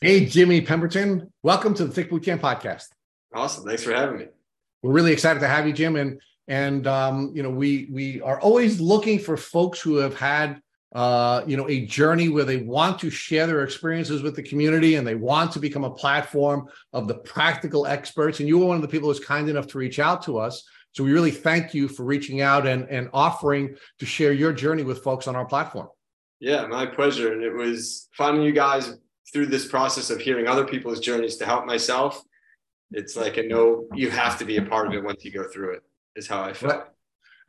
Hey, Jimmy Pemberton. Welcome to the Tick Bootcamp podcast. Awesome. Thanks for having me. We're really excited to have you, Jim. And and um, you know, we we are always looking for folks who have had uh, you know, a journey where they want to share their experiences with the community and they want to become a platform of the practical experts. And you were one of the people who was kind enough to reach out to us. So we really thank you for reaching out and, and offering to share your journey with folks on our platform. Yeah, my pleasure. And it was finding you guys through this process of hearing other people's journeys to help myself. It's like a no, you have to be a part of it once you go through it, is how I felt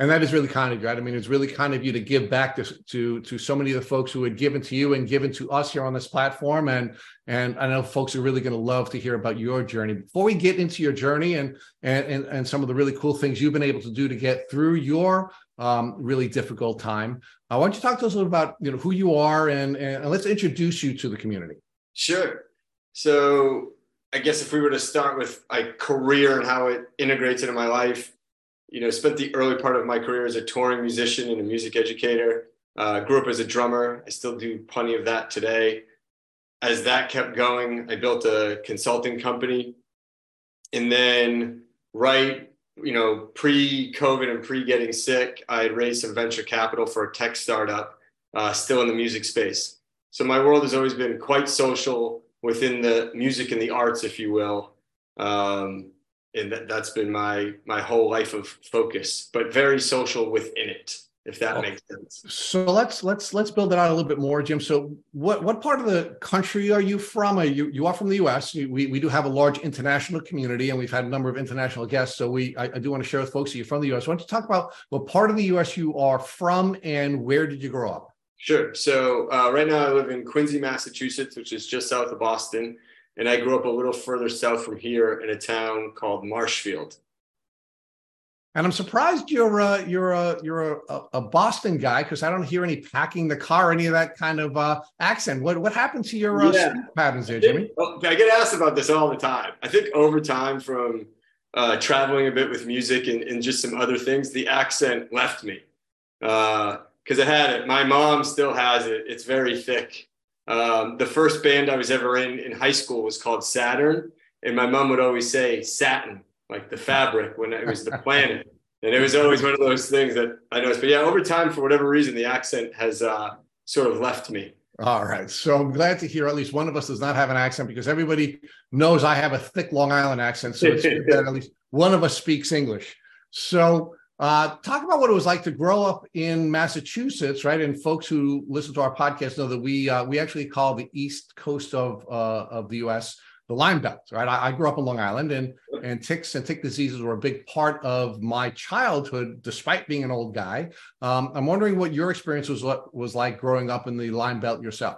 and that is really kind of you. Right? I mean, it's really kind of you to give back to, to to so many of the folks who had given to you and given to us here on this platform. And and I know folks are really going to love to hear about your journey. Before we get into your journey and and and, and some of the really cool things you've been able to do to get through your um, really difficult time, I want you to talk to us a little about you know who you are and and let's introduce you to the community. Sure. So I guess if we were to start with like career and how it integrates into my life you know, spent the early part of my career as a touring musician and a music educator. Uh, grew up as a drummer. I still do plenty of that today. As that kept going, I built a consulting company. And then, right, you know, pre COVID and pre getting sick, I raised some venture capital for a tech startup, uh, still in the music space. So my world has always been quite social within the music and the arts, if you will. Um, and that, that's been my my whole life of focus but very social within it if that makes sense. so let's let's let's build it out a little bit more jim. So what what part of the country are you from? Are you you are from the us we, we do have a large international community and we've had a number of international guests. So we i, I do want to share with folks that you're from the us why don't you talk about what part of the us you are from and where did you grow up sure so uh, right now i live in quincy massachusetts which is just south of boston and I grew up a little further south from here in a town called Marshfield. And I'm surprised you're a, you're a you're a, a Boston guy because I don't hear any packing the car, any of that kind of uh, accent. What what happened to your uh, yeah. patterns there, Jimmy? Well, I get asked about this all the time. I think over time, from uh, traveling a bit with music and, and, just some other things, the accent left me because I had it. My mom still has it. It's very thick. Um, the first band I was ever in in high school was called Saturn, and my mom would always say satin, like the fabric, when it was the planet. And it was always one of those things that I noticed. But yeah, over time, for whatever reason, the accent has uh, sort of left me. All right. So I'm glad to hear at least one of us does not have an accent because everybody knows I have a thick Long Island accent. So it's good that at least one of us speaks English. So uh, talk about what it was like to grow up in Massachusetts, right? And folks who listen to our podcast know that we uh, we actually call the east coast of uh, of the U.S. the Lyme Belt, right? I, I, grew up in Long Island, and and ticks and tick diseases were a big part of my childhood, despite being an old guy. Um, I'm wondering what your experience was what was like growing up in the Lyme Belt yourself.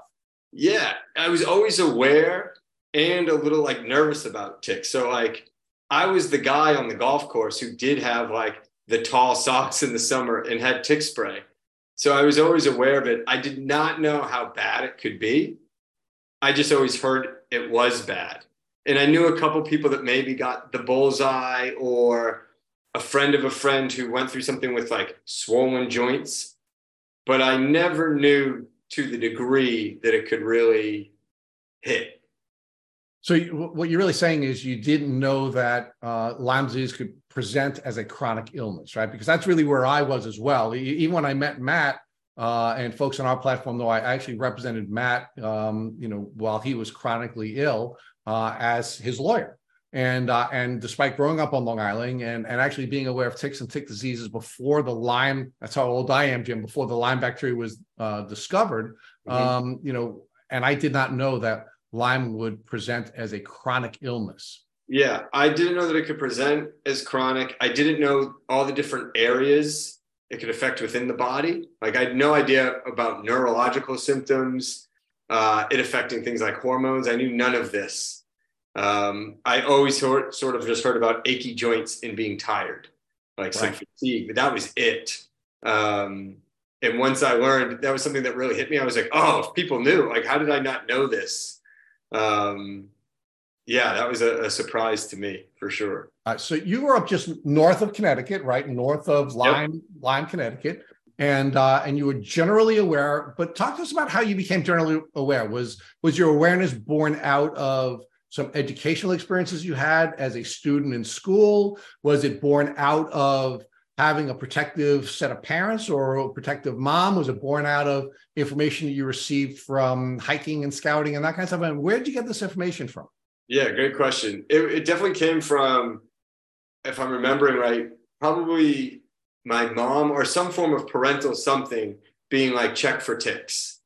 Yeah, I was always aware and a little like nervous about ticks. So like I was the guy on the golf course who did have like the tall socks in the summer and had tick spray. So I was always aware of it. I did not know how bad it could be. I just always heard it was bad. And I knew a couple people that maybe got the bullseye or a friend of a friend who went through something with like swollen joints. But I never knew to the degree that it could really hit. So what you're really saying is you didn't know that uh, Lyme disease could present as a chronic illness, right? Because that's really where I was as well. Even when I met Matt uh, and folks on our platform, though I actually represented Matt, um, you know, while he was chronically ill uh, as his lawyer. And uh, and despite growing up on Long Island and, and actually being aware of ticks and tick diseases before the Lyme, that's how old I am, Jim, before the Lyme bacteria was uh, discovered, mm-hmm. um, you know, and I did not know that Lyme would present as a chronic illness. Yeah, I didn't know that it could present as chronic. I didn't know all the different areas it could affect within the body. Like I had no idea about neurological symptoms, uh, it affecting things like hormones. I knew none of this. Um, I always sort, sort of just heard about achy joints and being tired, like some fatigue, but that was it. Um, and once I learned, that was something that really hit me. I was like, oh, if people knew, like, how did I not know this? Um, yeah, that was a, a surprise to me for sure. Uh, so you were up just north of Connecticut, right? North of Lyme, yep. Lyme, Connecticut. and uh, and you were generally aware. But talk to us about how you became generally aware. Was was your awareness born out of some educational experiences you had as a student in school? Was it born out of having a protective set of parents or a protective mom? Was it born out of information that you received from hiking and scouting and that kind of stuff? And where did you get this information from? Yeah, great question. It, it definitely came from, if I'm remembering right, probably my mom or some form of parental something being like check for ticks.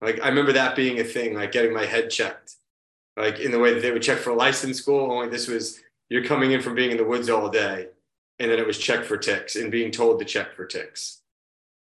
Like I remember that being a thing, like getting my head checked, like in the way that they would check for a license school. Only this was you're coming in from being in the woods all day, and then it was check for ticks and being told to check for ticks.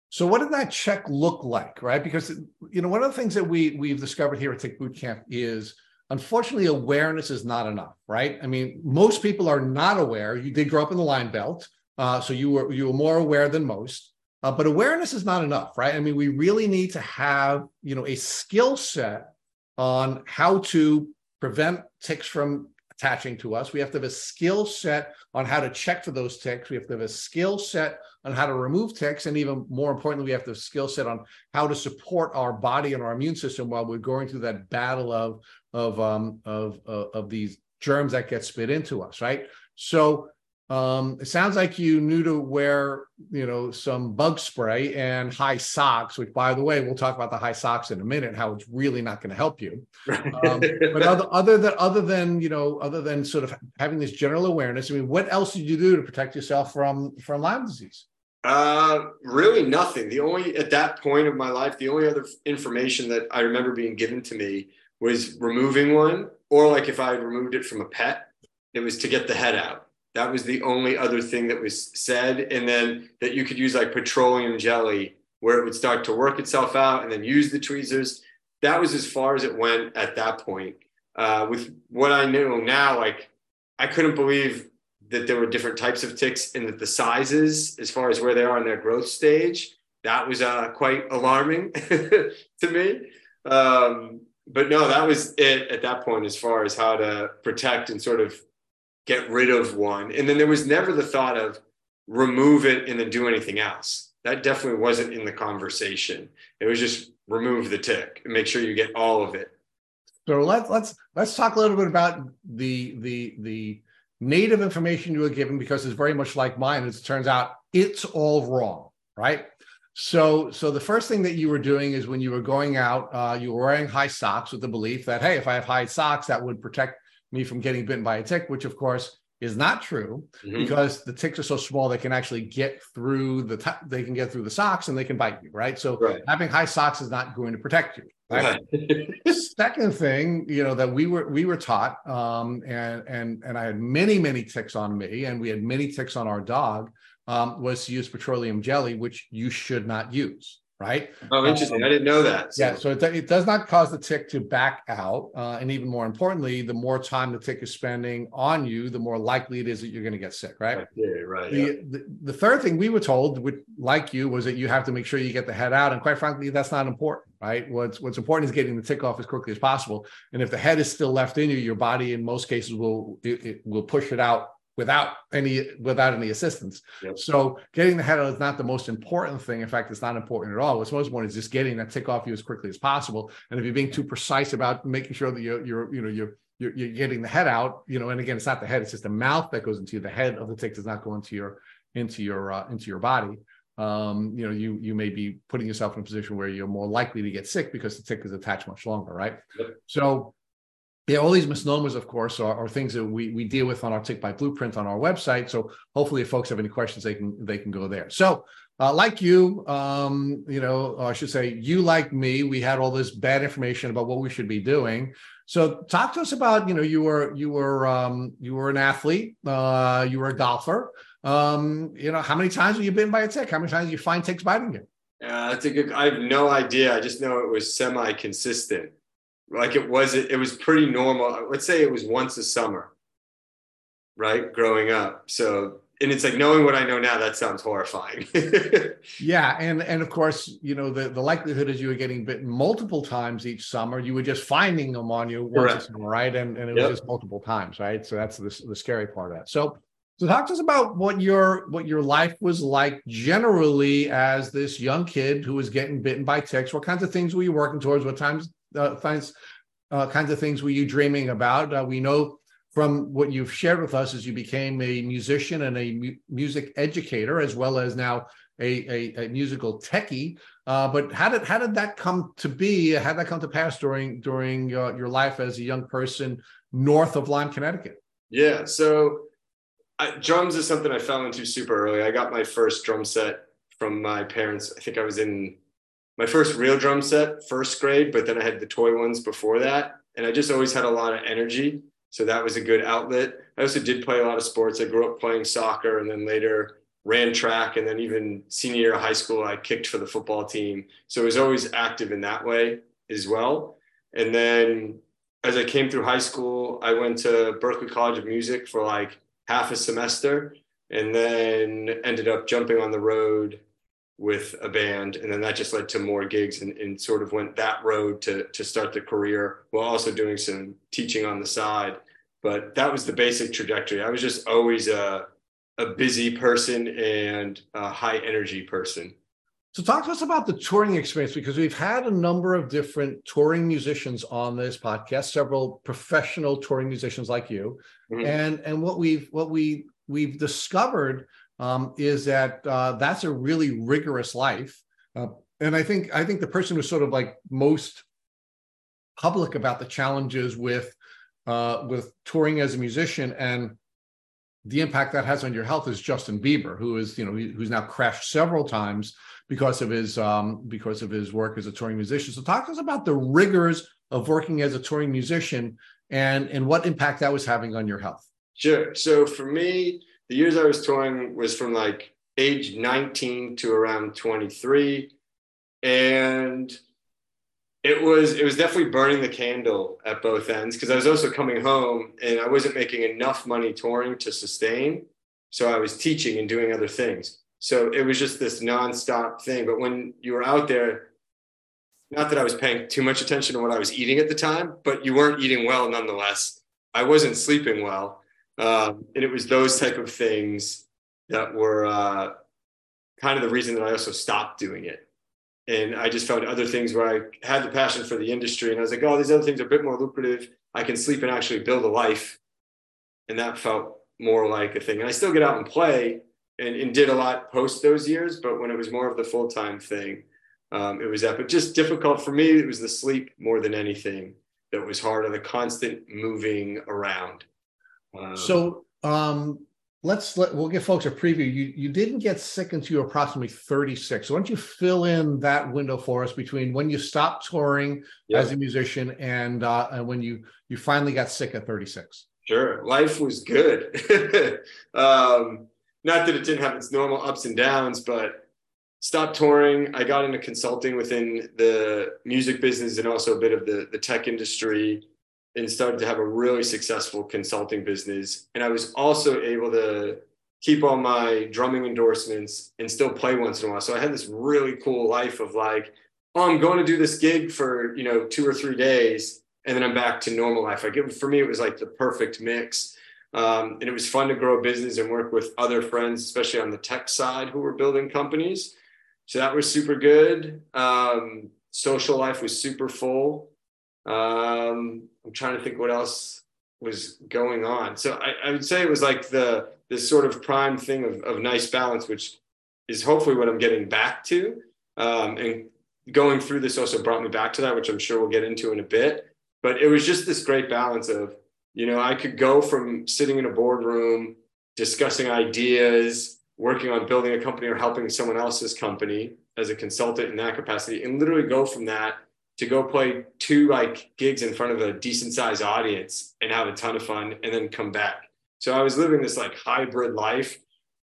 So what did that check look like, right? Because you know one of the things that we we've discovered here at Tick Boot Camp is unfortunately awareness is not enough, right? I mean, most people are not aware. You did grow up in the Lyme belt, uh, so you were you were more aware than most. Uh, but awareness is not enough, right? I mean, we really need to have you know a skill set on how to prevent ticks from attaching to us. We have to have a skill set on how to check for those ticks. We have to have a skill set on how to remove ticks. And even more importantly, we have to have a skill set on how to support our body and our immune system while we're going through that battle of, of, um, of, uh, of these germs that get spit into us, right? So um, it sounds like you knew to wear, you know, some bug spray and high socks, which, by the way, we'll talk about the high socks in a minute, how it's really not going to help you. Um, but other, other than other than you know, other than sort of having this general awareness, I mean, what else did you do to protect yourself from from Lyme disease? Uh, really nothing. The only at that point of my life, the only other information that I remember being given to me was removing one, or like if I had removed it from a pet, it was to get the head out that was the only other thing that was said. And then that you could use like petroleum jelly where it would start to work itself out and then use the tweezers. That was as far as it went at that point. Uh, with what I know now, like I couldn't believe that there were different types of ticks and that the sizes, as far as where they are in their growth stage, that was uh, quite alarming to me. Um, but no, that was it at that point as far as how to protect and sort of get rid of one. And then there was never the thought of remove it and then do anything else. That definitely wasn't in the conversation. It was just remove the tick and make sure you get all of it. So let's let's let's talk a little bit about the the the native information you were given because it's very much like mine. As it turns out, it's all wrong, right? So, so the first thing that you were doing is when you were going out, uh, you were wearing high socks with the belief that, hey, if I have high socks, that would protect me from getting bitten by a tick, which of course is not true mm-hmm. because the ticks are so small they can actually get through the t- they can get through the socks and they can bite you, right? So right. having high socks is not going to protect you. Right? Second thing, you know, that we were we were taught, um, and and and I had many many ticks on me, and we had many ticks on our dog, um, was to use petroleum jelly, which you should not use right? Oh, interesting. Um, I didn't know that. So. Yeah, so it, it, does not cause the tick to back out. Uh, and even more importantly, the more time the tick is spending on you, the more likely it is that you're going to get sick, right? Yeah, right. The, yeah. the, the, third thing we were told, would, like you, was that you have to make sure you get the head out. And quite frankly, that's not important, right? What's, what's important is getting the tick off as quickly as possible. And if the head is still left in you, your body in most cases will, it, it will push it out without any without any assistance. Yep. So getting the head out is not the most important thing. In fact, it's not important at all. What's most important is just getting that tick off you as quickly as possible. And if you're being too precise about making sure that you're you're you know you're you're, you're getting the head out, you know, and again, it's not the head; it's just the mouth that goes into you. The head of the tick does not go into your into your uh, into your body. Um, you know, you you may be putting yourself in a position where you're more likely to get sick because the tick is attached much longer, right? Yep. So yeah, all these misnomers, of course, are, are, things that we, we deal with on our Tick Bite Blueprint on our website. So hopefully, if folks have any questions, they can they can go there. So, uh, like you, um, you know, I should say, you like me, we had all this bad information about what we should be doing. So, talk to us about, you know, you were you were um, you were an athlete, uh, you were a golfer. Um, you know, how many times have you been by a tick? How many times do you find ticks biting you? Yeah, that's a good. I have no idea. I just know it was semi consistent like it was it was pretty normal. Let's say it was once a summer right growing up. So and it's like knowing what i know now that sounds horrifying. Yeah and and of course you know the the likelihood is you were getting bitten multiple times each summer. You were just finding them on you once a summer right? And, and it was just multiple times right? So that's the, the scary part of that. So So talk to us about what your what your life was like generally as this young kid who was getting bitten by ticks. What kinds of things were you working towards? What times finds, uh, kinds of things were you dreaming about? Uh, we know from what you've shared with us is you became a musician and a mu- music educator as well as now a, a, a musical techie. Uh, but how did how did that come to be? How did that come to pass during during uh, your life as a young person north of Lyme, Connecticut? Yeah, so I, drums is something I fell into super early. I got my first drum set from my parents. I think I was in my first real drum set, first grade, but then I had the toy ones before that. And I just always had a lot of energy. So that was a good outlet. I also did play a lot of sports. I grew up playing soccer and then later ran track. And then even senior year of high school, I kicked for the football team. So I was always active in that way as well. And then as I came through high school, I went to Berklee College of Music for like half a semester and then ended up jumping on the road with a band and then that just led to more gigs and, and, sort of went that road to, to start the career while also doing some teaching on the side. But that was the basic trajectory. I was just always a, a busy person and a high energy person. So talk to us about the touring experience because we've had a number of different touring musicians on this podcast, several professional touring musicians like you, mm-hmm. and and what we've what we we've discovered um, is that uh, that's a really rigorous life, uh, and I think I think the person who's sort of like most public about the challenges with uh, with touring as a musician and the impact that has on your health is Justin Bieber, who is you know who's now crashed several times because of his um, because of his work as a touring musician. So talk to us about the rigors of working as a touring musician and and what impact that was having on your health. Sure. So for me, the years I was touring was from like age 19 to around 23. And it was it was definitely burning the candle at both ends because I was also coming home and I wasn't making enough money touring to sustain. So I was teaching and doing other things. So it was just this nonstop thing. But when you were out there, not that I was paying too much attention to what I was eating at the time, but you weren't eating well nonetheless. I wasn't sleeping well. Um, and it was those type of things that were uh, kind of the reason that I also stopped doing it. And I just found other things where I had the passion for the industry. And I was like, oh, these other things are a bit more lucrative. I can sleep and actually build a life. And that felt more like a thing. And I still get out and play, and, and did a lot post those years, but when it was more of the full time thing, um, it was that. But just difficult for me. It was the sleep more than anything that was hard, and the constant moving around. So um, let's let we'll give folks a preview. You you didn't get sick until you were approximately 36. So why don't you fill in that window for us between when you stopped touring yeah. as a musician and uh, and when you you finally got sick at 36? Sure, life was good. um, not that it didn't have its normal ups and downs, but stopped touring. I got into consulting within the music business and also a bit of the, the tech industry and started to have a really successful consulting business. And I was also able to keep all my drumming endorsements and still play once in a while. So I had this really cool life of like, oh, I'm going to do this gig for, you know, two or three days and then I'm back to normal life. Like it, for me, it was like the perfect mix um, and it was fun to grow a business and work with other friends, especially on the tech side who were building companies. So that was super good. Um, social life was super full. Um, I'm trying to think what else was going on. So I, I, would say it was like the this sort of prime thing of, of nice balance, which is hopefully what I'm getting back to. Um, and going through this also brought me back to that, which I'm sure we'll get into in a bit. But it was just this great balance of you know, I could go from sitting in a boardroom discussing ideas, working on building a company or helping someone else's company as a consultant in that capacity, and literally go from that to go play two like gigs in front of a decent sized audience and have a ton of fun and then come back. So I was living this like hybrid life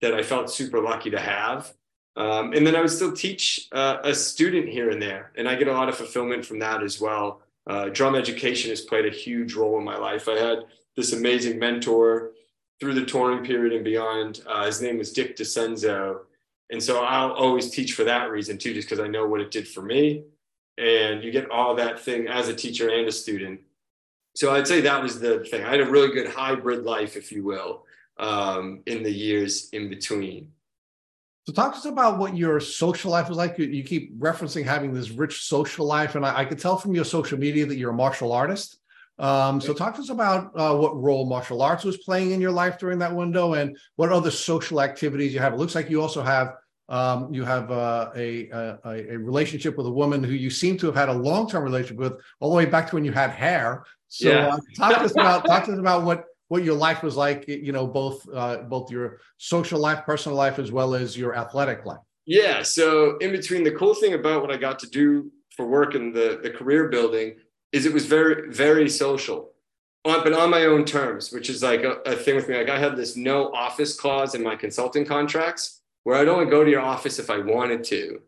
that I felt super lucky to have. Um, and then I would still teach uh, a student here and there, and I get a lot of fulfillment from that as well uh, drum education has played a huge role in my life. I had this amazing mentor through the touring period and beyond. Uh, his name was Dick DiCenso. And so I'll always teach for that reason too, just because I know what it did for me. And you get all that thing as a teacher and a student. So I'd say that was the thing. I had a really good hybrid life, if you will, um, in the years in between. So talk to us about what your social life was like. You, keep referencing having this rich social life, and I, I could tell from your social media that you're a martial artist. Um, so talk to us about uh, what role martial arts was playing in your life during that window, and what other social activities you have. It looks like you also have um, you have uh, a, a, a relationship with a woman who you seem to have had a long term relationship with, all the way back to when you had hair. So yeah. uh, talk to us about talk to us about what what your life was like. You know, both uh, both your social life, personal life, as well as your athletic life. Yeah. So in between, the cool thing about what I got to do for work and the the career building is it was very very social but on my own terms, which is like a, a, thing with me. Like I have this no office clause in my consulting contracts where I'd only go to your office if I wanted to.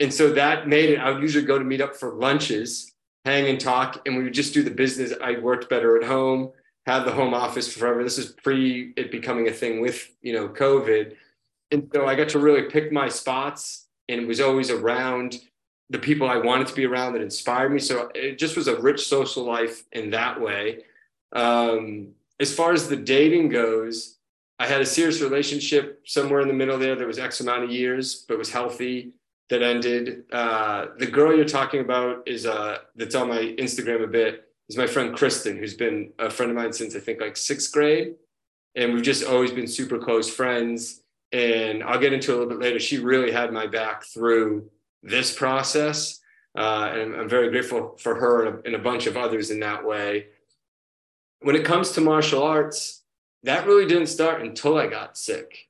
And so that made it, I would usually go to meet up for lunches, hang and talk, and we would just do the business. I worked better at home, had the home office forever. This is pre it becoming a thing with, you know, COVID. And so I got to really pick my spots and was always around the people I wanted to be around that inspired me. So it just was a rich social life in that way. Um, as far as the dating goes, I had a serious relationship somewhere in the middle there that was X amount of years, but was healthy. That ended. Uh, the girl you're talking about is uh, that's on my Instagram a bit. Is my friend Kristen, who's been a friend of mine since I think like sixth grade, and we've just always been super close friends. And I'll get into a little bit later. She really had my back through this process, uh, and I'm very grateful for her and a, and a bunch of others in that way. When it comes to martial arts, that really didn't start until I got sick.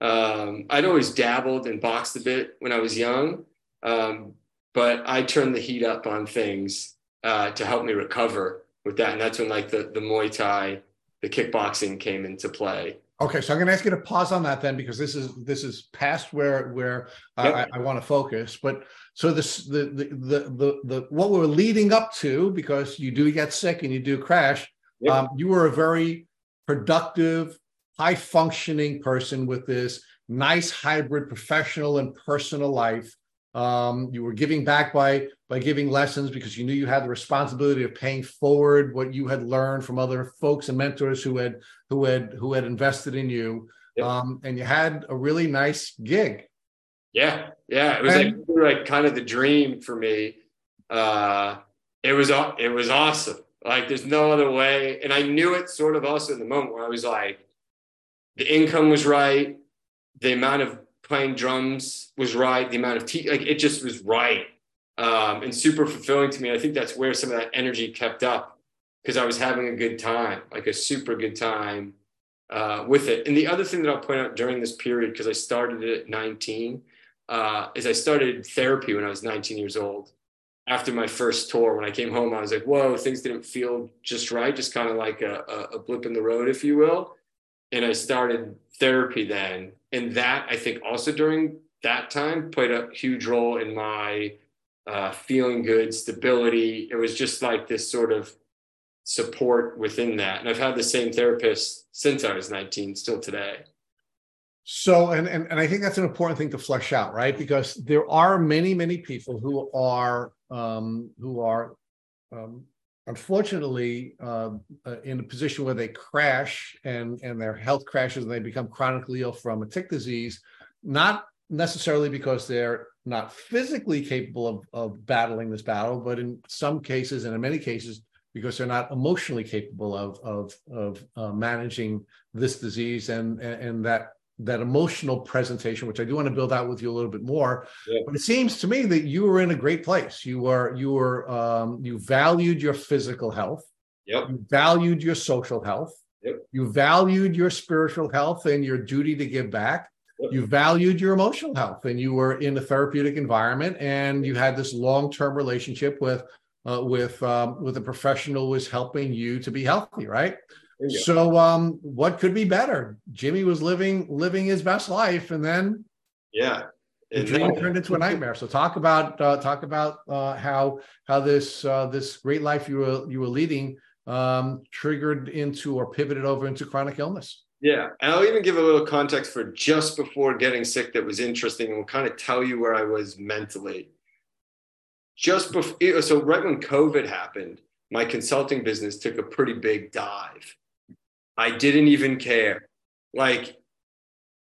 Um, I'd always dabbled and boxed a bit when I was young, um, but I turned the heat up on things uh, to help me recover with that. And that's when like the, the Muay Thai, the kickboxing came into play. Okay, so I'm going to ask you to pause on that then, because this is this is past where where yep. I, I want to focus. But so this the, the the the the what we're leading up to, because you do get sick and you do crash. Yep. Um, you were a very productive, high functioning person with this nice hybrid professional and personal life. Um, you were giving back by by giving lessons because you knew you had the responsibility of paying forward what you had learned from other folks and mentors who had who had who had invested in you. Yep. Um, and you had a really nice gig. Yeah, yeah, it was and, like, like kind of the dream for me. Uh, it was it was awesome. Like there's no other way. And I knew it sort of also in the moment where I was like, the income was right, the amount of playing drums was right, the amount of te- like it just was right. Um, and super fulfilling to me. I think that's where some of that energy kept up because I was having a good time, like a super good time uh, with it. And the other thing that I'll point out during this period, because I started it at 19, uh, is I started therapy when I was 19 years old after my first tour, when I came home, I was like, whoa, things didn't feel just right, just kind of like a, a, blip in the road, if you will. And I started therapy then. And that, I think, also during that time played a huge role in my uh, feeling good, stability. It was just like this sort of support within that. And I've had the same therapist since I was 19, still today. So, and, and and I think that's an important thing to flesh out, right? Because there are many, many people who are um, who are um, unfortunately uh, uh, in a position where they crash and and their health crashes and they become chronically ill from a tick disease, not necessarily because they're not physically capable of, of battling this battle, but in some cases and in many cases because they're not emotionally capable of of of uh, managing this disease and, and and that that emotional presentation, which I do want to build out with you a little bit more. Yeah. But it seems to me that you were in a great place. You were you were um, you valued your physical health. Yep. You valued your social health. Yep. You valued your spiritual health and your duty to give back. Yep. You valued your emotional health, and you were in a therapeutic environment, and you had this long-term relationship with uh, with um, with a professional who was helping you to be healthy, right? So, um, what could be better? Jimmy was living living his best life, and then yeah, the dream turned into a nightmare. So, talk about uh, talk about uh, how how this uh, this great life you were you were leading um, triggered into or pivoted over into chronic illness. Yeah, and I'll even give a little context for just before getting sick that was interesting, and will kind of tell you where I was mentally. Just before, so right when COVID happened, my consulting business took a pretty big dive I didn't even care. like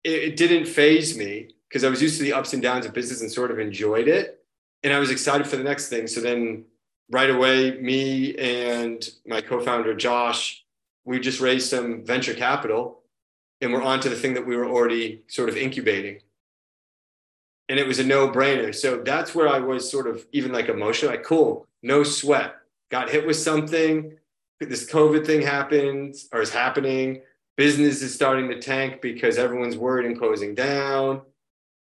it, it didn't phase me because I was used to the ups and downs of business and sort of enjoyed it. And I was excited for the next thing. So then right away, me and my co-founder Josh, we just raised some venture capital and we're on to the thing that we were already sort of incubating. And it was a no-brainer. So that's where I was sort of even like emotional, like cool, no sweat. Got hit with something. This COVID thing happens or is happening. Business is starting to tank because everyone's worried and closing down.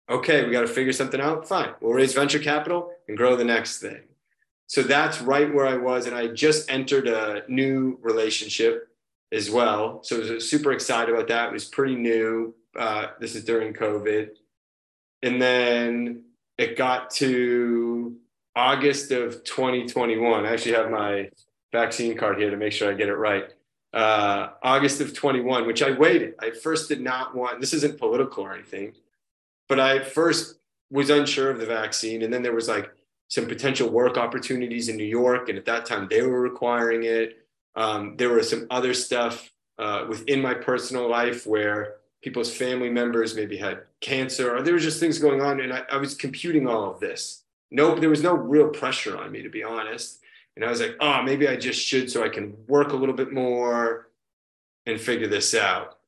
Okay, we got to figure something out. Fine. We'll raise venture capital and grow the next thing. So that's right where I was. And I just entered a new relationship as well. So I was super excited about that. It was pretty new. Uh, this is during COVID. And then it got to August of 2021. I actually have my vaccine card here to make sure I get it right. Uh, August of 21, which I waited. I first did not want, this isn't political or anything, but I first was unsure of the vaccine. And then there was like, some potential work opportunities in New York. And at that time, they were requiring it. Um, there was some other stuff uh, within my personal life where people's family members maybe had cancer, or there was just things going on. And I, I was computing all of this. Nope, there was no real pressure on me, to be honest. And I was like, oh, maybe I just should so I can work a little bit more and figure this out.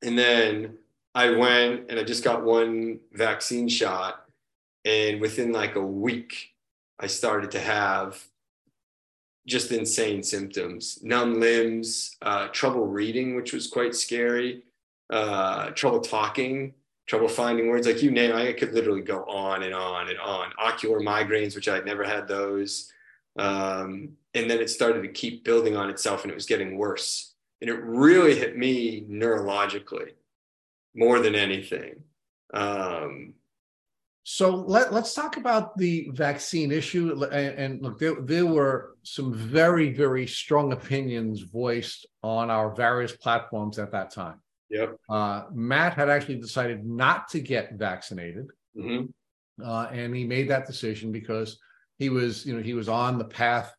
And then I went and I just got one vaccine shot and within like a week, I started to have just insane symptoms numb limbs, uh, trouble reading, which was quite scary, uh, trouble talking, trouble finding words. Like you name I could literally go on and on and on. Ocular migraines, which I'd never had those. Um, and then it started to keep building on itself and it was getting worse. And it really hit me neurologically more than anything. Um, so let, let's talk about the vaccine issue. And, and look, there, there were some very, very strong opinions voiced on our various platforms at that time. Yep. Uh, Matt had actually decided not to get vaccinated. Mm-hmm. Uh, and he made that decision because he was, you know, he was on the path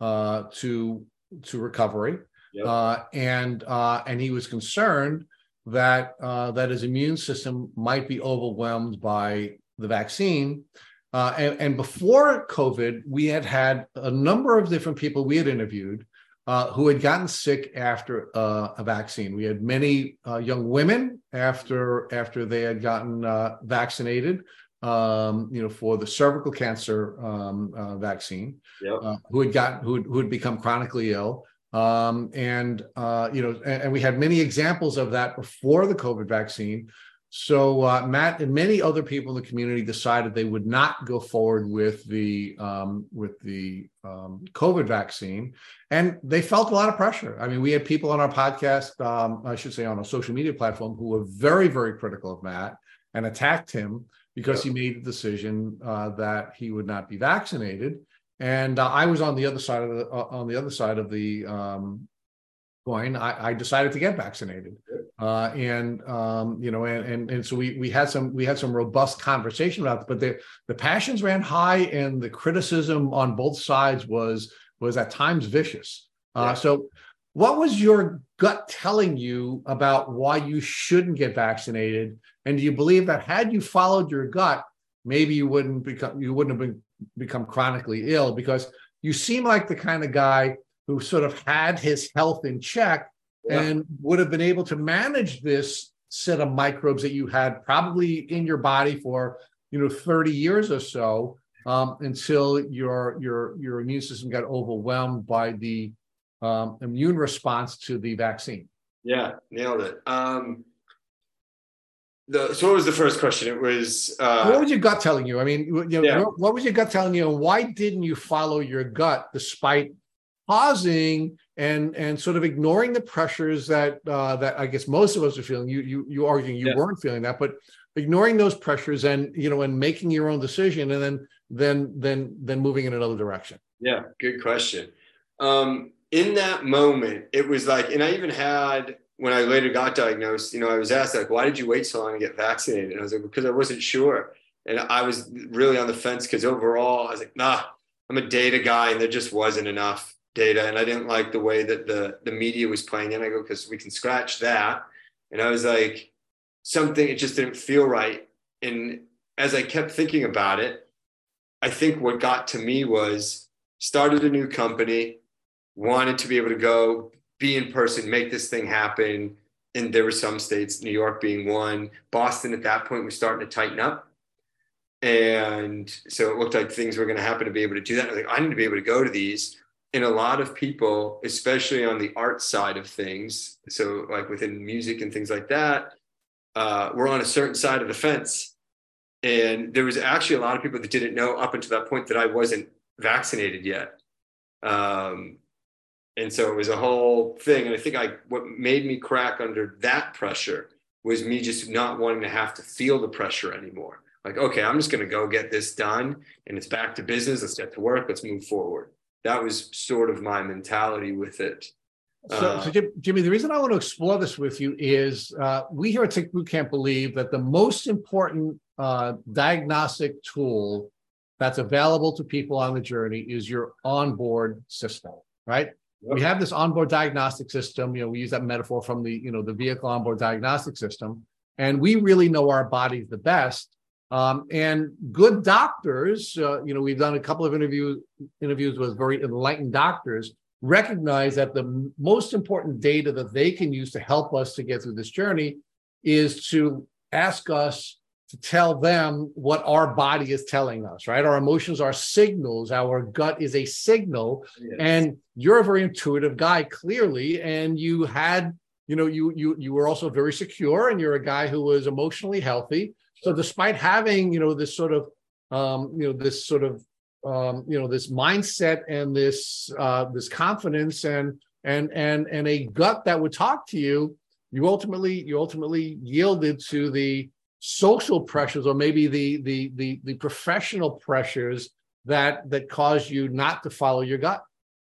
uh, to to recovery, yep. Uh, and uh, and he was concerned that uh, that his immune system might be overwhelmed by the vaccine. Uh, and, and, before COVID, we had had a number of different people we had interviewed uh, who had gotten sick after uh, a vaccine. We had many uh, young women after after they had gotten uh, vaccinated, um, you know, for the cervical cancer um, uh, vaccine, yep. who had gotten who, who had become chronically ill. Um, and you know, and, and we had many examples of that before the COVID vaccine so uh, Matt and many other people in the community decided they would not go forward with the um, with the um, COVID vaccine, and they felt a lot of pressure. I mean, we had people on our podcast, um, I should say, on a social media platform, who were very, very critical of Matt and attacked him because he made the decision uh, that he would not be vaccinated. And uh, I was on the other side of the uh, on the other side of the um, coin. I, I decided to get vaccinated uh, and um, you know, and, and and so we we had some we had some robust conversation about it, but the the passions ran high, and the criticism on both sides was was at times vicious. Uh, yeah. So, what was your gut telling you about why you shouldn't get vaccinated? And do you believe that had you followed your gut, maybe you wouldn't become you wouldn't have been, become chronically ill because you seem like the kind of guy who sort of had his health in check yeah. and would have been able to manage this set of microbes that you had probably in your body for you know 30 years or so um, until your your your immune system got overwhelmed by the um, immune response to the vaccine. Yeah, nailed it. Um, the, so what was the first question? It was uh, what was your gut telling you? I mean, you know, yeah. what was your gut telling you, and why didn't you follow your gut despite pausing and and sort of ignoring the pressures that uh, that I guess most of us are feeling. You you you arguing you yeah. weren't feeling that, but ignoring those pressures and you know and making your own decision and then then then then moving in another direction. Yeah, good question. Um, in that moment, it was like, and I even had when I later got diagnosed. You know, I was asked like, "Why did you wait so long to get vaccinated?" And I was like, "Because I wasn't sure." And I was really on the fence because overall, I was like, "Nah, I'm a data guy, and there just wasn't enough." data and I didn't like the way that the the media was playing in. I go because we can scratch that And I was like, something, it just didn't feel right. And as I kept thinking about it, I think what got to me was started a new company, wanted to be able to go be in person, make this thing happen. And there were some states, New York being one. Boston at that point was starting to tighten up. And so it looked like things were going to happen to be able to do that. I like, I need to be able to go to these. And a lot of people, especially on the art side of things, so like within music and things like that, uh, were on a certain side of the fence. And there was actually a lot of people that didn't know up until that point that I wasn't vaccinated yet. Um, and so it was a whole thing. And I think I what made me crack under that pressure was me just not wanting to have to feel the pressure anymore. Like, okay, I'm just going to go get this done, and it's back to business. Let's get to work. Let's move forward. That was sort of my mentality with it. So, uh, so Jimmy, the reason I want to explore this with you is uh, we here at Tick Boot Camp believe that the most important uh, diagnostic tool that's available to people on the journey is your onboard system, right? We have this onboard diagnostic system. You know, we use that metaphor from the you know the vehicle onboard diagnostic system, and we really know our bodies the best. Um, and good doctors, uh, you know, we've done a couple of interviews interviews with very enlightened doctors recognize that the most important data that they can use to help us to get through this journey is to ask us to tell them what our body is telling us, right? Our emotions are signals. Our gut is a signal. Yes. And you're a very intuitive guy, clearly. And you had, you know, you you you were also very secure and you're a guy who was emotionally healthy. So despite having, you know, this sort of um, you know, this sort of um, you know this mindset and this uh, this confidence and and and and a gut that would talk to you you ultimately you ultimately yielded to the social pressures or maybe the the the, the professional pressures that that caused you not to follow your gut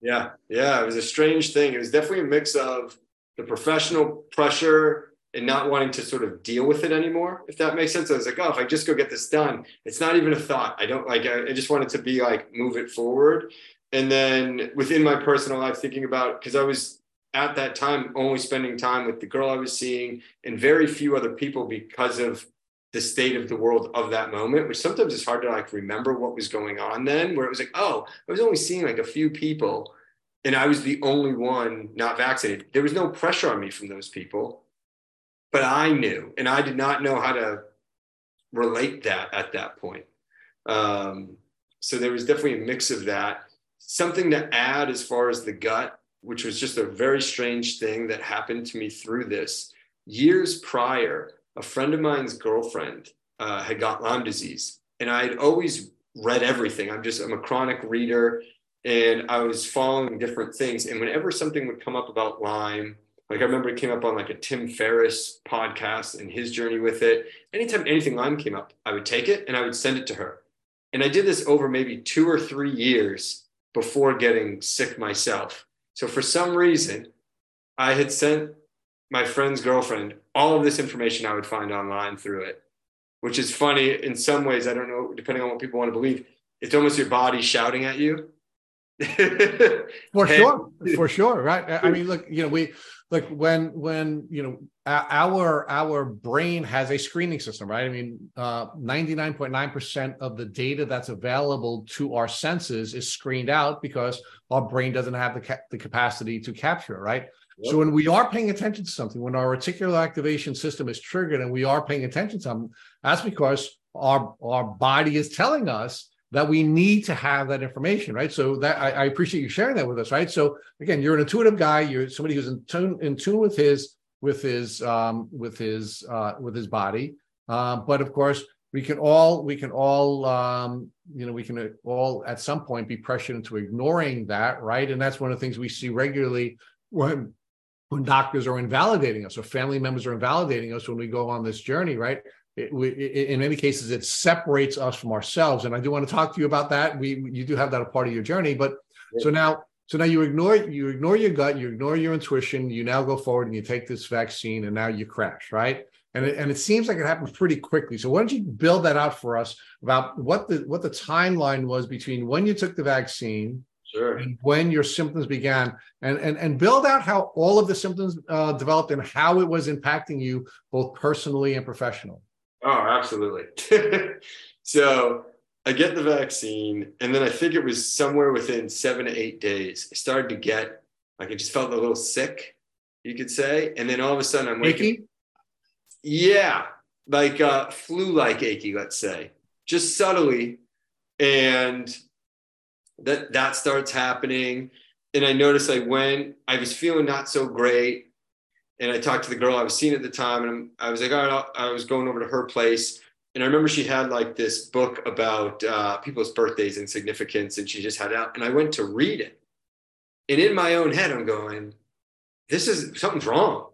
yeah yeah it was a strange thing it was definitely a mix of the professional pressure and not wanting to sort of deal with it anymore, if that makes sense. I was like, oh, if I just go get this done, it's not even a thought. I don't like, I, I just wanted to be like, move it forward. And then within my personal life, thinking about, because I was at that time only spending time with the girl I was seeing and very few other people because of the state of the world of that moment, which sometimes it's hard to like remember what was going on then, where it was like, oh, I was only seeing like a few people and I was the only one not vaccinated. There was no pressure on me from those people but I knew, and I did not know how to relate that at that point. Um, so there was definitely a mix of that. Something to add as far as the gut, which was just a very strange thing that happened to me through this. Years prior, a friend of mine's girlfriend uh, had got Lyme disease, and I had always read everything. I'm just I'm a chronic reader, and I was following different things. And whenever something would come up about Lyme like I remember it came up on like a Tim Ferriss podcast and his journey with it. Anytime anything Lyme came up, I would take it and I would send it to her. And I did this over maybe two or three years before getting sick myself. So for some reason, I had sent my friend's girlfriend all of this information I would find online through it, which is funny in some ways. I don't know, depending on what people want to believe, it's almost your body shouting at you. for sure, for sure, right? I mean, look, you know, we like when when you know our our brain has a screening system right i mean uh 99.9% of the data that's available to our senses is screened out because our brain doesn't have the, ca- the capacity to capture it right yep. so when we are paying attention to something when our reticular activation system is triggered and we are paying attention to something that's because our our body is telling us that we need to have that information, right? So that I, I, appreciate you sharing that with us, right? So again, you're an intuitive guy. You're somebody who's in tune in tune with his with his um, with his uh, with his body. Uh, but of course, we can all we can all um, you know we can all at some point be pressured into ignoring that, right? And that's one of the things we see regularly when when doctors are invalidating us or family members are invalidating us when we go on this journey, right? it, we, in many cases it separates us from ourselves and i do want to talk to you about that we you do have that a part of your journey but yeah. so now so now you ignore you ignore your gut you ignore your intuition you now go forward and you take this vaccine and now you crash right and it, and it seems like it happened pretty quickly so why don't you build that out for us about what the what the timeline was between when you took the vaccine sure. and when your symptoms began and and and build out how all of the symptoms uh, developed and how it was impacting you both personally and professionally Oh, absolutely. so I get the vaccine, and then I think it was somewhere within seven to eight days. I started to get like I just felt a little sick, you could say, and then all of a sudden I'm waking. achy Yeah, like uh, flu-like achy, let's say, just subtly, and that that starts happening. And I noticed I went. I was feeling not so great, and I talked to the girl I was seeing at the time, and I'm, was like, all right, I was going over to her place, and I remember she had like this book about uh, people's birthdays and significance, and she just had it out, and I went to read it, and in my own head, I'm going, this is something's wrong.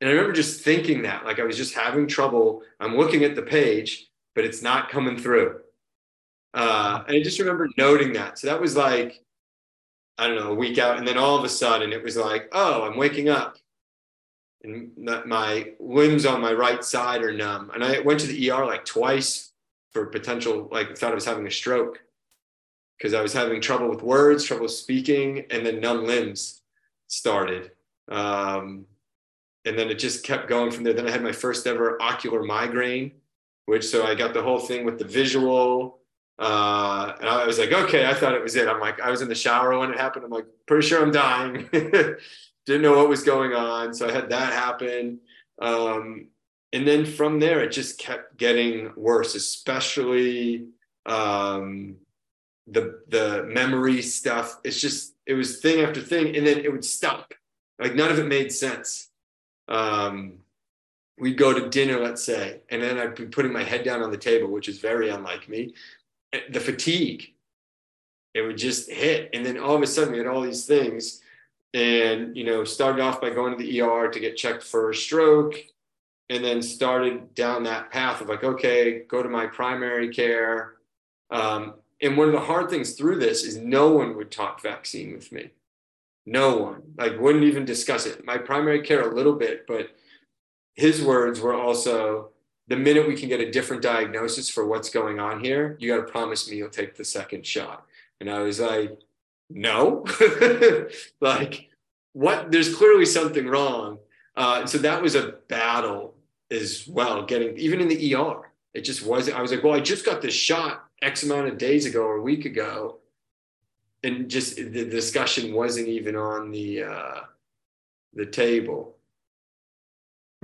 And I remember just thinking that, like I was just having trouble. I'm looking at the page, but it's not coming through. Uh, and I just remember noting that. So that was like, I don't know, a week out. And then all of a sudden it was like, oh, I'm waking up. And my- limbs on my right side are numb. And I went to the ER like twice for potential, like, thought I was having a stroke because I was having trouble with words, trouble speaking, and then numb limbs started. Um, and then it just kept going from there. Then I had my first ever ocular migraine, which so I got the whole thing with the visual. Uh, and I was like, okay, I thought it was it. I'm like, I was in the shower when it happened. I'm like, pretty sure I'm dying. Didn't know what was going on. So I had that happen. Um, and then from there, it just kept getting worse, especially um, the the memory stuff. It's just it was thing after thing, and then it would stop. Like none of it made sense. Um, we'd go to dinner, let's say, and then I'd be putting my head down on the table, which is very unlike me. The fatigue, it would just hit, and then all of a sudden we had all these things, and you know, started off by going to the ER to get checked for a stroke, and then started down that path of like, okay, go to my primary care. Um, and one of the hard things through this is no one would talk vaccine with me. No one, like, wouldn't even discuss it. My primary care, a little bit, but his words were also the minute we can get a different diagnosis for what's going on here, you got to promise me you'll take the second shot. And I was like, no, like, what? There's clearly something wrong. Uh, so that was a battle as well, getting even in the ER. It just wasn't. I was like, well, I just got this shot X amount of days ago or a week ago. And just the discussion wasn't even on the uh, the table.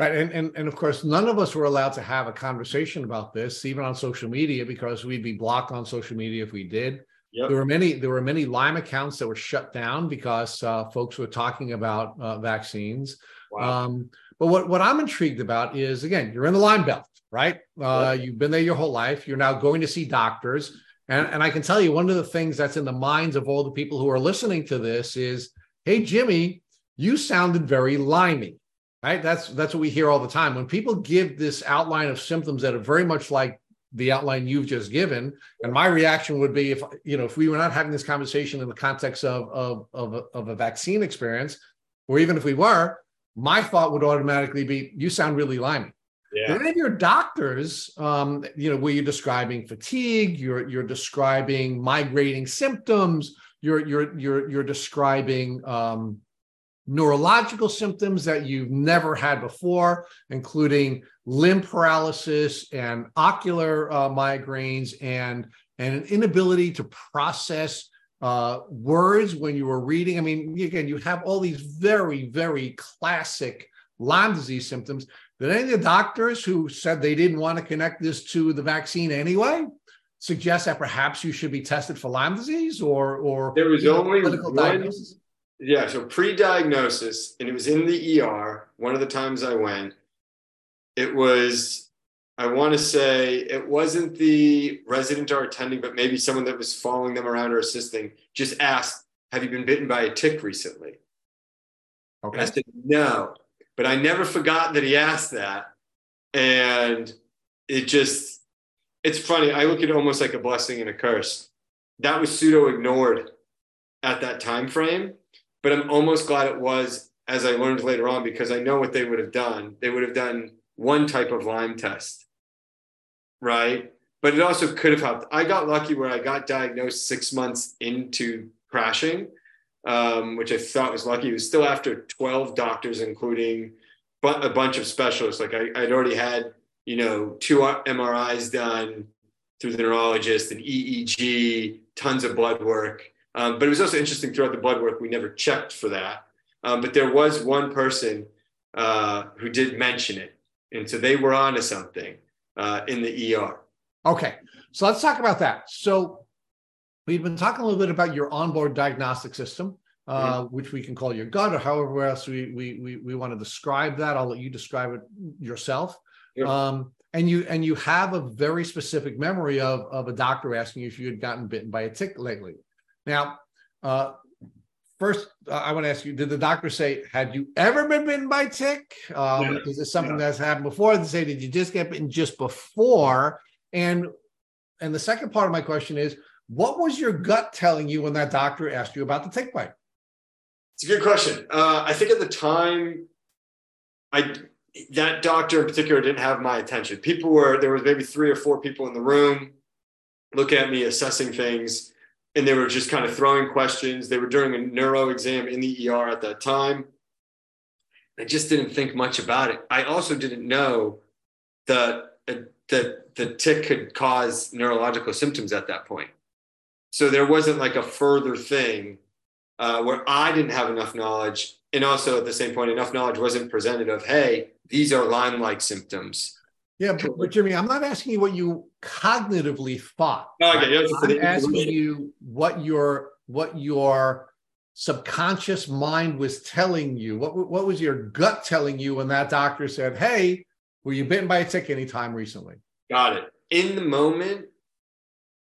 Right. And, and, and of course, none of us were allowed to have a conversation about this, even on social media, because we'd be blocked on social media if we did. Yep. There were many there were many Lyme accounts that were shut down because uh, folks were talking about uh, vaccines. Wow. Um, but what, what I'm intrigued about is again, you're in the Lyme Belt, right? Uh, You've been there your whole life. You're now going to see doctors. And, and I can tell you one of the things that's in the minds of all the people who are listening to this is, hey, Jimmy, you sounded very limey, right? That's that's what we hear all the time. When people give this outline of symptoms that are very much like the outline you've just given, and my reaction would be if you know if we were not having this conversation in the context of of of a, of a vaccine experience, or even if we were, my thought would automatically be, you sound really limey. yeah. Any of your doctors, um, you know, where you're describing fatigue, you're you're describing migrating symptoms, you're you're you're you're describing um, neurological symptoms that you've never had before, including limb paralysis and ocular uh, migraines and and an inability to process uh, words when you were reading. I mean, again, you have all these very very classic Lyme disease symptoms. Did any of the doctors who said they didn't want to connect this to the vaccine anyway suggest that perhaps you should be tested for Lyme disease or or There was only one- diagnosis? Yeah, so pre-diagnosis, and it was in the ER. One of the times I went, it was, I want to say, it wasn't the resident or attending, but maybe someone that was following them around or assisting. Just asked, "Have you been bitten by a tick recently?" And I said, "No," but I never forgot that he asked that, and it just, it's funny. I look at it almost like a blessing and a curse. That was pseudo ignored at that time frame but I'm almost glad it was as I learned later on because I know what they would have done. They would have done one type of Lyme test, right? But it also could have helped. I got lucky where I got diagnosed six months into crashing, um, which I thought was lucky. It was still after 12 doctors, including a bunch of specialists. Like I, I'd already had, you know, two MRIs done through the neurologist, an EEG, tons of blood work. Um, but it was also interesting throughout the blood work, we never checked for that. Um, but there was one person uh, who did mention it. And so they were onto something uh, in the ER. Okay. So let's talk about that. So we've been talking a little bit about your onboard diagnostic system. Uh, mm-hmm. which we can call your gut or however else we, we, we, we want to describe that. I'll let you describe it yourself. Um, and you and you have a very specific memory of, of a doctor asking you if you had gotten bitten by a tick lately. Now, uh, first, uh, I want to ask you: Did the doctor say, "Had you ever been bitten by a tick"? Um, Is this something that's happened before? They say, "Did you just get bitten just before?" And and the second part of my question is, what was your gut telling you when that doctor asked you about the tick bite? It's a good question. Uh, I think at the time, I that doctor in particular didn't have my attention. People were there was maybe three or four people in the room looking at me, assessing things, and they were just kind of throwing questions. They were doing a neuro exam in the ER at that time. I just didn't think much about it. I also didn't know that uh, that the tick could cause neurological symptoms at that point. So there wasn't like a further thing uh, where I didn't have enough knowledge. And also at the same point, enough knowledge wasn't presented of, hey, these are Lyme-like symptoms. Yeah, but, but Jimmy, I'm not asking you what you cognitively thought. No, okay. I'm asking you what your what your subconscious mind was telling you. What what was your gut telling you when that doctor said, "Hey, were you bitten by a tick anytime recently?" Got it. In the moment,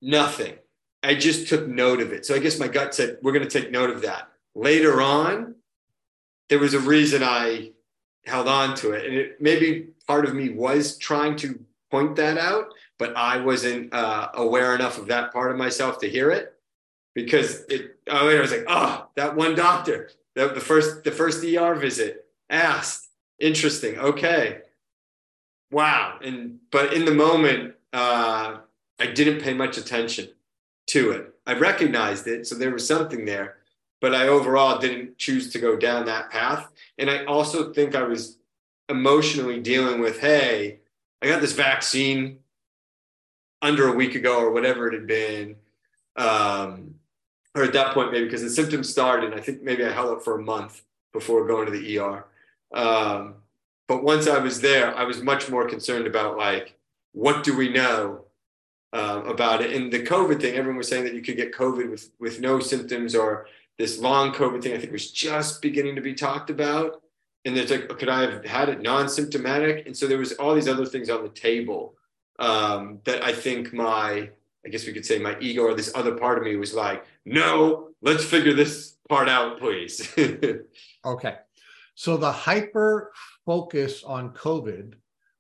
nothing. I just took note of it. So I guess my gut said, "We're going to take note of that." Later on, there was a reason I held on to it. And it maybe part of me was trying to point that out, but I wasn't uh, aware enough of that part of myself to hear it because it, I was like, oh, that one doctor, the, the first, the first ER visit asked, interesting. Okay. Wow. And, but in the moment, uh, I didn't pay much attention to it. I recognized it. So there was something there, but I overall didn't choose to go down that path. And I also think I was emotionally dealing with, hey, I got this vaccine under a week ago or whatever it had been. Um, or at that point, maybe because the symptoms started, I think maybe I held up for a month before going to the ER. Um, but once I was there, I was much more concerned about like, what do we know uh, about it? And the COVID thing, everyone was saying that you could get COVID with with no symptoms or this long COVID thing, I think was just beginning to be talked about. And it's like, could I have had it non-symptomatic? And so there was all these other things on the table um, that I think my, I guess we could say my ego or this other part of me was like, no, let's figure this part out, please. okay. So the hyper focus on COVID,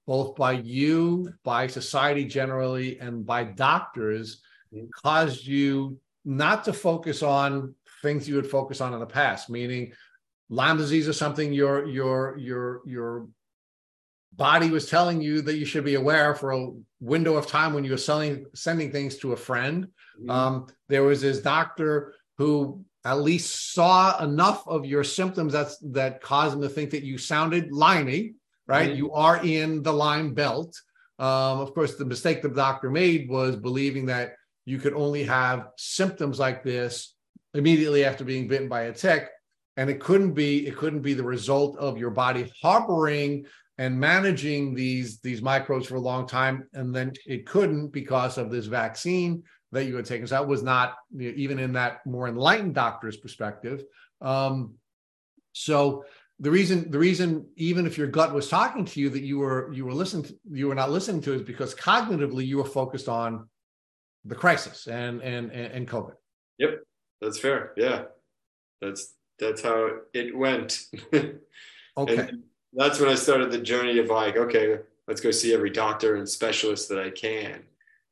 both by you, by society generally, and by doctors, mm-hmm. caused you not to focus on things you would focus on in the past, meaning Lyme disease is something your your your your body was telling you that you should be aware for a window of time when you were selling sending things to a friend. Mm-hmm. Um, there was this doctor who at least saw enough of your symptoms that's that caused him to think that you sounded limey, right? Mm-hmm. You are in the Lyme belt. Um, of course, the mistake the doctor made was believing that you could only have symptoms like this immediately after being bitten by a tick and it couldn't be it couldn't be the result of your body harboring and managing these these microbes for a long time. And then it couldn't because of this vaccine that you had taken. So that was not even in that more enlightened doctor's perspective. Um, so the reason the reason even if your gut was talking to you that you were you were listening to, you were not listening to is because cognitively you were focused on the crisis and and and covid. Yep that's fair. Yeah, that's that's how it went. okay. that's when I started the journey of like, okay, let's go see every doctor and specialist that I can.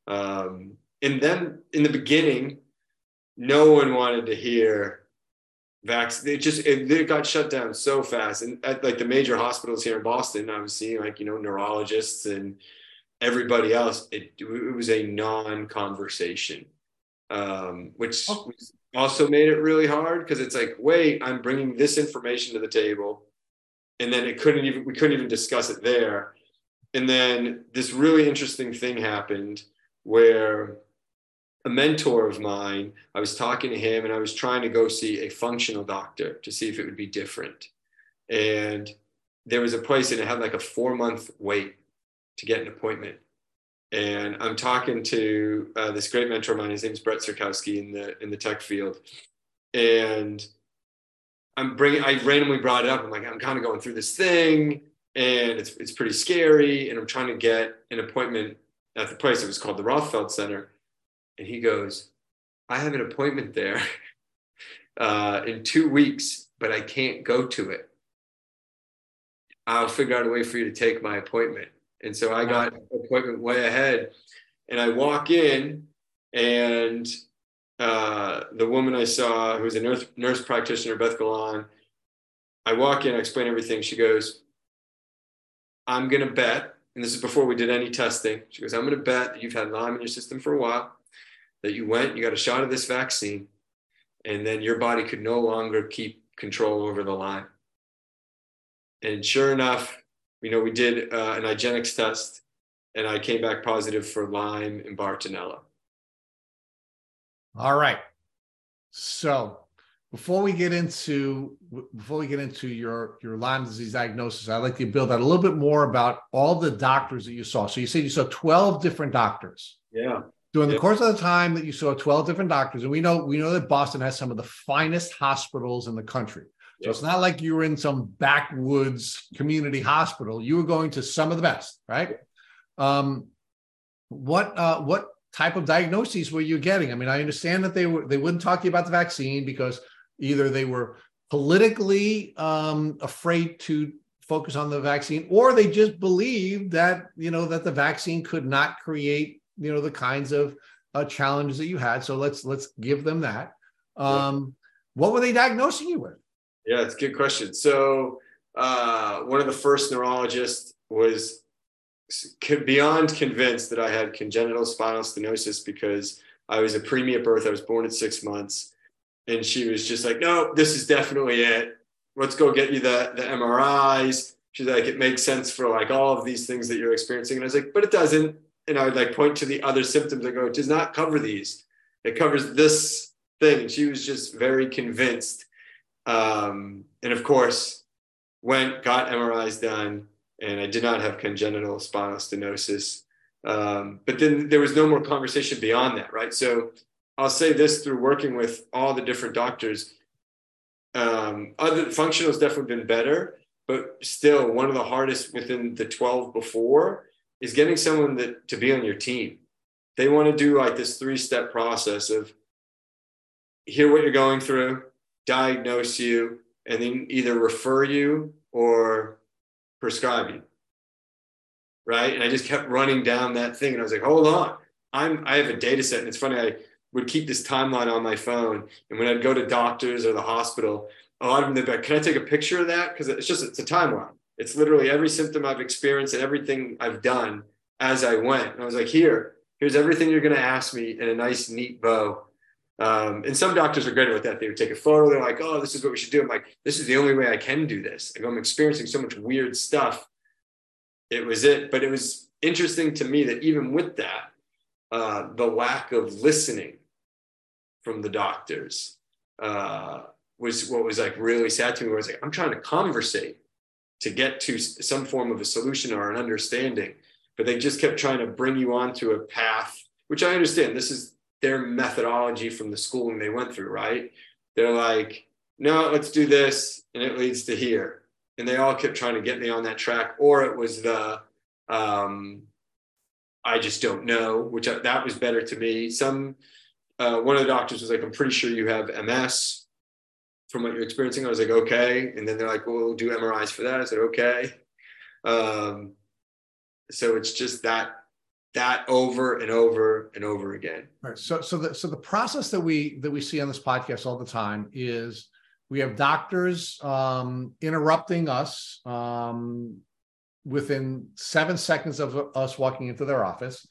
Um, and then in the beginning, no one wanted to hear vaccine. It just it, it, got shut down so fast. And at like the major hospitals here in Boston, I was seeing like you know neurologists and everybody else. It, it was a non-conversation, um, which oh. was also made it really hard because it's like, wait, I'm bringing this information to the table, and then it couldn't even we couldn't even discuss it there, and then this really interesting thing happened where a mentor of mine, I was talking to him and I was trying to go see a functional doctor to see if it would be different. And there was a place and it had like a four month wait to get an appointment. And I'm talking to uh, this great mentor of mine. His name's Brett Sirkowski in the in the tech field, and I'm bringing. I randomly brought it up. I'm like, I'm kind of going through this thing, and it's it's pretty scary. And I'm trying to get an appointment at the place. It was called the Rothfeld Center, and he goes, I have an appointment there uh, in two weeks, but I can't go to it. I'll figure out a way for you to take my appointment. And so I got an appointment way ahead. And I walk in, and uh, the woman I saw, who was a nurse, nurse practitioner, Beth Galon, I walk in, I explain everything. She goes, I'm going to bet, and this is before we did any testing. She goes, I'm going to bet that you've had Lyme in your system for a while, that you went, you got a shot of this vaccine, and then your body could no longer keep control over the Lyme. And sure enough, you know, we did uh, an IGeneX test and I came back positive for Lyme and Bartonella. All right. So before we get into before we get into your your Lyme disease diagnosis, I'd like to build out a little bit more about all the doctors that you saw. So you said you saw 12 different doctors. Yeah. During yeah. the course of the time that you saw 12 different doctors, and we know we know that Boston has some of the finest hospitals in the country. So it's not like you were in some backwoods community hospital. You were going to some of the best, right? Um, what uh, what type of diagnoses were you getting? I mean, I understand that they were they wouldn't talk to you about the vaccine because either they were politically um, afraid to focus on the vaccine, or they just believed that you know that the vaccine could not create you know the kinds of uh, challenges that you had. So let's let's give them that. Um, what were they diagnosing you with? Yeah, it's a good question. So uh, one of the first neurologists was beyond convinced that I had congenital spinal stenosis because I was a preemie at birth. I was born at six months. And she was just like, no, this is definitely it. Let's go get you the, the MRIs. She's like, it makes sense for like all of these things that you're experiencing. And I was like, but it doesn't. And I would like point to the other symptoms. I go, it does not cover these. It covers this thing. And she was just very convinced um, and of course, went, got MRIs done, and I did not have congenital spinal stenosis. Um, but then there was no more conversation beyond that, right? So I'll say this through working with all the different doctors. Um, other functional has definitely been better, but still one of the hardest within the 12 before is getting someone that to be on your team. They want to do like this three step process of hear what you're going through, diagnose you, and then either refer you or prescribe you. Right. And I just kept running down that thing. And I was like, hold on. I'm I have a data set. And it's funny, I would keep this timeline on my phone. And when I'd go to doctors or the hospital, a lot of them they'd can I take a picture of that? Because it's just it's a timeline. It's literally every symptom I've experienced and everything I've done as I went. And I was like, here, here's everything you're gonna ask me in a nice, neat bow. Um, and some doctors are great about that. They would take a photo. They're like, oh, this is what we should do. I'm like, this is the only way I can do this. Like, I'm experiencing so much weird stuff. It was it. But it was interesting to me that even with that, uh, the lack of listening from the doctors uh, was what was like really sad to me. Where I was like, I'm trying to conversate to get to some form of a solution or an understanding, but they just kept trying to bring you onto a path, which I understand. This is their methodology from the schooling they went through, right? They're like, no, let's do this, and it leads to here. And they all kept trying to get me on that track, or it was the, um, I just don't know, which I, that was better to me. Some, uh, one of the doctors was like, I'm pretty sure you have MS from what you're experiencing. I was like, okay. And then they're like, well, we'll do MRIs for that. I said, okay. Um, so it's just that that over and over and over again. Right. So so the so the process that we that we see on this podcast all the time is we have doctors um, interrupting us um, within seven seconds of us walking into their office,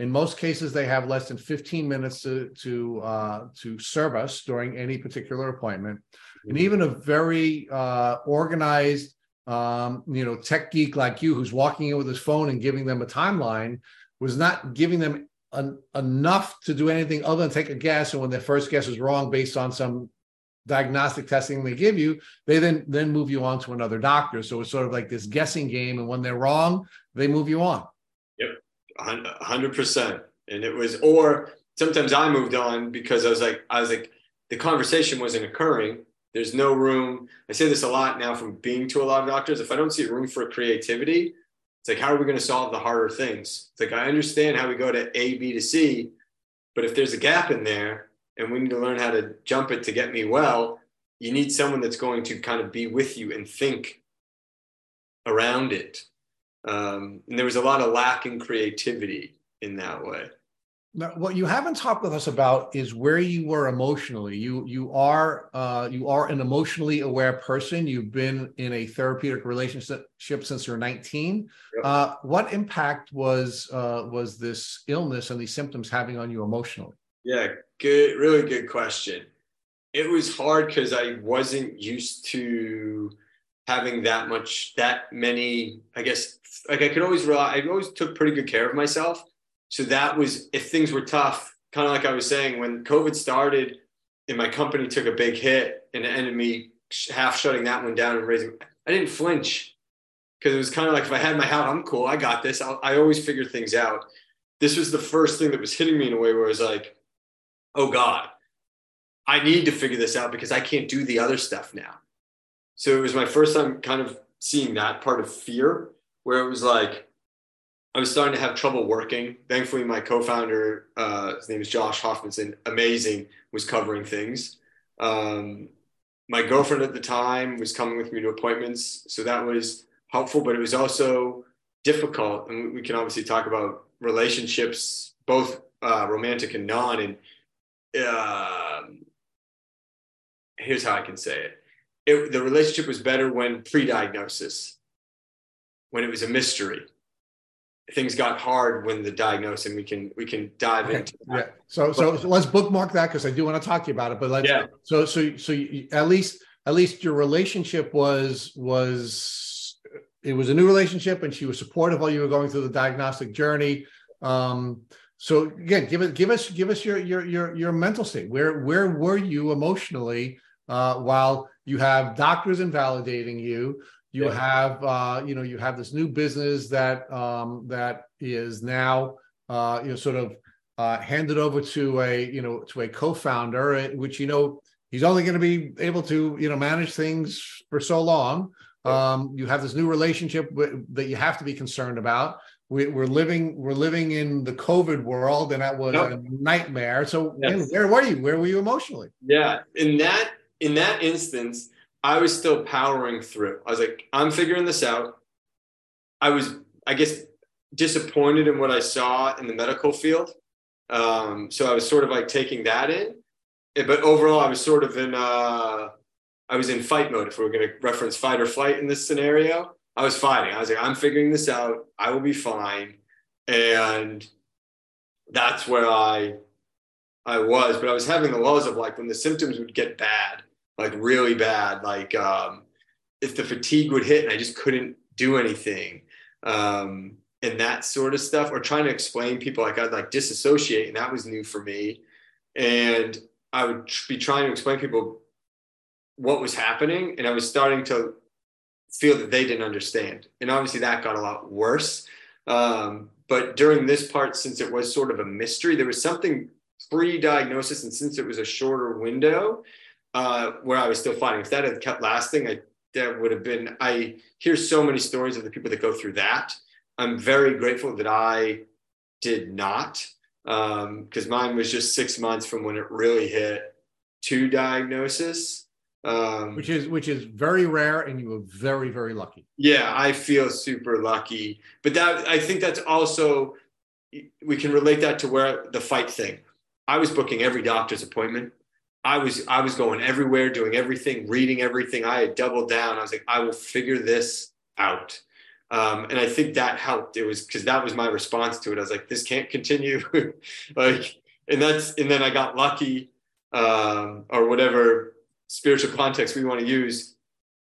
In most cases, they have less than 15 minutes to to uh, to serve us during any particular appointment, and even a very uh, organized, um, you know, tech geek like you, who's walking in with his phone and giving them a timeline, was not giving them an, enough to do anything other than take a guess. And when their first guess is wrong based on some diagnostic testing they give you, they then then move you on to another doctor. So it's sort of like this guessing game, and when they're wrong, they move you on. Yep, hundred percent. And it was, or sometimes I moved on because I was like, I was like, the conversation wasn't occurring. There's no room. I say this a lot now from being to a lot of doctors. If I don't see room for creativity, it's like, how are we going to solve the harder things? It's like, I understand how we go to A, B to C, but if there's a gap in there, and we need to learn how to jump it to get me well, you need someone that's going to kind of be with you and think around it. Um, and there was a lot of lack in creativity in that way. Now, what you haven't talked with us about is where you were emotionally. You you are uh, you are an emotionally aware person. You've been in a therapeutic relationship since you're 19. Yep. Uh, what impact was uh, was this illness and these symptoms having on you emotionally? Yeah, good, really good question. It was hard because I wasn't used to having that much, that many, I guess, like I could always rely, I always took pretty good care of myself. So that was, if things were tough, kind of like I was saying, when COVID started and my company took a big hit and it ended me half shutting that one down and raising, I didn't flinch because it was kind of like if I had my hat, I'm cool, I got this. I'll, I always figure things out. This was the first thing that was hitting me in a way where I was like, oh God, I need to figure this out because I can't do the other stuff now. So it was my first time kind of seeing that part of fear where it was like, I was starting to have trouble working. Thankfully, my co-founder, uh, his name is Josh Hoffmanson, amazing, was covering things. Um, my girlfriend at the time was coming with me to appointments, so that was helpful. But it was also difficult, and we can obviously talk about relationships, both uh, romantic and non. And um, here's how I can say it. it. The relationship was better when pre-diagnosis, when it was a mystery. Things got hard when the diagnosis, and we can we can dive okay. into that. Yeah. So so, so let's bookmark that because I do want to talk to you about it. But let's yeah. So so so you, at least at least your relationship was was it was a new relationship, and she was supportive while you were going through the diagnostic journey. Um, so again, give it, give us, give us your your your your mental state. Where where were you emotionally uh, while you have doctors invalidating you? You yeah. have uh, you know you have this new business that um, that is now uh, you know sort of uh, handed over to a you know to a co-founder, uh, which you know he's only going to be able to you know manage things for so long. Um, you have this new relationship that you have to be concerned about we, are living we're living in the COVID world, and that was a nightmare. So, yes. where were you? Where were you emotionally? Yeah, in that in that instance, I was still powering through. I was like, I'm figuring this out. I was, I guess, disappointed in what I saw in the medical field. Um, so I was sort of like taking that in, but overall, I was sort of in. Uh, I was in fight mode. If we we're going to reference fight or flight in this scenario, I was fighting. I was like, I'm figuring this out. I will be fine. And that's where I I was. But I was having the lows of like when the symptoms would get bad, like really bad, like um, if the fatigue would hit and I just couldn't do anything. Um, and that sort of stuff, or trying to explain people like I'd like disassociate, and that was new for me. And I would be trying to explain people what was happening, and I was starting to feel that they didn't understand. And obviously that got a lot worse. Um, but during this part, since it was sort of a mystery, there was something pre-diagnosis, and since it was a shorter window, uh, where I was still fighting. If that had kept lasting, I that would have been. I hear so many stories of the people that go through that. I'm very grateful that I did not, because um, mine was just six months from when it really hit to diagnosis. Um, which is which is very rare, and you were very very lucky. Yeah, I feel super lucky, but that I think that's also we can relate that to where the fight thing. I was booking every doctor's appointment. I was I was going everywhere, doing everything, reading everything. I had doubled down. I was like, I will figure this out. Um, and I think that helped. It was because that was my response to it. I was like, this can't continue. like, and that's, and then I got lucky, um, or whatever spiritual context we want to use,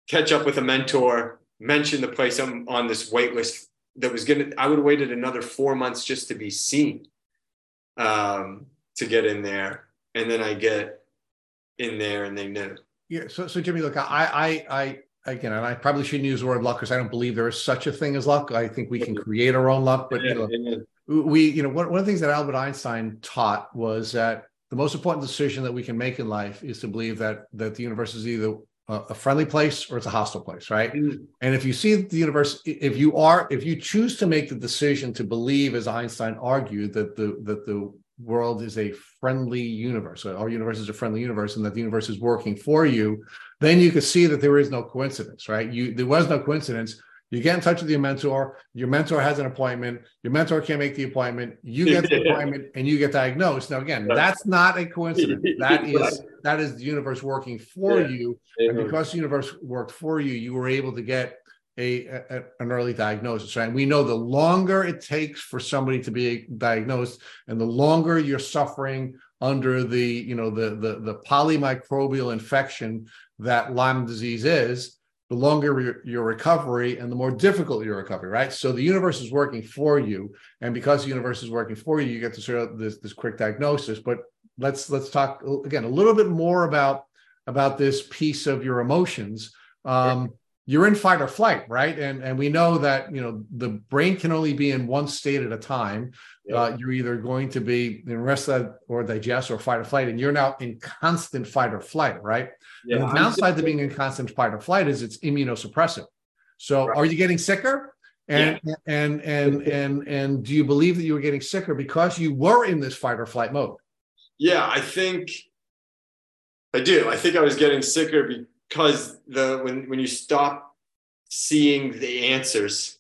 catch up with a mentor, mention the place I'm on this wait list that was gonna, I would have waited another four months just to be seen, um, to get in there. And then I get in there and they knew. Yeah. So, so Jimmy, look, I, I, I, again, and I probably shouldn't use the word luck because I don't believe there is such a thing as luck. I think we can create our own luck, but you know, we, you know, one, one of the things that Albert Einstein taught was that the most important decision that we can make in life is to believe that that the universe is either a friendly place or it's a hostile place, right? Mm. And if you see the universe, if you are, if you choose to make the decision to believe, as Einstein argued, that the that the world is a friendly universe, so our universe is a friendly universe, and that the universe is working for you, then you can see that there is no coincidence, right? You there was no coincidence. You get in touch with your mentor. Your mentor has an appointment. Your mentor can't make the appointment. You get the appointment, and you get diagnosed. Now, again, that's not a coincidence. That is that is the universe working for yeah. you, and because the universe worked for you, you were able to get a, a, an early diagnosis. Right? And we know the longer it takes for somebody to be diagnosed, and the longer you're suffering under the you know the the, the polymicrobial infection that Lyme disease is, the longer your, your, recovery and the more difficult your recovery, right? So the universe is working for you, and because the universe is working for you, you get to sort of this this quick diagnosis. But let's let's talk again a little bit more about about this piece of your emotions. Um, you're in fight or flight, right? And and we know that you know the brain can only be in one state at a time. Yeah. Uh, you're either going to be in rest or digest or fight or flight, and you're now in constant fight or flight, right? Yeah, and the downside to being in constant fight or flight is it's immunosuppressive. So, right. are you getting sicker? And, yeah. and and and and do you believe that you were getting sicker because you were in this fight or flight mode? Yeah, I think I do. I think I was getting sicker because the when when you stop seeing the answers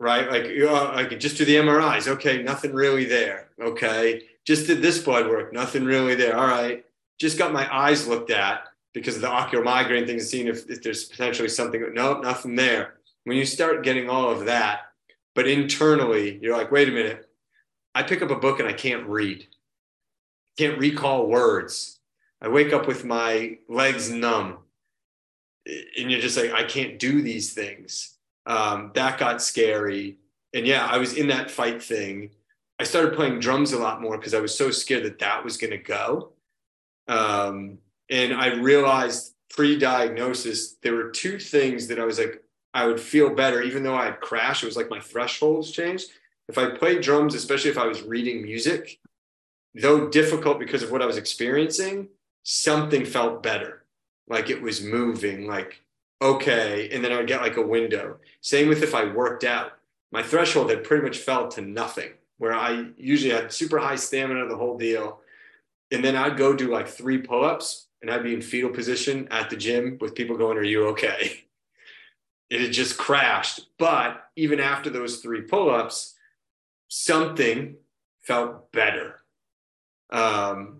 right? Like uh, i could just do the mris okay nothing really there. Okay just did this blood work. Nothing really there. All right. Just got my eyes looked at because of the ocular migraine thing seeing if, if there's potentially something nope nothing there. When you start getting all of that but internally you're like wait a minute. I pick up a book and i can't read. Can't recall words I wake up with my legs numb, and you're just like, I can't do these things. Um, that got scary, and yeah, I was in that fight thing. I started playing drums a lot more because I was so scared that that was going to go. Um, and I realized pre-diagnosis there were two things that I was like, I would feel better, even though I had crashed. It was like my thresholds changed. If I played drums, especially if I was reading music, though difficult because of what I was experiencing, something felt better, like it was moving, like, okay. And then I would get like a window. Same with if I worked out, my threshold had pretty much fell to nothing, where I usually had super high stamina, the whole deal. And then I'd go do like three pull ups and I'd be in fetal position at the gym with people going, Are you okay? It had just crashed. But even after those three pull ups, something felt better. Um,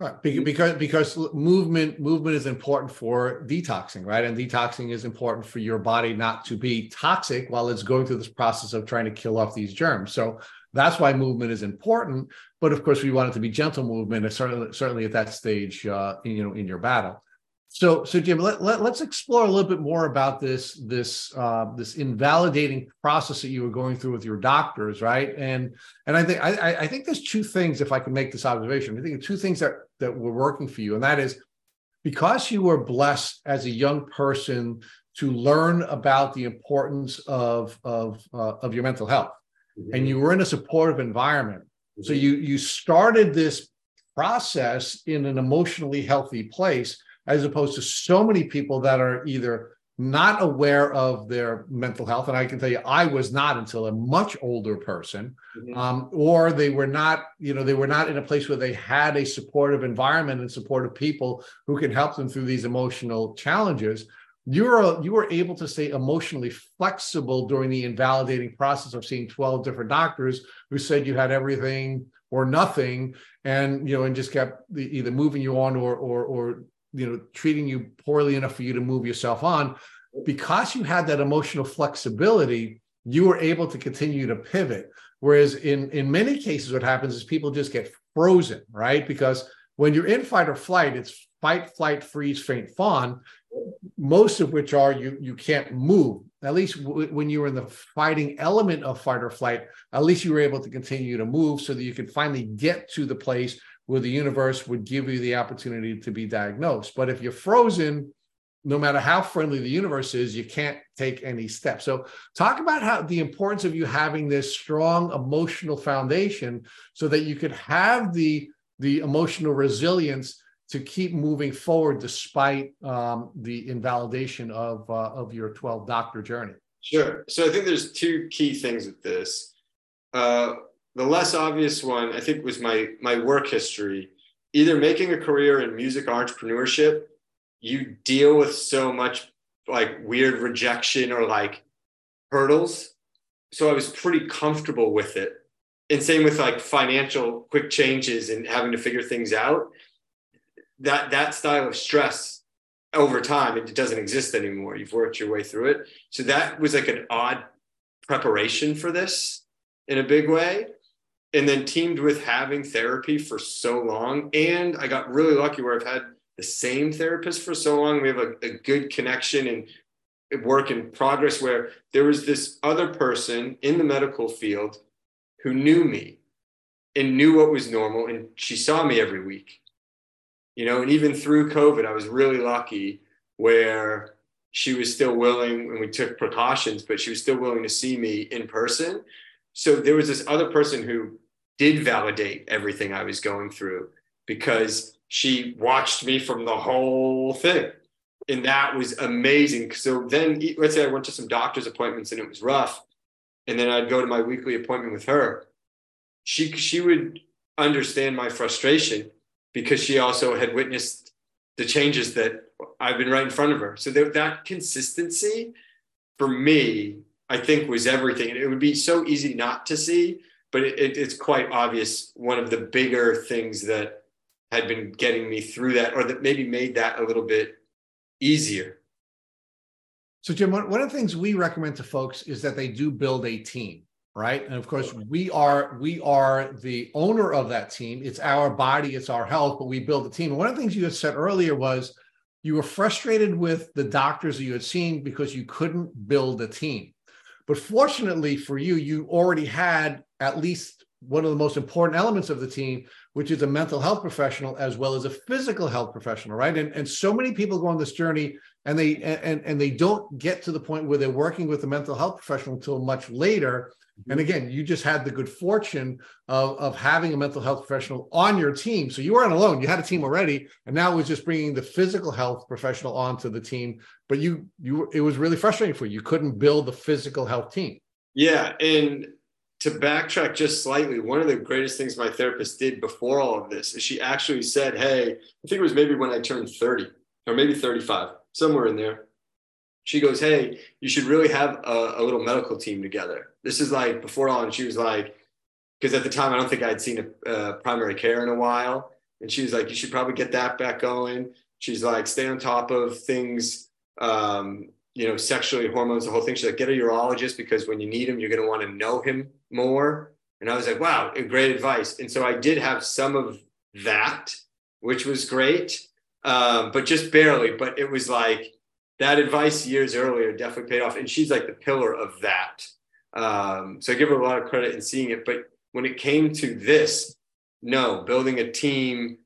Right, because because movement movement is important for detoxing, right? And detoxing is important for your body not to be toxic while it's going through this process of trying to kill off these germs. So that's why movement is important. But of course, we want it to be gentle movement, certainly certainly at that stage, uh, you know, in your battle. So, so Jim, let, let, us explore a little bit more about this this uh, this invalidating process that you were going through with your doctors, right? And and I think I, I think there's two things, if I can make this observation. I think two things that that were working for you, and that is because you were blessed as a young person to learn about the importance of of uh, of your mental health, mm-hmm. and you were in a supportive environment. Mm-hmm. So you you started this process in an emotionally healthy place as opposed to so many people that are either not aware of their mental health. And I can tell you, I was not until a much older person, mm-hmm. um, or they were not, you know, they were not in a place where they had a supportive environment and supportive people who can help them through these emotional challenges. You were you were able to stay emotionally flexible during the invalidating process of seeing 12 different doctors who said you had everything or nothing and you know and just kept either moving you on or or or you know treating you poorly enough for you to move yourself on because you had that emotional flexibility, you were able to continue to pivot. Whereas in, in many cases, what happens is people just get frozen, right? Because when you're in fight or flight, it's fight, flight, freeze, faint, fawn, most of which are you you can't move. At least w- when you were in the fighting element of fight or flight, at least you were able to continue to move so that you could finally get to the place where the universe would give you the opportunity to be diagnosed. But if you're frozen, no matter how friendly the universe is, you can't take any steps. So, talk about how the importance of you having this strong emotional foundation so that you could have the the emotional resilience to keep moving forward despite um, the invalidation of uh, of your 12 doctor journey. Sure. So I think there's two key things with this. Uh, the less obvious one, I think, was my my work history. Either making a career in music entrepreneurship, you deal with so much like weird rejection or like hurdles. So I was pretty comfortable with it. And same with like financial quick changes and having to figure things out. That that style of stress over time it doesn't exist anymore. You've worked your way through it. So that was like an odd preparation for this in a big way and then teamed with having therapy for so long. And I got really lucky where I've had the same therapist for so long. We have a, a good connection and work in progress where there was this other person in the medical field who knew me and knew what was normal. And she saw me every week, you know, and even through COVID, I was really lucky where she was still willing and we took precautions, but she was still willing to see me in person. So there was this other person who did validate everything I was going through because she watched me from the whole thing. And that was amazing. So then, let's say I went to some doctor's appointments and it was rough. And then I'd go to my weekly appointment with her. She, she would understand my frustration because she also had witnessed the changes that I've been right in front of her. So that, that consistency for me, I think was everything. And it would be so easy not to see but it, it, it's quite obvious one of the bigger things that had been getting me through that or that maybe made that a little bit easier. So jim one of the things we recommend to folks is that they do build a team right? And of course we are we are the owner of that team. It's our body it's our health but we build a team. And one of the things you had said earlier was you were frustrated with the doctors that you had seen because you couldn't build a team but fortunately for you, you already had at least one of the most important elements of the team, which is a mental health professional as well as a physical health professional, right? And, and so many people go on this journey and they and, and they don't get to the point where they're working with a mental health professional until much later. And mm-hmm. again, you just had the good fortune of, of having a mental health professional on your team. So you weren't alone. You had a team already, and now it was just bringing the physical health professional onto the team. But you, you, it was really frustrating for you. You couldn't build the physical health team. Yeah, and to backtrack just slightly, one of the greatest things my therapist did before all of this is she actually said, "Hey, I think it was maybe when I turned 30 or maybe 35, somewhere in there." she goes, Hey, you should really have a, a little medical team together. This is like before all, and she was like, because at the time I don't think I'd seen a, a primary care in a while. And she was like, You should probably get that back going. She's like, Stay on top of things, um, you know, sexually, hormones, the whole thing. She's like, Get a urologist because when you need him, you're going to want to know him more. And I was like, Wow, great advice. And so I did have some of that, which was great, um, but just barely. But it was like, that advice years earlier definitely paid off. And she's like the pillar of that. Um, so I give her a lot of credit in seeing it. But when it came to this, no, building a team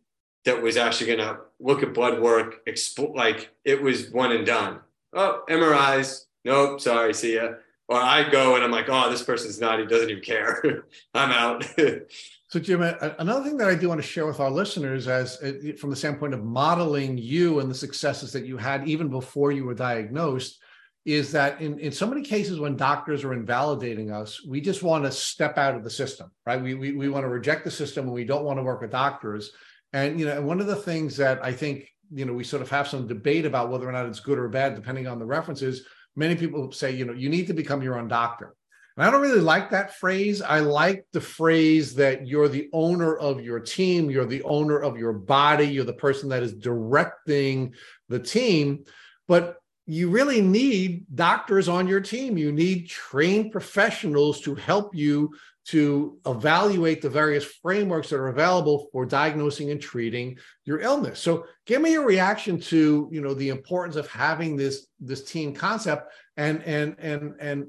that was actually going to look at blood work, expo- like it was one and done. Oh, MRIs. Nope, sorry, see ya. Or I go and I'm like, oh, this person's not, he doesn't even care. I'm out. So, Jim, another thing that I do want to share with our listeners, as uh, from the standpoint of modeling you and the successes that you had even before you were diagnosed, is that in, in so many cases when doctors are invalidating us, we just want to step out of the system, right? We, we, we want to reject the system and we don't want to work with doctors. And, you know, one of the things that I think, you know, we sort of have some debate about whether or not it's good or bad, depending on the references. Many people say, you know, you need to become your own doctor. And I don't really like that phrase. I like the phrase that you're the owner of your team, you're the owner of your body, you're the person that is directing the team. But you really need doctors on your team. You need trained professionals to help you to evaluate the various frameworks that are available for diagnosing and treating your illness. So give me your reaction to, you know, the importance of having this this team concept and and and and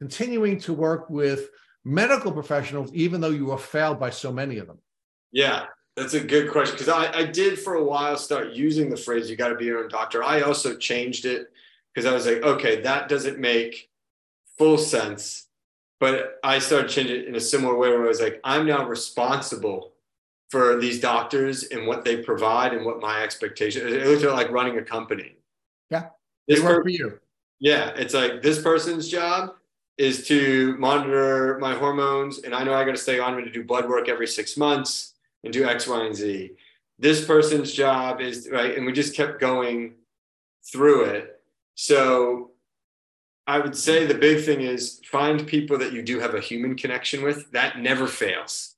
continuing to work with medical professionals even though you were failed by so many of them. Yeah, that's a good question because I, I did for a while start using the phrase you got to be your own doctor. I also changed it because I was like, okay, that doesn't make full sense. But I started changing it in a similar way where I was like, I'm now responsible for these doctors and what they provide and what my expectation. It looked like running a company. Yeah, they work for you. Yeah, it's like this person's job is to monitor my hormones, and I know I got to stay on to do blood work every six months and do X, Y, and Z. This person's job is right, and we just kept going through it. So I would say the big thing is find people that you do have a human connection with. That never fails.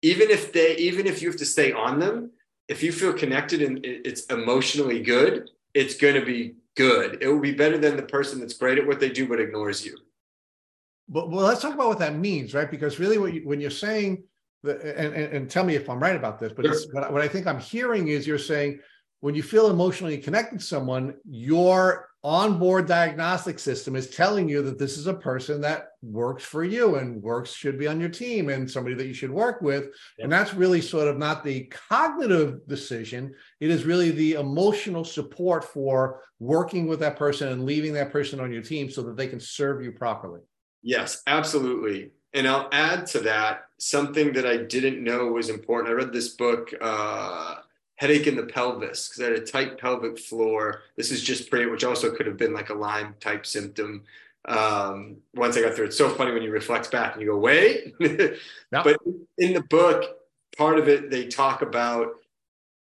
Even if they, even if you have to stay on them, if you feel connected and it's emotionally good, it's going to be good. It will be better than the person that's great at what they do but ignores you. But well, let's talk about what that means, right? Because really, what you, when you're saying and, and, and, tell me if I'm right about this, but sure. what, what I think I'm hearing is you're saying when you feel emotionally connected to someone, your onboard diagnostic system is telling you that this is a person that works for you and works should be on your team and somebody that you should work with. Yep. And that's really sort of not the cognitive decision. It is really the emotional support for working with that person and leaving that person on your team so that they can serve you properly. Yes, absolutely. And I'll add to that something that I didn't know was important. I read this book, uh, Headache in the Pelvis, because I had a tight pelvic floor. This is just pretty, which also could have been like a Lyme type symptom. Um, once I got through, it's so funny when you reflect back and you go, wait. But in the book, part of it, they talk about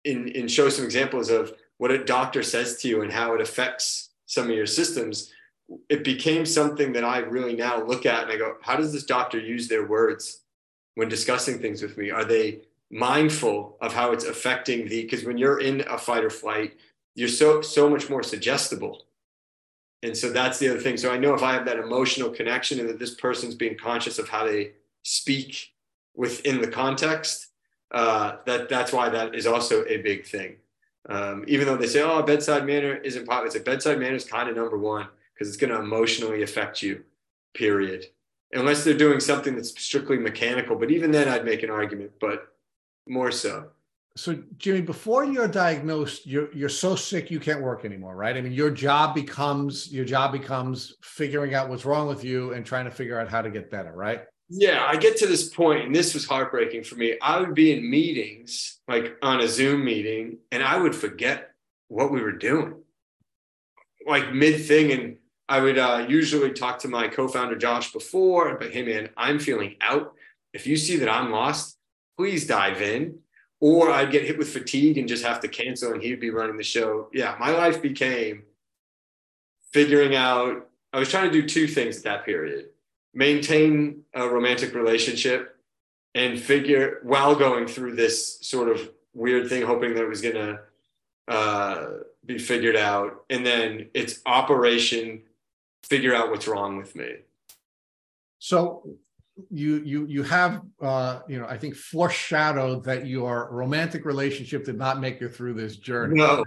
in, in show some examples of what a doctor says to you and how it affects some of your systems it became something that I really now look at and I go, how does this doctor use their words when discussing things with me? Are they mindful of how it's affecting the because when you're in a fight or flight, you're so so much more suggestible. And so that's the other thing. So I know if I have that emotional connection and that this person's being conscious of how they speak within the context, uh, that that's why that is also a big thing. Um, even though they say, "Oh, bedside manner isn't popular," it's like bedside manner is kind of number one because it's going to emotionally affect you, period. Unless they're doing something that's strictly mechanical. But even then, I'd make an argument, but more so. So, Jimmy, before you're diagnosed, you're you're so sick you can't work anymore, right? I mean, your job becomes your job becomes figuring out what's wrong with you and trying to figure out how to get better, right? Yeah, I get to this point, and this was heartbreaking for me. I would be in meetings, like on a Zoom meeting, and I would forget what we were doing, like mid thing, and I would uh, usually talk to my co-founder Josh before, but hey man, I'm feeling out. If you see that I'm lost, please dive in. Or I'd get hit with fatigue and just have to cancel, and he'd be running the show. Yeah, my life became figuring out. I was trying to do two things at that period: maintain a romantic relationship and figure while going through this sort of weird thing, hoping that it was gonna uh, be figured out, and then it's operation figure out what's wrong with me. So you you you have uh you know i think foreshadowed that your romantic relationship did not make you through this journey no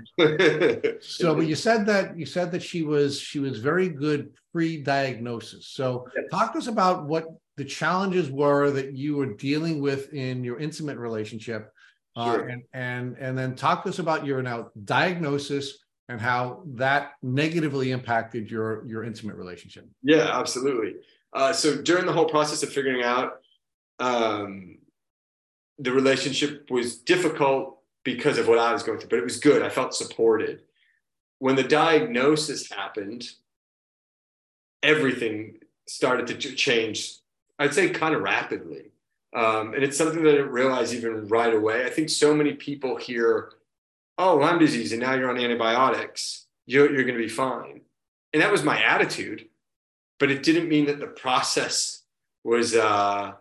so but you said that you said that she was she was very good pre-diagnosis so yes. talk to us about what the challenges were that you were dealing with in your intimate relationship uh, sure. and and and then talk to us about your now diagnosis and how that negatively impacted your your intimate relationship. Yeah, absolutely. Uh, so during the whole process of figuring out, um, the relationship was difficult because of what I was going through, but it was good. I felt supported. When the diagnosis happened, everything started to change. I'd say kind of rapidly. Um, and it's something that I didn't realize even right away. I think so many people hear oh, Lyme disease, and now you're on antibiotics, you're, you're going to be fine. And that was my attitude, but it didn't mean that the process was, uh,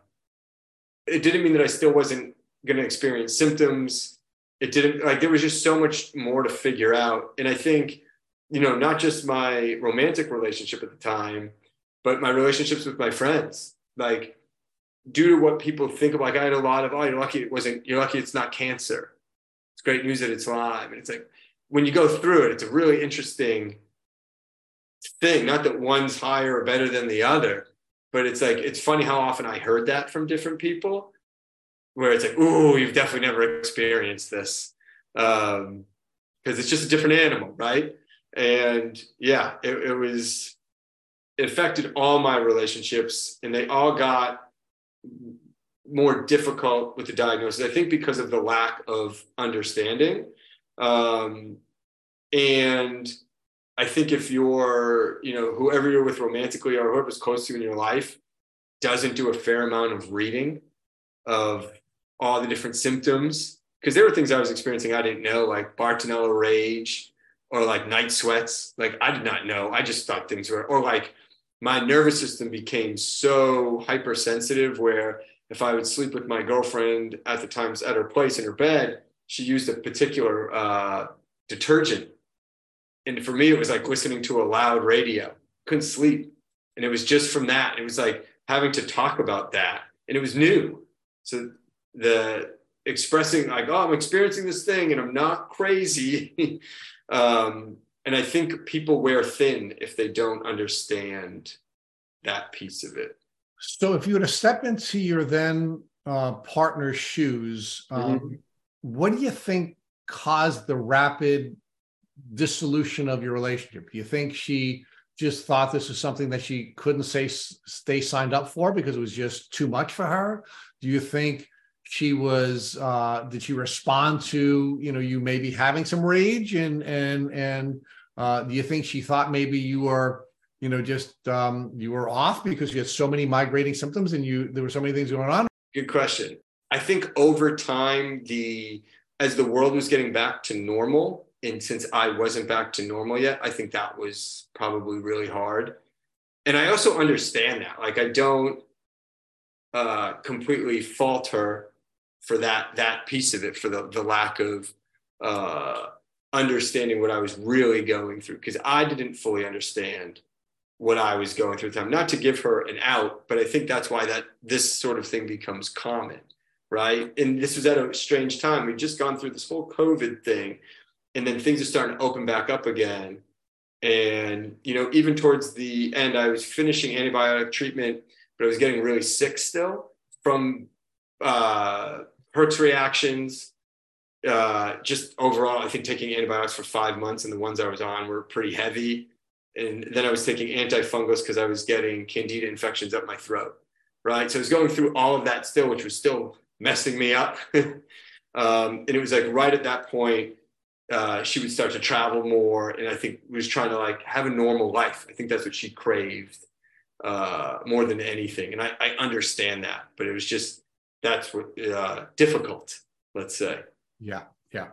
it didn't mean that I still wasn't going to experience symptoms. It didn't, like, there was just so much more to figure out. And I think you know, not just my romantic relationship at the time, but my relationships with my friends. Like, due to what people think of, like I had a lot of, oh, you're lucky it wasn't, you're lucky it's not cancer. It's great news that it's Lyme. And it's like, when you go through it, it's a really interesting thing. Not that one's higher or better than the other, but it's like, it's funny how often I heard that from different people where it's like, oh, you've definitely never experienced this. Um, because it's just a different animal, right? And yeah, it, it was, it affected all my relationships and they all got more difficult with the diagnosis. I think because of the lack of understanding. Um, and I think if you're, you know, whoever you're with romantically or whoever's close to you in your life doesn't do a fair amount of reading of all the different symptoms, because there were things I was experiencing I didn't know, like Bartonella rage or like night sweats. Like I did not know. I just thought things were, or like my nervous system became so hypersensitive where if I would sleep with my girlfriend at the times at her place in her bed, she used a particular uh, detergent. And for me, it was like listening to a loud radio, couldn't sleep. And it was just from that. It was like having to talk about that. And it was new. So the expressing, like, oh, I'm experiencing this thing and I'm not crazy. um, and I think people wear thin if they don't understand that piece of it. So, if you were to step into your then uh, partner's shoes, um, mm-hmm. what do you think caused the rapid dissolution of your relationship? Do you think she just thought this was something that she couldn't say stay signed up for because it was just too much for her? Do you think she was uh did she respond to you know you maybe having some rage and and and uh do you think she thought maybe you were you know just um you were off because you had so many migrating symptoms and you there were so many things going on good question i think over time the as the world was getting back to normal and since i wasn't back to normal yet i think that was probably really hard and i also understand that like i don't uh completely fault her for that that piece of it for the the lack of uh, understanding what I was really going through because I didn't fully understand what I was going through at the time. Not to give her an out, but I think that's why that this sort of thing becomes common, right? And this was at a strange time. We'd just gone through this whole COVID thing, and then things are starting to open back up again. And you know, even towards the end, I was finishing antibiotic treatment, but I was getting really sick still from uh, Herx reactions. Uh, just overall, I think taking antibiotics for five months and the ones I was on were pretty heavy. And then I was taking antifungals because I was getting candida infections up my throat. Right. So I was going through all of that still, which was still messing me up. um, and it was like right at that point, uh, she would start to travel more. And I think was trying to like have a normal life. I think that's what she craved uh, more than anything. And I, I understand that, but it was just that's what uh, difficult, let's say. Yeah, yeah.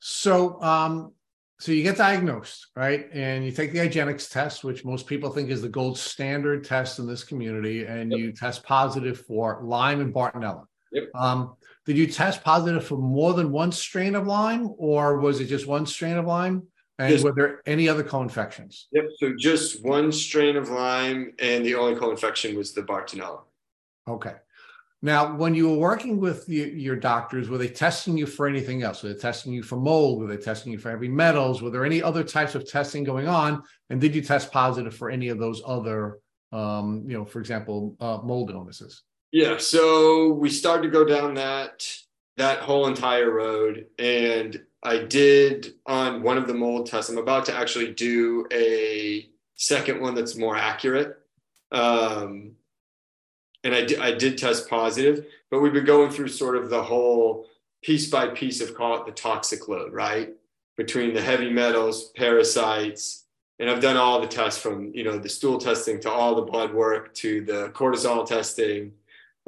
So, um, so you get diagnosed, right? And you take the IGeneX test, which most people think is the gold standard test in this community, and yep. you test positive for Lyme and Bartonella. Yep. Um, did you test positive for more than one strain of Lyme, or was it just one strain of Lyme? And just, were there any other co-infections? Yep. So just one strain of Lyme, and the only co-infection was the Bartonella. Okay. Now, when you were working with the, your doctors, were they testing you for anything else? Were they testing you for mold? Were they testing you for heavy metals? Were there any other types of testing going on? And did you test positive for any of those other, um, you know, for example, uh, mold illnesses? Yeah. So we started to go down that that whole entire road, and I did on one of the mold tests. I'm about to actually do a second one that's more accurate. Um, and I, d- I did test positive, but we've been going through sort of the whole piece by piece of call it the toxic load, right? Between the heavy metals, parasites, and I've done all the tests from you know the stool testing to all the blood work to the cortisol testing,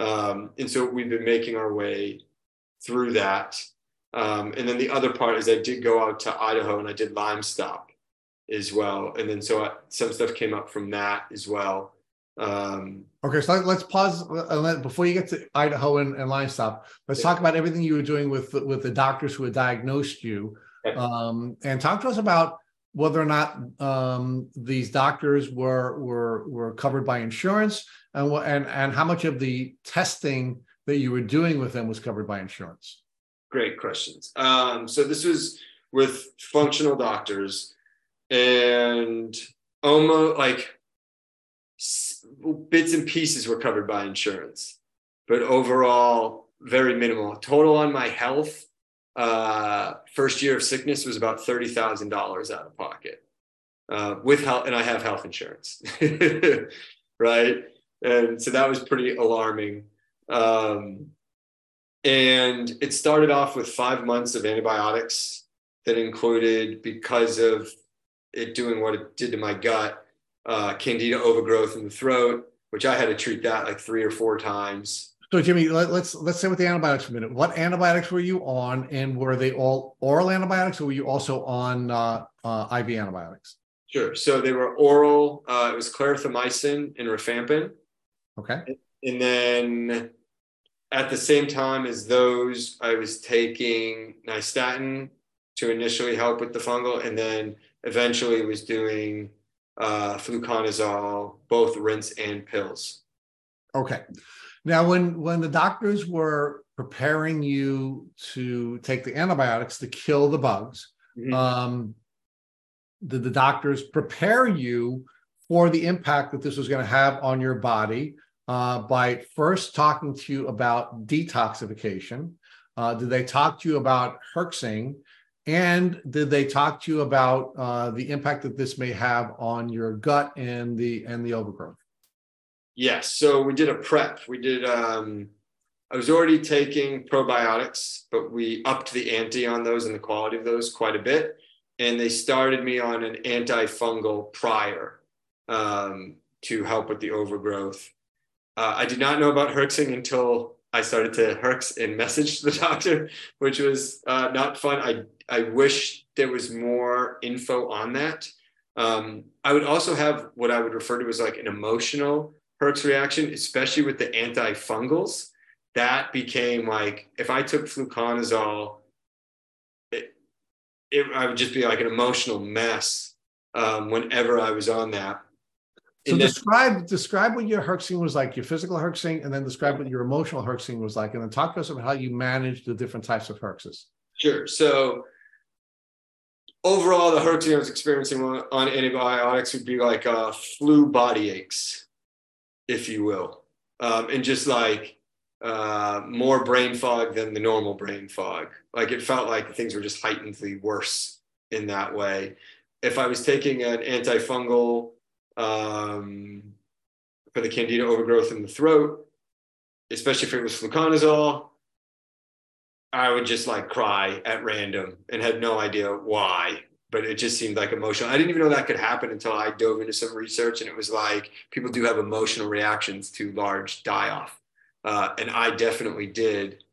um, and so we've been making our way through that. Um, and then the other part is I did go out to Idaho and I did Lyme Stop as well, and then so I, some stuff came up from that as well. Um, okay, so let's pause uh, before you get to Idaho and, and Lyme Stop. Let's yeah. talk about everything you were doing with with the doctors who had diagnosed you, um, and talk to us about whether or not um, these doctors were were were covered by insurance, and what and and how much of the testing that you were doing with them was covered by insurance? Great questions. Um, so this was with functional doctors, and almost like bits and pieces were covered by insurance, but overall very minimal. Total on my health uh, first year of sickness was about thirty thousand dollars out of pocket uh, with health, and I have health insurance, right? And so that was pretty alarming. Um, and it started off with five months of antibiotics that included, because of it doing what it did to my gut, uh, candida overgrowth in the throat, which I had to treat that like three or four times. So Jimmy, let, us let's say with the antibiotics for a minute. What antibiotics were you on, and were they all oral antibiotics, or were you also on uh, uh, IV antibiotics? Sure. So they were oral. Uh, it was clarithromycin and rifampin. Okay. And then at the same time as those, I was taking nystatin to initially help with the fungal, and then eventually was doing uh, fluconazole, both rinse and pills. Okay. Now, when when the doctors were preparing you to take the antibiotics to kill the bugs, mm-hmm. um, did the doctors prepare you for the impact that this was going to have on your body uh, by first talking to you about detoxification? Uh, did they talk to you about herxing? And did they talk to you about uh, the impact that this may have on your gut and the and the overgrowth? Yes. So we did a prep. We did, um, I was already taking probiotics, but we upped the ante on those and the quality of those quite a bit. And they started me on an antifungal prior um, to help with the overgrowth. Uh, I did not know about herxing until I started to herx and message the doctor, which was uh, not fun. I, I wish there was more info on that. Um, I would also have what I would refer to as like an emotional Herx reaction, especially with the antifungals, that became like if I took fluconazole, it, it I would just be like an emotional mess um, whenever I was on that. So describe describe what your herxing was like, your physical herxing, and then describe what your emotional herxing was like, and then talk to us about how you manage the different types of herxes. Sure. So overall, the herxing I was experiencing on antibiotics would be like uh, flu body aches if you will, um, and just like uh, more brain fog than the normal brain fog. Like it felt like things were just heightenedly worse in that way. If I was taking an antifungal um, for the candida overgrowth in the throat, especially if it was fluconazole, I would just like cry at random and had no idea why but it just seemed like emotional. I didn't even know that could happen until I dove into some research, and it was like people do have emotional reactions to large die off, uh, and I definitely did.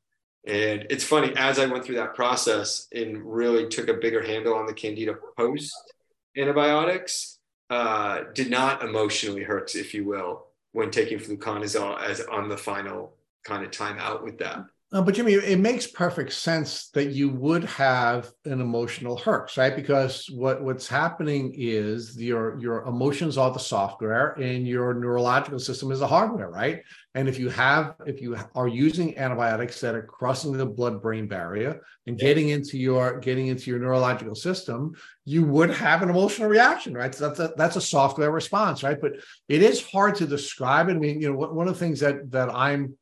And it's funny as I went through that process and really took a bigger handle on the candida post antibiotics, uh, did not emotionally hurt, if you will, when taking fluconazole as on the final kind of timeout with that. Uh, but Jimmy, it makes perfect sense that you would have an emotional herx, right? Because what, what's happening is your your emotions are the software, and your neurological system is the hardware, right? And if you have if you are using antibiotics that are crossing the blood-brain barrier and getting into your getting into your neurological system, you would have an emotional reaction, right? So that's a, that's a software response, right? But it is hard to describe. I mean, you know, one of the things that that I'm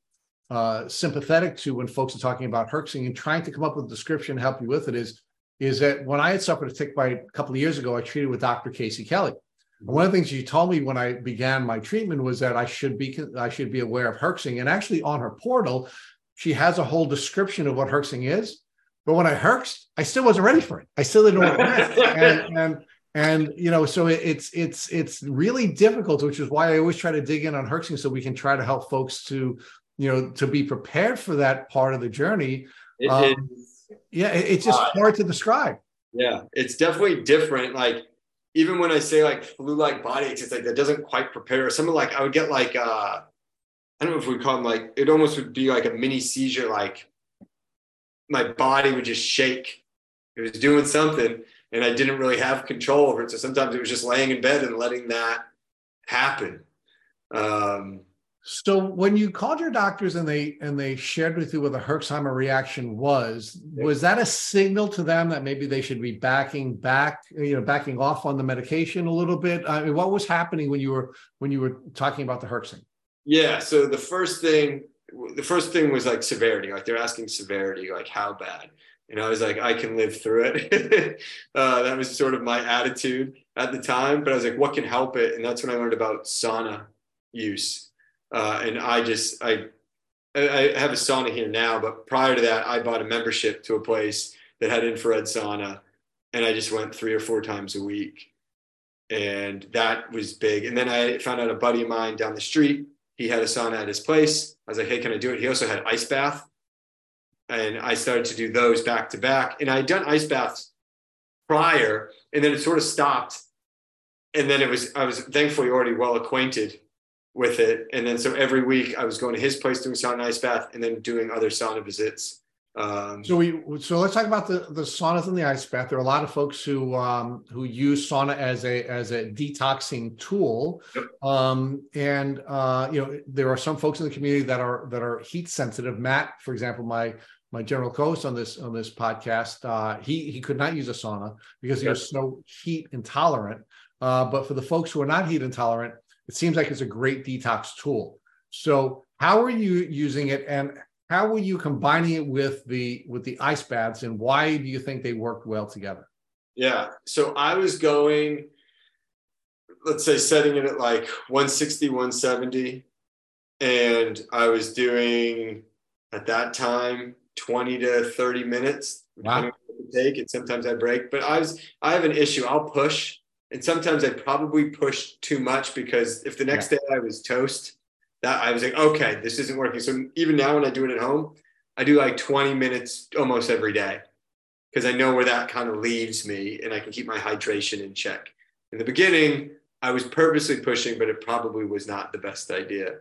uh, sympathetic to when folks are talking about herxing and trying to come up with a description to help you with it is is that when I had suffered a tick bite a couple of years ago, I treated with Dr. Casey Kelly. And one of the things she told me when I began my treatment was that I should be I should be aware of herxing. And actually, on her portal, she has a whole description of what herxing is. But when I herxed, I still wasn't ready for it. I still didn't know what it meant. and, and and you know, so it's it's it's really difficult, which is why I always try to dig in on herxing so we can try to help folks to you know to be prepared for that part of the journey it, um, yeah it, it's just uh, hard to describe yeah it's definitely different like even when i say like flu-like body aches it's like that doesn't quite prepare something like i would get like uh i don't know if we call them like it almost would be like a mini seizure like my body would just shake it was doing something and I didn't really have control over it. So sometimes it was just laying in bed and letting that happen. Um, so when you called your doctors and they and they shared with you what the Herxheimer reaction was, was that a signal to them that maybe they should be backing back, you know, backing off on the medication a little bit? I mean, what was happening when you were when you were talking about the Herxing? Yeah. So the first thing, the first thing was like severity. Like they're asking severity, like how bad. And I was like, I can live through it. uh, that was sort of my attitude at the time. But I was like, what can help it? And that's when I learned about sauna use uh, and I just I I have a sauna here now, but prior to that, I bought a membership to a place that had infrared sauna, and I just went three or four times a week, and that was big. And then I found out a buddy of mine down the street he had a sauna at his place. I was like, hey, can I do it? He also had ice bath, and I started to do those back to back. And I had done ice baths prior, and then it sort of stopped. And then it was I was thankfully already well acquainted with it. And then so every week I was going to his place doing sauna ice bath and then doing other sauna visits. Um, so we so let's talk about the the saunas and the ice bath. There are a lot of folks who um, who use sauna as a as a detoxing tool, yep. um, and uh, you know there are some folks in the community that are that are heat sensitive. Matt, for example, my my general co-host on this on this podcast, uh, he he could not use a sauna because he yep. was so heat intolerant. Uh, but for the folks who are not heat intolerant, it seems like it's a great detox tool. So how are you using it and how were you combining it with the with the ice baths and why do you think they worked well together? Yeah. So I was going let's say setting it at like 160 170 and I was doing at that time 20 to 30 minutes wow. take and sometimes I break but I was I have an issue I'll push and sometimes I probably pushed too much because if the next yeah. day I was toast, that I was like, okay, this isn't working. So even now when I do it at home, I do like 20 minutes almost every day because I know where that kind of leaves me and I can keep my hydration in check. In the beginning, I was purposely pushing, but it probably was not the best idea.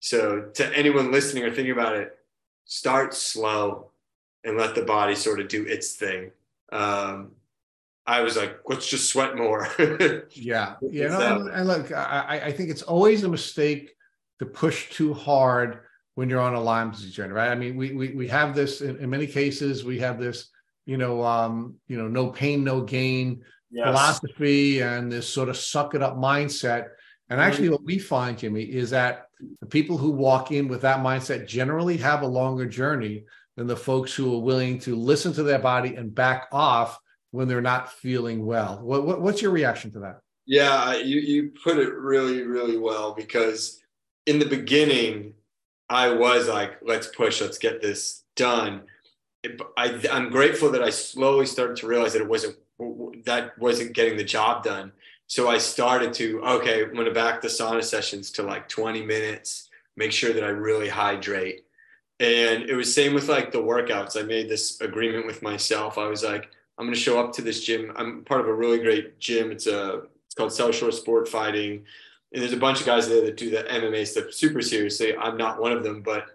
So to anyone listening or thinking about it, start slow and let the body sort of do its thing. Um, I was like, let's just sweat more. yeah. You know, and, and, look, I, I think it's always a mistake to push too hard when you're on a Lyme disease journey, right? I mean, we we, we have this in, in many cases, we have this, you know, um, you know, no pain, no gain yes. philosophy and this sort of suck it up mindset. And mm-hmm. actually, what we find, Jimmy, is that the people who walk in with that mindset generally have a longer journey than the folks who are willing to listen to their body and back off when they're not feeling well. What, what, what's your reaction to that? Yeah, you, you put it really, really well because in the beginning, I was like, let's push, let's get this done. I, I'm grateful that I slowly started to realize that it wasn't that wasn't getting the job done. So I started to okay, I'm going to back the sauna sessions to like 20 minutes. Make sure that I really hydrate. And it was same with like the workouts. I made this agreement with myself. I was like, I'm going to show up to this gym. I'm part of a really great gym. It's a it's called South Shore Sport Fighting, and there's a bunch of guys there that do the MMA stuff super seriously. I'm not one of them, but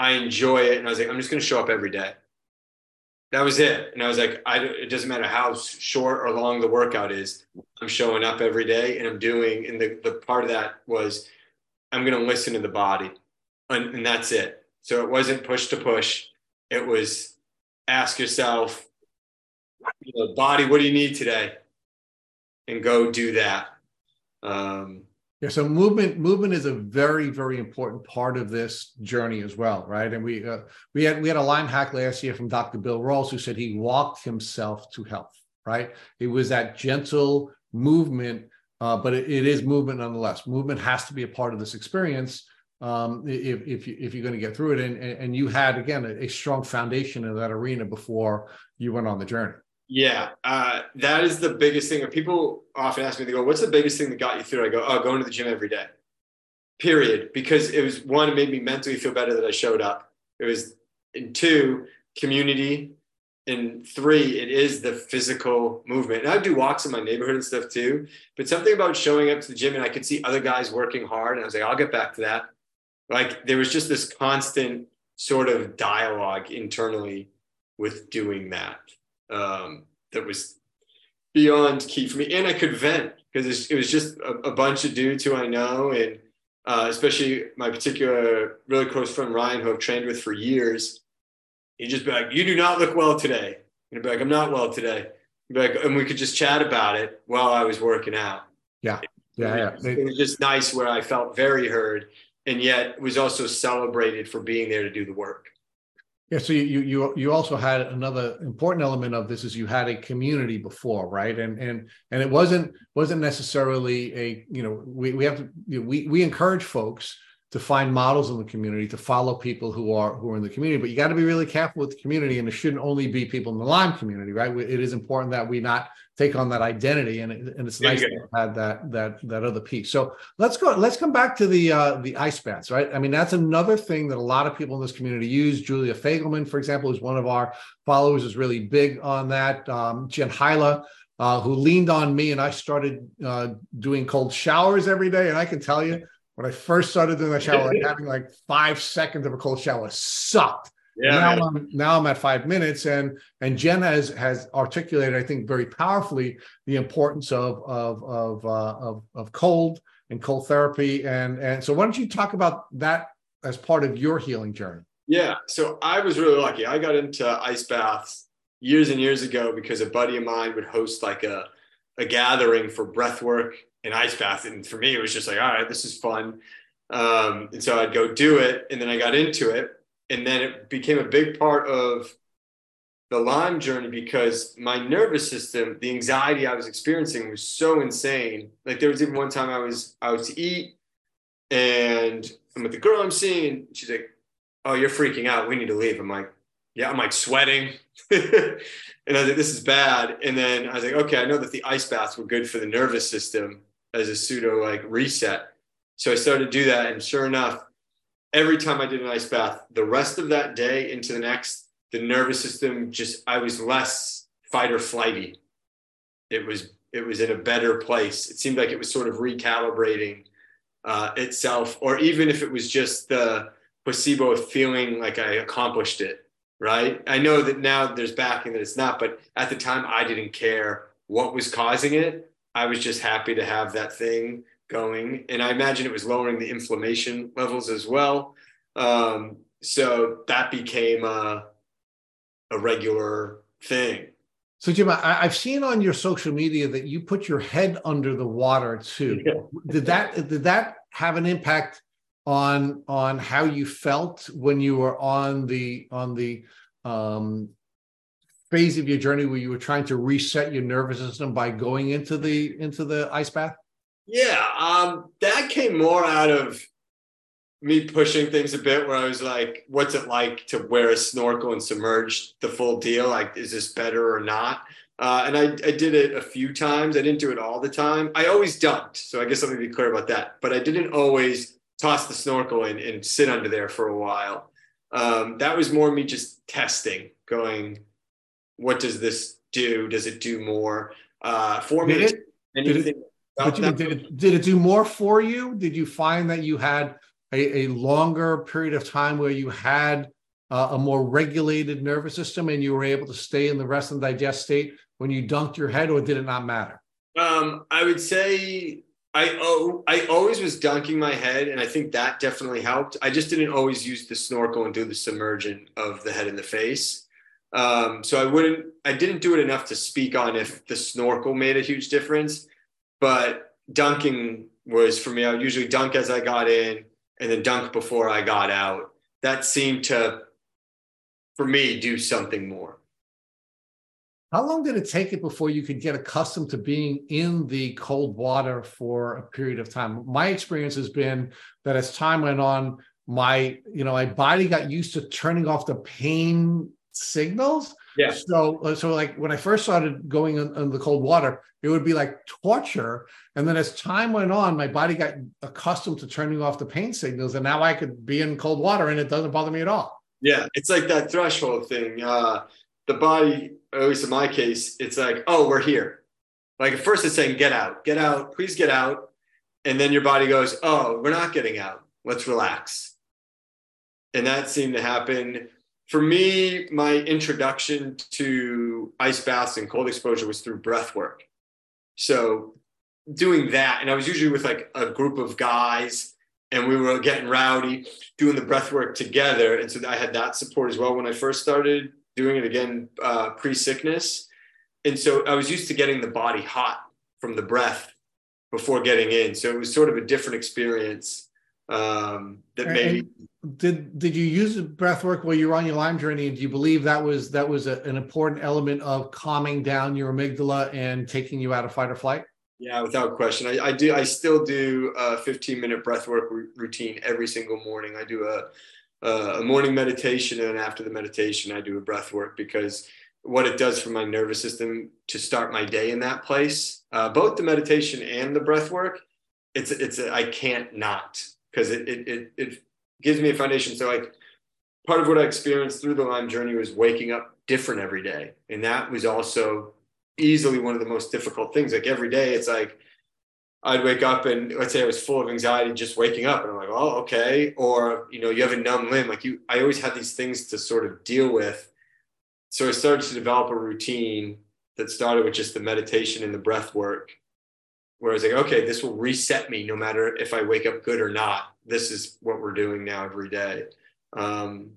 I enjoy it. And I was like, I'm just going to show up every day. That was it. And I was like, I, it doesn't matter how short or long the workout is. I'm showing up every day and I'm doing. And the, the part of that was I'm going to listen to the body. And, and that's it. So it wasn't push to push. It was ask yourself, you know, body, what do you need today? And go do that. Um, yeah, so movement movement is a very very important part of this journey as well, right? And we uh, we had we had a Lyme hack last year from Dr. Bill Rawls who said he walked himself to health, right? It was that gentle movement, uh, but it, it is movement nonetheless. Movement has to be a part of this experience um, if if, you, if you're going to get through it. And, and you had again a, a strong foundation in that arena before you went on the journey. Yeah, uh, that is the biggest thing. People often ask me, they go, "What's the biggest thing that got you through?" I go, "Oh, going to the gym every day." Period. Because it was one, it made me mentally feel better that I showed up. It was, and two, community, and three, it is the physical movement. And I do walks in my neighborhood and stuff too. But something about showing up to the gym and I could see other guys working hard, and I was like, "I'll get back to that." Like there was just this constant sort of dialogue internally with doing that um, that was beyond key for me. And I could vent because it was just a, a, bunch of dudes who I know, and uh, especially my particular really close friend Ryan, who I've trained with for years. He'd just be like, "You do not look well today." And I'd be like, "I'm not well today." Like, and we could just chat about it while I was working out. Yeah, yeah, yeah. It was just nice where I felt very heard, and yet was also celebrated for being there to do the work. Yeah, so you you you also had another important element of this is you had a community before, right? And and and it wasn't wasn't necessarily a you know we we have to you know, we we encourage folks to find models in the community to follow people who are who are in the community, but you got to be really careful with the community, and it shouldn't only be people in the Lyme community, right? It is important that we not take on that identity and, and it's nice to have that that that other piece. So let's go let's come back to the uh the ice baths right? I mean that's another thing that a lot of people in this community use. Julia fagelman for example is one of our followers is really big on that. Um jen hyla uh, who leaned on me and I started uh, doing cold showers every day. And I can tell you, when I first started doing the shower, like having like five seconds of a cold shower. Sucked. Yeah, now I'm now I'm at five minutes, and and Jen has has articulated, I think, very powerfully the importance of of of uh, of, of cold and cold therapy, and and so why don't you talk about that as part of your healing journey? Yeah, so I was really lucky. I got into ice baths years and years ago because a buddy of mine would host like a a gathering for breath work and ice bath, and for me it was just like, all right, this is fun. Um, and so I'd go do it, and then I got into it and then it became a big part of the Lyme journey because my nervous system, the anxiety I was experiencing was so insane. Like there was even one time I was out to eat and I'm with the girl I'm seeing, she's like, Oh, you're freaking out. We need to leave. I'm like, Yeah, I'm like sweating. and I was like, This is bad. And then I was like, Okay, I know that the ice baths were good for the nervous system as a pseudo like reset. So I started to do that. And sure enough, every time I did an ice bath, the rest of that day into the next, the nervous system just I was less fight or flighty. It was it was in a better place. It seemed like it was sort of recalibrating uh, itself, or even if it was just the placebo of feeling like I accomplished it. Right. I know that now there's backing that it's not, but at the time I didn't care what was causing it. I was just happy to have that thing going. And I imagine it was lowering the inflammation levels as well. Um, so that became a, a regular thing. So, Jim, I, have seen on your social media that you put your head under the water too. Yeah. Did that did that have an impact on on how you felt when you were on the on the um, phase of your journey where you were trying to reset your nervous system by going into the into the ice bath? Yeah, um, that came more out of me pushing things a bit where I was like, what's it like to wear a snorkel and submerge the full deal? Like, is this better or not? Uh, and I, I did it a few times. I didn't do it all the time. I always dunked. So I guess let me be clear about that. But I didn't always toss the snorkel in and sit under there for a while. Um, that was more me just testing, going, what does this do? Does it do more? Uh, for me, anything but you, did, it, did it do more for you? Did you find that you had a, a longer period of time where you had uh, a more regulated nervous system and you were able to stay in the rest and digest state when you dunked your head, or did it not matter? Um, I would say I oh, I always was dunking my head, and I think that definitely helped. I just didn't always use the snorkel and do the submersion of the head and the face. Um, so I wouldn't, I didn't do it enough to speak on if the snorkel made a huge difference but dunking was for me. I would usually dunk as I got in and then dunk before I got out. That seemed to, for me, do something more. How long did it take it before you could get accustomed to being in the cold water for a period of time? My experience has been that as time went on, my you know my body got used to turning off the pain signals yeah. So, uh, so like when I first started going in, in, the cold water, it would be like torture. And then as time went on, my body got accustomed to turning off the pain signals, and now I could be in cold water and it doesn't bother me at all. Yeah, it's like that threshold thing. Uh, the body, at least in my case, it's like, oh, we're here. Like at first, it's saying, get out, get out, please get out, and then your body goes, oh, we're not getting out. Let's relax. And that seemed to happen for me, my introduction to ice baths and cold exposure was through breath work. So doing that, and I was usually with like a group of guys, and we were getting rowdy, doing the breath work together. And so I had that support as well when I first started doing it again uh, pre sickness. And so I was used to getting the body hot from the breath before getting in. So it was sort of a different experience um, that maybe did did you use breath work while you were on your Lyme journey? And do you believe that was that was a, an important element of calming down your amygdala and taking you out of fight or flight? Yeah, without question. I, I do. I still do a 15 minute breath work routine every single morning. I do a, a morning meditation, and after the meditation, I do a breath work because what it does for my nervous system to start my day in that place, uh, both the meditation and the breath work, it's it's a, I can't not because it, it it it gives me a foundation. So like part of what I experienced through the Lyme journey was waking up different every day, and that was also easily one of the most difficult things. Like every day, it's like I'd wake up and let's say I was full of anxiety just waking up, and I'm like, oh, okay. Or you know, you have a numb limb. Like you, I always had these things to sort of deal with. So I started to develop a routine that started with just the meditation and the breath work, where I was like, okay, this will reset me no matter if I wake up good or not. This is what we're doing now every day. Um,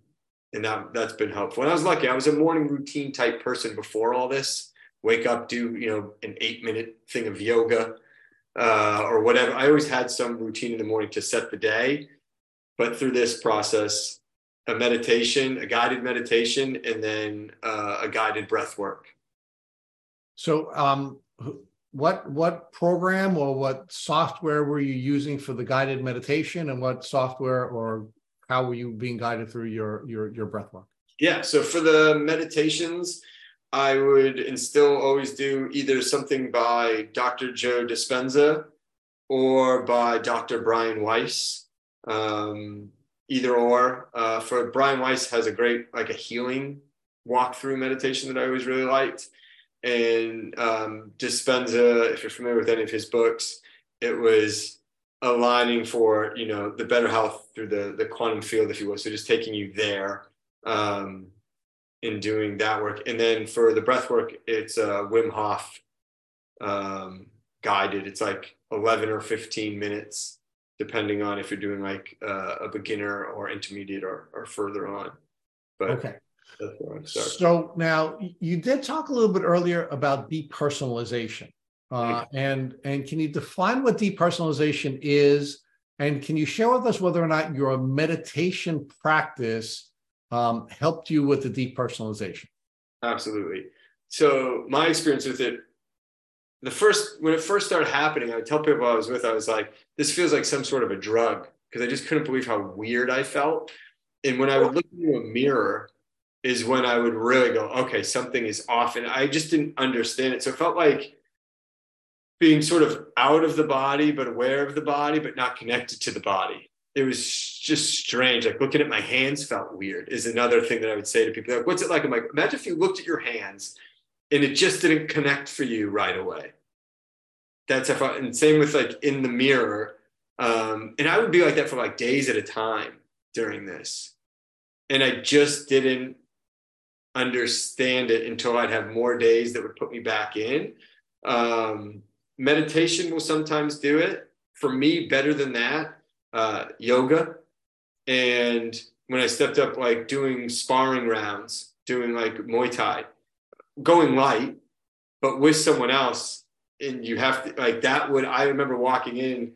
and that that's been helpful. And I was lucky. I was a morning routine type person before all this wake up, do you know an eight minute thing of yoga uh, or whatever. I always had some routine in the morning to set the day, but through this process, a meditation, a guided meditation, and then uh, a guided breath work. So, um, what what program or what software were you using for the guided meditation, and what software or how were you being guided through your your your breath work? Yeah, so for the meditations, I would and still always do either something by Dr. Joe Dispenza or by Dr. Brian Weiss. Um, either or. Uh, for Brian Weiss has a great like a healing walkthrough meditation that I always really liked. And um, Dispenza, if you're familiar with any of his books, it was aligning for you know the better health through the the quantum field, if you will. So just taking you there. Um, in doing that work. And then for the breath work, it's uh, Wim Hof um, guided. It's like 11 or 15 minutes, depending on if you're doing like uh, a beginner or intermediate or, or further on. But okay. So now you did talk a little bit earlier about depersonalization. Uh, and and can you define what depersonalization is? And can you share with us whether or not your meditation practice um, helped you with the depersonalization? Absolutely. So my experience with it, the first when it first started happening, I tell people I was with, I was like, this feels like some sort of a drug because I just couldn't believe how weird I felt. And when I would look into a mirror, is when I would really go, okay, something is off, and I just didn't understand it. So it felt like being sort of out of the body, but aware of the body, but not connected to the body it was just strange. Like looking at my hands felt weird is another thing that I would say to people. Like, what's it like? I'm like, imagine if you looked at your hands and it just didn't connect for you right away. That's if I, and same with like in the mirror. Um, and I would be like that for like days at a time during this. And I just didn't understand it until I'd have more days that would put me back in. Um, meditation will sometimes do it. For me, better than that uh, yoga. And when I stepped up, like doing sparring rounds, doing like Muay Thai, going light, but with someone else. And you have to, like, that would, I remember walking in,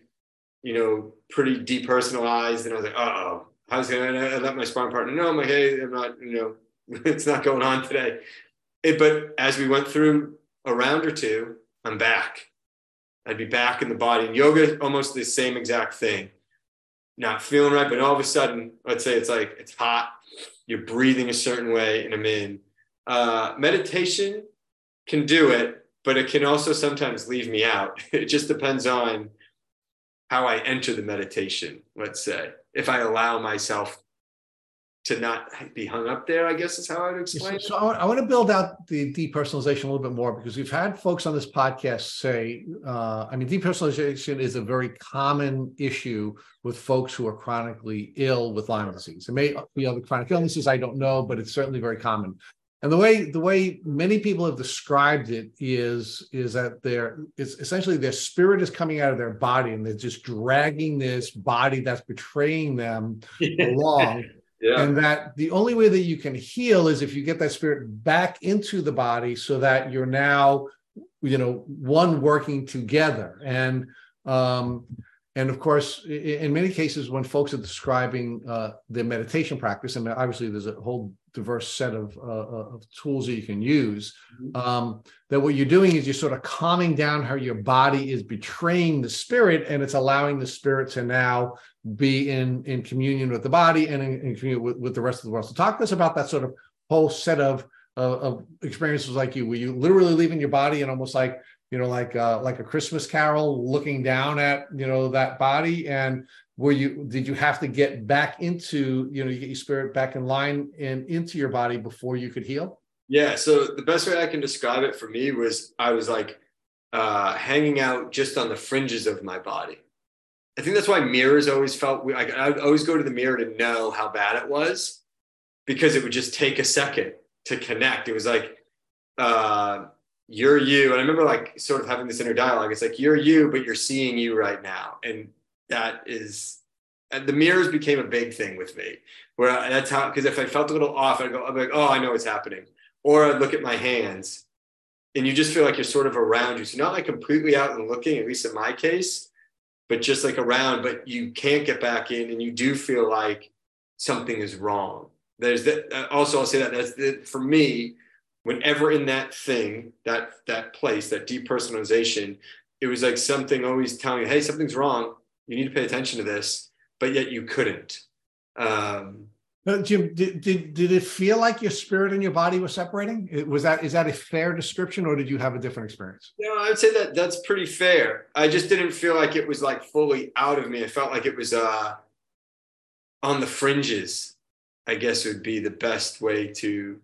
you know, pretty depersonalized. And I was like, uh oh, how's going to let my sparring partner know? I'm like, hey, I'm not, you know, it's not going on today. It, but as we went through a round or two, I'm back. I'd be back in the body. And yoga, almost the same exact thing not feeling right, but all of a sudden, let's say it's like it's hot, you're breathing a certain way, and I'm in. Uh, meditation can do it, but it can also sometimes leave me out. It just depends on how I enter the meditation, let's say, if I allow myself to not be hung up there, I guess is how I'd explain so, so I, I, want to build out the depersonalization a little bit more because we've had folks on this podcast say, uh, I mean, depersonalization is a very common issue with folks who are chronically ill with Lyme disease. It may be other chronic illnesses, I don't know, but it's certainly very common. And the way the way many people have described it is is that their it's essentially their spirit is coming out of their body and they're just dragging this body that's betraying them along yeah. And that the only way that you can heal is if you get that spirit back into the body so that you're now, you know, one working together. And um, and of course, in many cases, when folks are describing uh, their meditation practice, and obviously there's a whole diverse set of, uh, uh, of tools that you can use, mm-hmm. um, that what you're doing is you're sort of calming down how your body is betraying the spirit, and it's allowing the spirit to now be in in communion with the body and in, in communion with, with the rest of the world. So talk to us about that sort of whole set of of, of experiences like you, where you literally leaving your body and almost like you know like uh, like a Christmas Carol, looking down at you know that body, and were you did you have to get back into you know you get your spirit back in line and into your body before you could heal? Yeah. So the best way I can describe it for me was I was like uh, hanging out just on the fringes of my body I think that's why mirrors always felt. I, I would always go to the mirror to know how bad it was, because it would just take a second to connect. It was like, uh, "You're you," and I remember like sort of having this inner dialogue. It's like you're you, but you're seeing you right now, and that is. The mirrors became a big thing with me, where I, that's how. Because if I felt a little off, I'd go, be like, "Oh, I know what's happening," or I'd look at my hands, and you just feel like you're sort of around you. So not like completely out and looking. At least in my case but just like around, but you can't get back in and you do feel like something is wrong. There's that uh, also I'll say that that's the, for me, whenever in that thing, that that place, that depersonalization, it was like something always telling you, hey, something's wrong. You need to pay attention to this, but yet you couldn't. Um, but Jim, did, did did it feel like your spirit and your body were separating? Was that is that a fair description, or did you have a different experience? No, I would say that that's pretty fair. I just didn't feel like it was like fully out of me. I felt like it was uh, on the fringes. I guess would be the best way to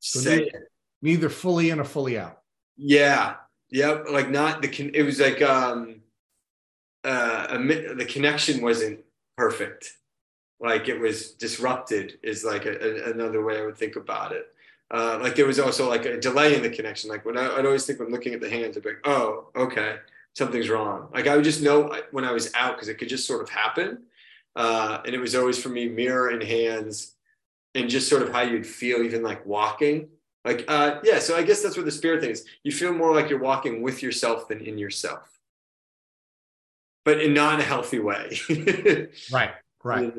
so say neither, it. Neither fully in or fully out. Yeah. Yep. Like not the. It was like um, uh, the connection wasn't perfect like it was disrupted is like a, a, another way I would think about it. Uh, like there was also like a delay in the connection. Like when I, would always think when looking at the hands, I'd be like, oh, okay, something's wrong. Like I would just know when I was out because it could just sort of happen. Uh, and it was always for me mirror in hands and just sort of how you'd feel even like walking. Like, uh, yeah, so I guess that's what the spirit thing is. You feel more like you're walking with yourself than in yourself, but in not a healthy way. right, right.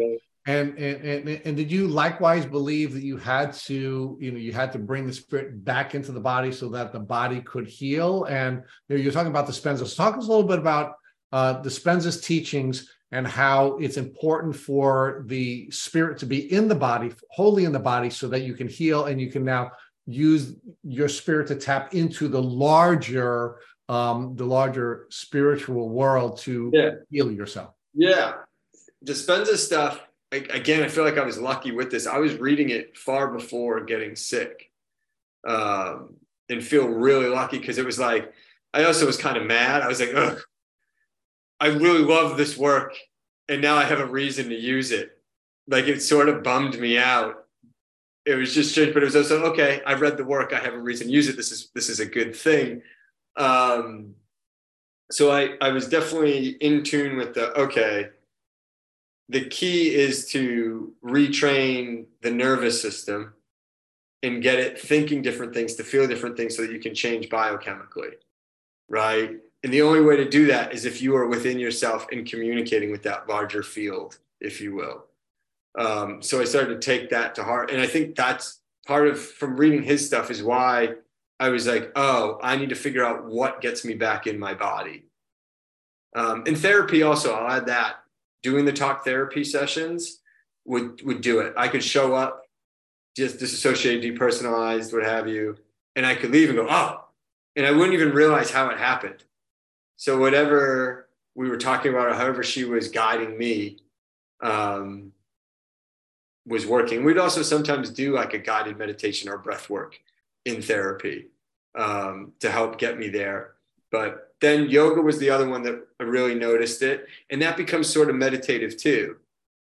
And, and and and did you likewise believe that you had to, you know, you had to bring the spirit back into the body so that the body could heal? And you know, you're talking about Dispenza. So talk us a little bit about uh, Dispenza's teachings and how it's important for the spirit to be in the body, wholly in the body, so that you can heal and you can now use your spirit to tap into the larger, um, the larger spiritual world to yeah. heal yourself. Yeah, Dispenza stuff again, I feel like I was lucky with this. I was reading it far before getting sick, um, and feel really lucky because it was like I also was kind of mad. I was like, ugh, I really love this work, and now I have a reason to use it. Like it sort of bummed me out. It was just strange, but it was also okay. I read the work. I have a reason to use it. This is this is a good thing. Um, so I I was definitely in tune with the okay the key is to retrain the nervous system and get it thinking different things to feel different things so that you can change biochemically right? And the only way to do that is if you are within yourself and communicating with that larger field if you will. Um, so i started to take that to heart. And i think that's part of from reading his stuff is why i was like oh i need to figure out what gets me back in my body um, and therapy also i'll add that doing the talk therapy sessions would would do it. I could show up, just disassociated, depersonalized, what have you, and I could leave and go, oh, and I wouldn't even realize how it happened. So whatever we were talking about, or however she was guiding me, um, was working. We'd also sometimes do like a guided meditation or breath work in therapy um, to help get me there. But then yoga was the other one that I really noticed it. And that becomes sort of meditative too,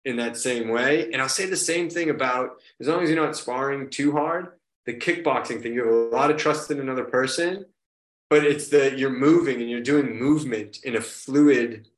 in that same way. And I'll say the same thing about as long as you're not sparring too hard, the kickboxing thing, you have a lot of trust in another person, but it's that you're moving and you're doing movement in a fluid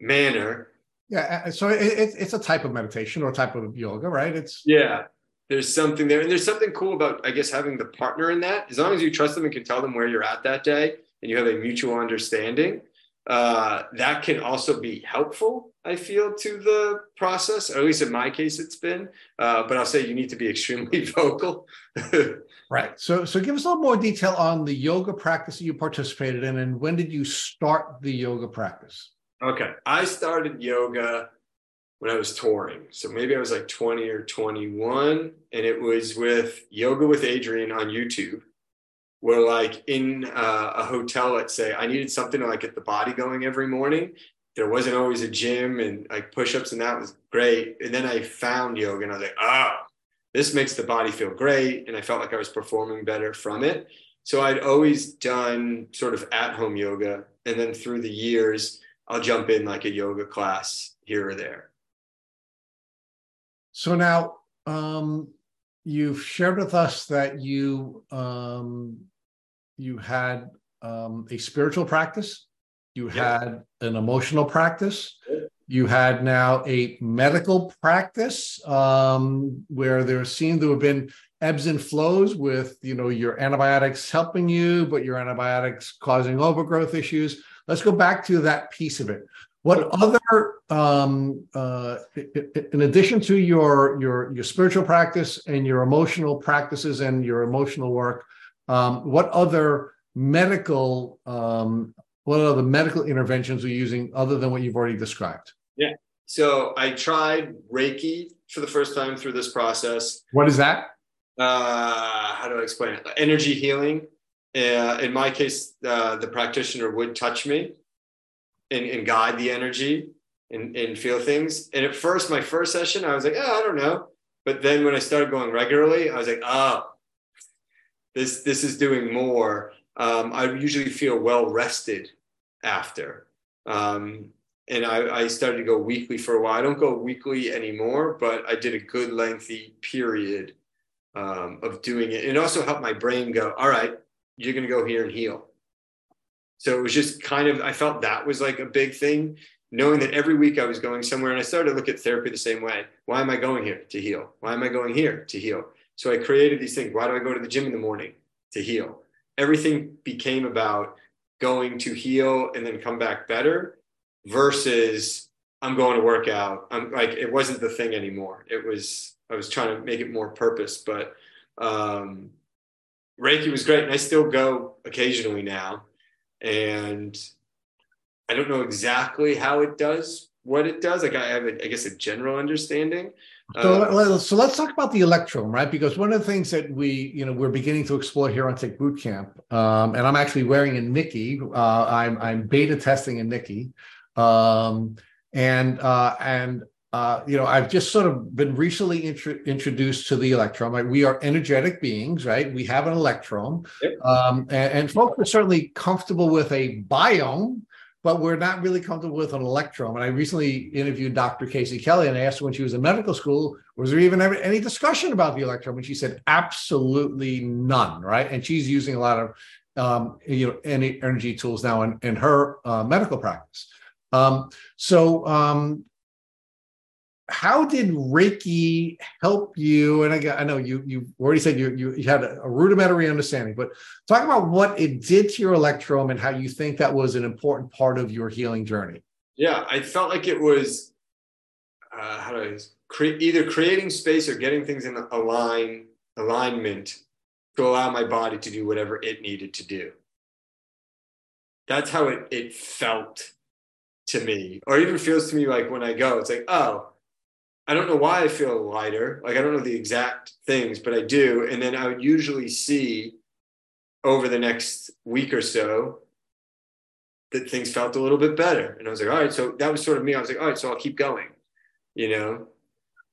manner. Yeah. So it, it, it's a type of meditation or type of yoga, right? It's yeah there's something there. And there's something cool about i guess having the partner in that. As long as you trust them and can tell them where you're at that day and you have a mutual understanding uh, that can also be helpful i feel to the process. Or at least in my case it's been. Uh, but i'll say you need to be extremely vocal. Right. So so give us a little more detail on the yoga practice that you participated in and when did you start the yoga practice? Okay. I started yoga when I was touring. So maybe I was like 20 or 21, and it was with Yoga with Adriene on YouTube, where like in uh, a hotel, let's say, I needed something to like get the body going every morning. There wasn't always a gym and like push-ups, and that was great. And then I found yoga, and I was like, oh, this makes the body feel great, and I felt like I was performing better from it. So I'd always done sort of at-home yoga, and then through the years, I'll jump in like a yoga class here or there. So now um, you've shared with us that you um, you had um, a spiritual practice, you had an emotional practice, you had now a medical practice um, where there seemed to have been ebbs and flows with you know your antibiotics helping you, but your antibiotics causing overgrowth issues. Let's go back to that piece of it. What other, um, uh, in addition to your your your spiritual practice and your emotional practices and your emotional work, um, what other medical um, what other medical interventions are you using other than what you've already described? Yeah. So I tried Reiki for the first time through this process. What is that? Uh, how do I explain it? Energy healing. Uh, in my case, uh, the practitioner would touch me and, and guide the energy and, and feel things. And at first, my first session, I was like, oh, I don't know. But then when I started going regularly, I was like, oh, this this is doing more. Um, I usually feel well rested after. Um, and I, I, started to go weekly for a while. I don't go weekly anymore, but I did a good lengthy period um, of doing it. It also helped my brain go, all right, you're going to go here and heal. So it was just kind of, I felt that was like a big thing, knowing that every week I was going somewhere and I started to look at therapy the same way. Why am I going here? To heal. Why am I going here? To heal. So I created these things. Why do I go to the gym in the morning? To heal. Everything became about going to heal and then come back better versus I'm going to work out. I'm like, it wasn't the thing anymore. It was, I was trying to make it more purpose, but um, Reiki was great. And I still go occasionally now and I don't know exactly how it does what it does. Like I have, a, I guess, a general understanding. So, uh, so let's talk about the electrome, right? Because one of the things that we, you know, we're beginning to explore here on Tick Boot Camp, um, and I'm actually wearing a Nikki. Uh, I'm I'm beta testing a Nikki, um, and uh, and uh, you know, I've just sort of been recently intro- introduced to the electrome. Like we are energetic beings, right? We have an electrome, yep. um, and, and, folks are certainly comfortable with a biome, but we're not really comfortable with an electrome. And I recently interviewed Dr. Casey Kelly, and I asked her when she was in medical school, was there even ever any discussion about the electrome? And she said, absolutely none, right? And she's using a lot of um, you know any energy tools now in, in her uh, medical practice. Um, so um, how did Reiki help you? And I, I know you you already said you, you, you had a rudimentary understanding, but talk about what it did to your electrome and how you think that was an important part of your healing journey. Yeah, I felt like it was uh, how do I create either creating space or getting things in align alignment to allow my body to do whatever it needed to do. That's how it it felt to me, or even feels to me like when I go, it's like, oh, I don't know why I feel lighter. Like I don't know the exact things, but I do. And then I would usually see over the next week or so that things felt a little bit better. And I was like, all right, so that was sort of me. I was like, all right, so I'll keep going, you know?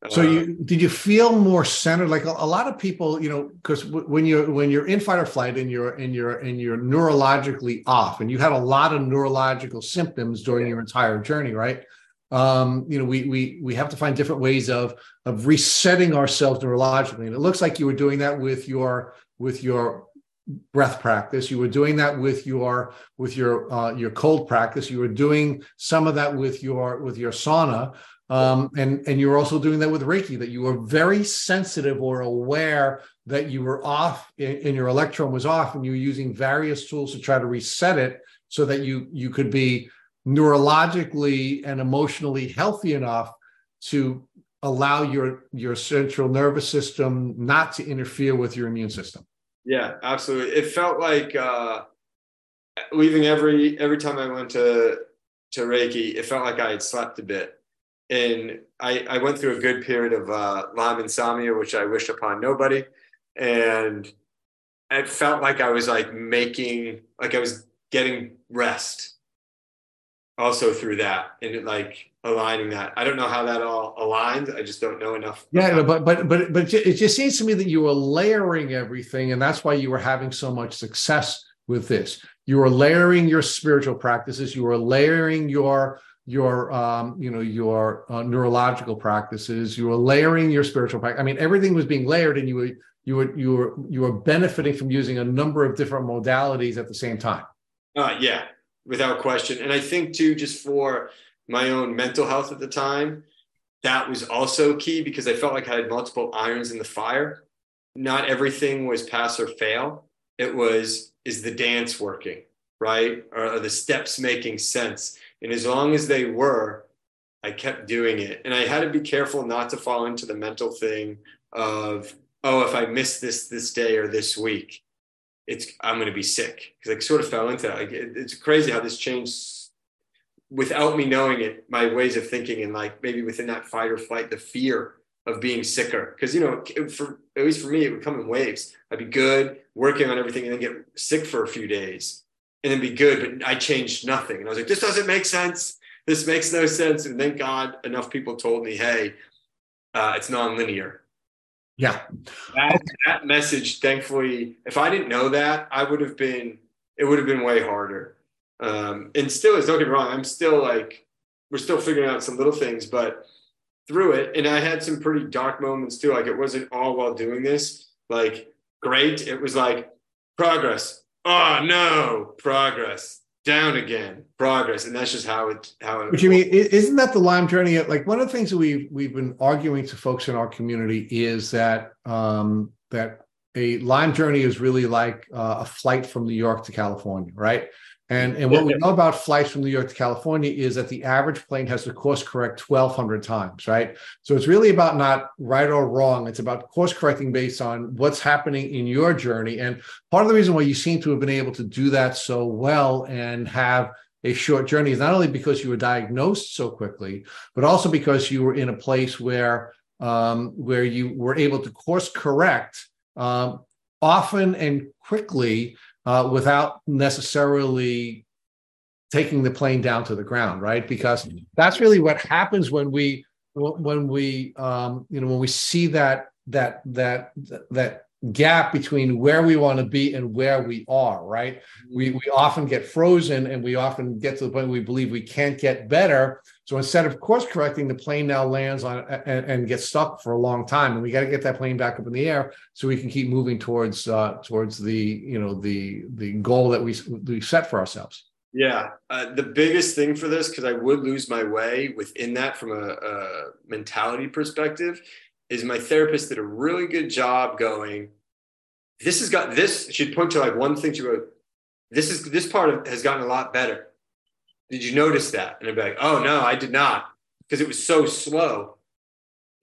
So you uh, did you feel more centered? Like a, a lot of people, you know, because w- when you're when you're in fight or flight and you're and you're and you're neurologically off, and you had a lot of neurological symptoms during your entire journey, right? Um, you know, we we we have to find different ways of of resetting ourselves neurologically, and it looks like you were doing that with your with your breath practice. You were doing that with your with your uh, your cold practice. You were doing some of that with your with your sauna. Um, and and you were also doing that with reiki that you were very sensitive or aware that you were off and your electrome was off and you were using various tools to try to reset it so that you you could be neurologically and emotionally healthy enough to allow your your central nervous system not to interfere with your immune system yeah, absolutely. It felt like uh, leaving every every time I went to to Reiki, it felt like I had slept a bit. And I, I went through a good period of uh, Lyme insomnia, which I wish upon nobody. And it felt like I was like making, like I was getting rest also through that and like aligning that. I don't know how that all aligned. I just don't know enough. Yeah, but but but but it just seems to me that you were layering everything, and that's why you were having so much success with this. You were layering your spiritual practices. You were layering your your um, you know your uh, neurological practices. You were layering your spiritual practice. I mean, everything was being layered, and you were you were you were you were benefiting from using a number of different modalities at the same time. Uh, yeah, without question. And I think too, just for my own mental health at the time, that was also key because I felt like I had multiple irons in the fire. Not everything was pass or fail. It was, is the dance working, right? Or are the steps making sense? And as long as they were, I kept doing it. And I had to be careful not to fall into the mental thing of, oh, if I miss this this day or this week, it's I'm going to be sick because I sort of fell into that. Like it, it's crazy how this changed without me knowing it. My ways of thinking and like maybe within that fight or flight, the fear of being sicker because you know for at least for me it would come in waves. I'd be good working on everything and then get sick for a few days and then be good, but I changed nothing. And I was like, this doesn't make sense. This makes no sense. And thank God enough people told me, hey, uh, it's nonlinear yeah. That, that message, thankfully, if I didn't know that, I would have been, it would have been way harder. Um, and still is, don't get me wrong, I'm still like, we're still figuring out some little things, but through it, and I had some pretty dark moments too. Like it wasn't all while doing this, like great. It was like progress. Oh no, progress down again progress and that's just how it how it but you mean isn't that the lyme journey? Like one of the things that we've we've been arguing to folks in our community is that um that a lyme journey is really like uh, a flight from new york to california right and, and what we know about flights from New York to California is that the average plane has to course correct 1,200 times, right? So it's really about not right or wrong. It's about course correcting based on what's happening in your journey. And part of the reason why you seem to have been able to do that so well and have a short journey is not only because you were diagnosed so quickly, but also because you were in a place where um, where you were able to course correct um, often and quickly uh, without necessarily taking the plane down to the ground, right? Because that's really what happens when we when we um, you know when we see that that that that gap between where we want to be and where we are right? We we often get frozen and we often get to the point we believe we can't get better. So instead of course correcting, the plane now lands on and, and gets stuck for a long time, and we got to get that plane back up in the air so we can keep moving towards uh, towards the you know the the goal that we we set for ourselves. Yeah, uh, the biggest thing for this because I would lose my way within that from a, a mentality perspective is my therapist did a really good job going. This has got this. She'd point to like one thing. She wrote, "This is this part of, has gotten a lot better." Did you notice that? And I'd be like, Oh, no, I did not. Because it was so slow.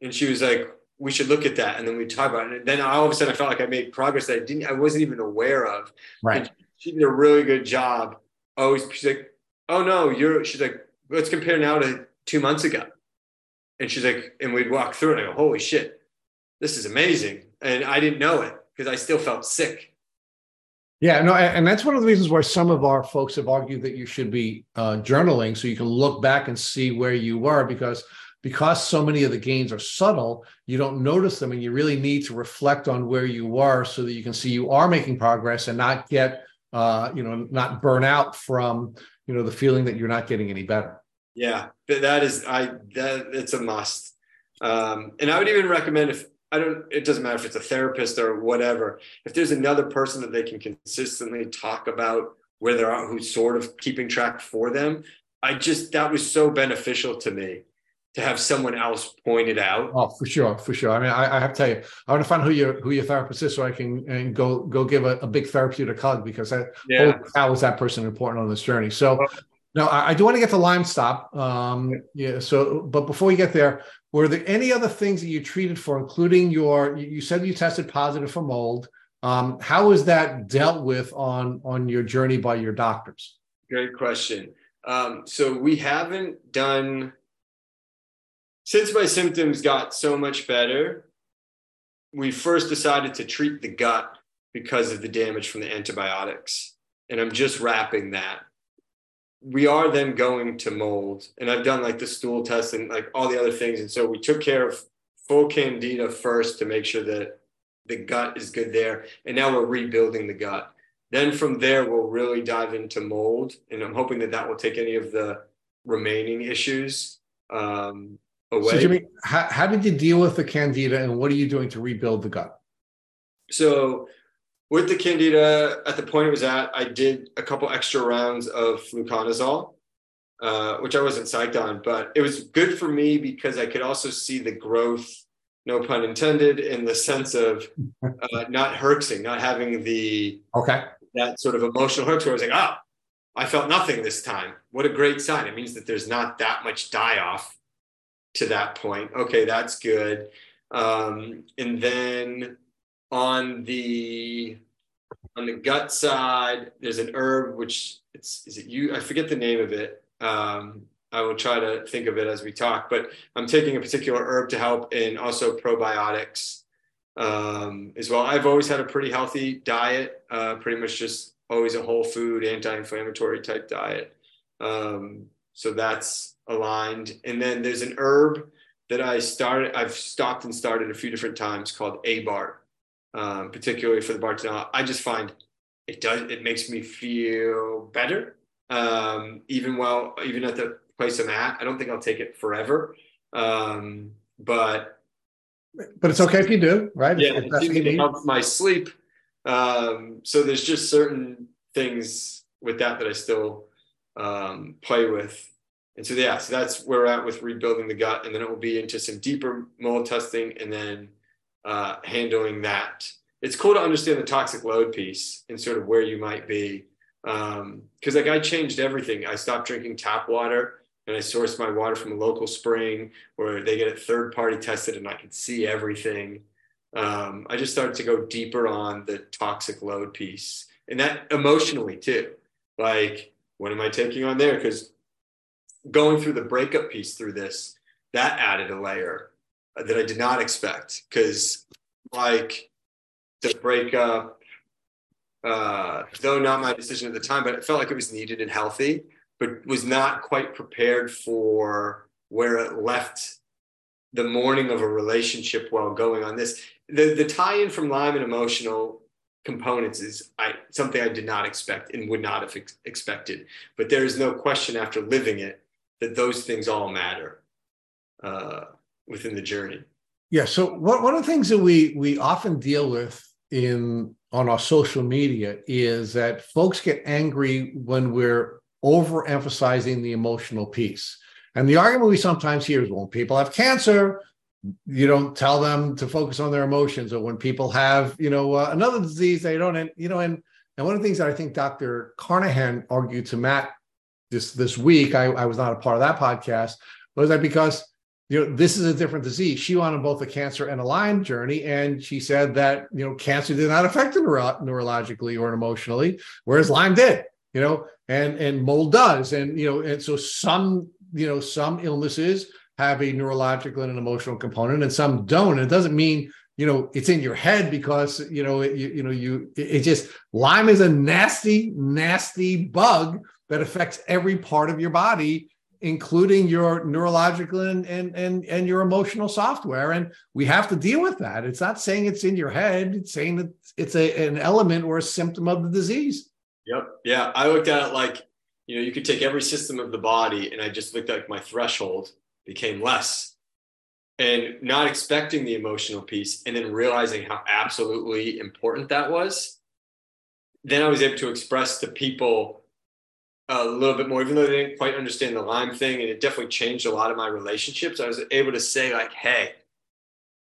And she was like, We should look at that. And then we talk about it. And then all of a sudden I felt like I made progress that I didn't, I wasn't even aware of. Right. And she did a really good job. Always, she's like, Oh, no, you're, she's like, Let's compare now to two months ago. And she's like, And we'd walk through it. And I go, Holy shit, this is amazing. And I didn't know it because I still felt sick. Yeah, no, and that's one of the reasons why some of our folks have argued that you should be uh, journaling so you can look back and see where you were. Because because so many of the gains are subtle, you don't notice them and you really need to reflect on where you are so that you can see you are making progress and not get, uh, you know, not burn out from, you know, the feeling that you're not getting any better. Yeah, that is, I, that it's a must. Um, and I would even recommend if I don't, it doesn't matter if it's a therapist or whatever, if there's another person that they can consistently talk about where they're at, who's sort of keeping track for them, I just, that was so beneficial to me to have someone else point it out. Oh, for sure, for sure. I mean, I, I have to tell you, I want to find who your who your therapist is so I can and go go give a, a big therapeutic hug because that yeah. how was that person important on this journey. So now I, I do want to get to Lyme stop. Um, yeah. So, but before we get there, were there any other things that you treated for, including your? You said you tested positive for mold. Um, how was that dealt with on on your journey by your doctors? Great question. Um, so we haven't done since my symptoms got so much better. We first decided to treat the gut because of the damage from the antibiotics, and I'm just wrapping that. We are then going to mold, and I've done like the stool test and like all the other things, and so we took care of full candida first to make sure that the gut is good there. And now we're rebuilding the gut. Then from there, we'll really dive into mold. And I'm hoping that that will take any of the remaining issues um, away. So, Jimmy, how, how did you deal with the candida and what are you doing to rebuild the gut? So, with the candida, at the point it was at, I did a couple extra rounds of fluconazole, uh, which I wasn't psyched on, but it was good for me because I could also see the growth no pun intended, in the sense of uh, not herxing, not having the okay that sort of emotional herx where I was like, ah, I felt nothing this time. What a great sign! It means that there's not that much die off to that point. Okay, that's good. Um, and then on the on the gut side, there's an herb which it's is it you? I forget the name of it. Um, I will try to think of it as we talk, but I'm taking a particular herb to help and also probiotics um, as well. I've always had a pretty healthy diet, uh, pretty much just always a whole food, anti-inflammatory type diet. Um, so that's aligned. And then there's an herb that I started, I've stopped and started a few different times called A-Bart, um, particularly for the Bartonella. I just find it does, it makes me feel better. Um, even while, even at the place I'm at. I don't think I'll take it forever, um, but but it's okay if you do, right? Yeah, it helps my sleep. Um, so there's just certain things with that that I still um, play with. And so yeah, so that's where we're at with rebuilding the gut, and then it will be into some deeper mold testing, and then uh, handling that. It's cool to understand the toxic load piece and sort of where you might be, because um, like I changed everything. I stopped drinking tap water and I source my water from a local spring where they get it third party tested and I can see everything. Um, I just started to go deeper on the toxic load piece and that emotionally too. Like, what am I taking on there? Because going through the breakup piece through this, that added a layer that I did not expect. Because, like, the breakup, uh, though not my decision at the time, but it felt like it was needed and healthy but was not quite prepared for where it left the mourning of a relationship while going on this. The, the tie-in from Lyme and emotional components is I, something I did not expect and would not have ex- expected. But there is no question after living it that those things all matter uh, within the journey. Yeah. So one, one of the things that we we often deal with in on our social media is that folks get angry when we're overemphasizing the emotional piece. And the argument we sometimes hear is when people have cancer, you don't tell them to focus on their emotions, or when people have, you know, uh, another disease, they don't, and, you know, and and one of the things that I think Dr. Carnahan argued to Matt this this week, I, I was not a part of that podcast, was that because you know this is a different disease. She went on both a cancer and a Lyme journey, and she said that you know cancer did not affect her neuro- neurologically or emotionally, whereas Lyme did you know, and and mold does, and you know, and so some you know some illnesses have a neurological and an emotional component, and some don't. And it doesn't mean you know it's in your head because you know it, you, you know you it, it just Lyme is a nasty nasty bug that affects every part of your body including your neurological and, and and and your emotional software. And we have to deal with that. It's not saying it's in your head. It's saying that it's a, an element or a symptom of the disease. Yep. Yeah. I looked at it like you know you could take every system of the body and i just looked at my threshold became less. And not expecting the emotional piece and then realizing how absolutely important that was then i was able to express to people a little bit more, even though they didn't quite understand the Lyme thing. And it definitely changed a lot of my relationships. I was able to say, like, hey,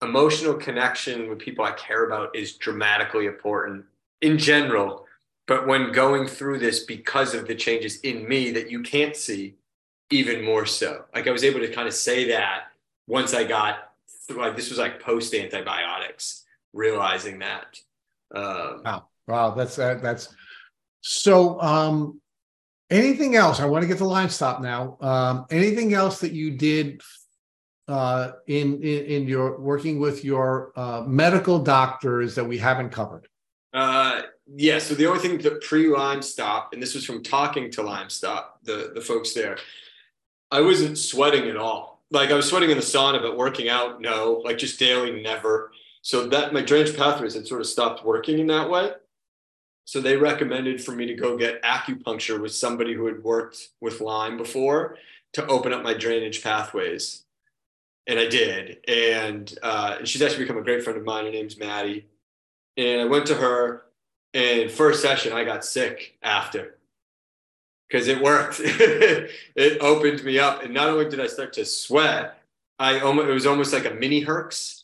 emotional connection with people I care about is dramatically important in general. But when going through this, because of the changes in me that you can't see, even more so. Like I was able to kind of say that once I got like this was like post antibiotics, realizing that. Um, wow, wow, that's uh, that's so. Um, Anything else? I want to get to Lyme stop now. Um, anything else that you did uh, in, in, in your working with your uh, medical doctors that we haven't covered? Uh, yeah. So the only thing that pre Lyme stop, and this was from talking to Lyme stop, the the folks there, I wasn't sweating at all. Like I was sweating in the sauna, but working out, no. Like just daily, never. So that my drainage pathways had sort of stopped working in that way. So they recommended for me to go get acupuncture with somebody who had worked with Lyme before to open up my drainage pathways. And I did. And, uh, and she's actually become a great friend of mine. Her name's Maddie. And I went to her, and first session, I got sick after because it worked. it opened me up. And not only did I start to sweat, I almost, it was almost like a mini herx.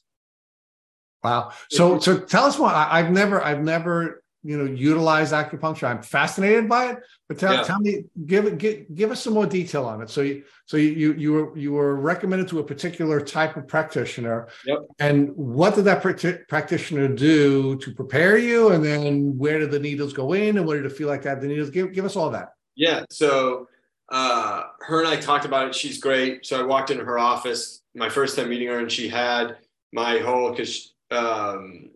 Wow. So, so tell us more. I, I've never, I've never you know utilize acupuncture. I'm fascinated by it but tell, yeah. tell me give it give, give us some more detail on it. So you so you you were you were recommended to a particular type of practitioner. Yep. and what did that pr- practitioner do to prepare you? And then where did the needles go in? And what did it feel like that the needles? Give, give us all that. Yeah. So uh, her and i talked about it. She's great. So i walked into her office. My first time meeting her and she had my whole because um,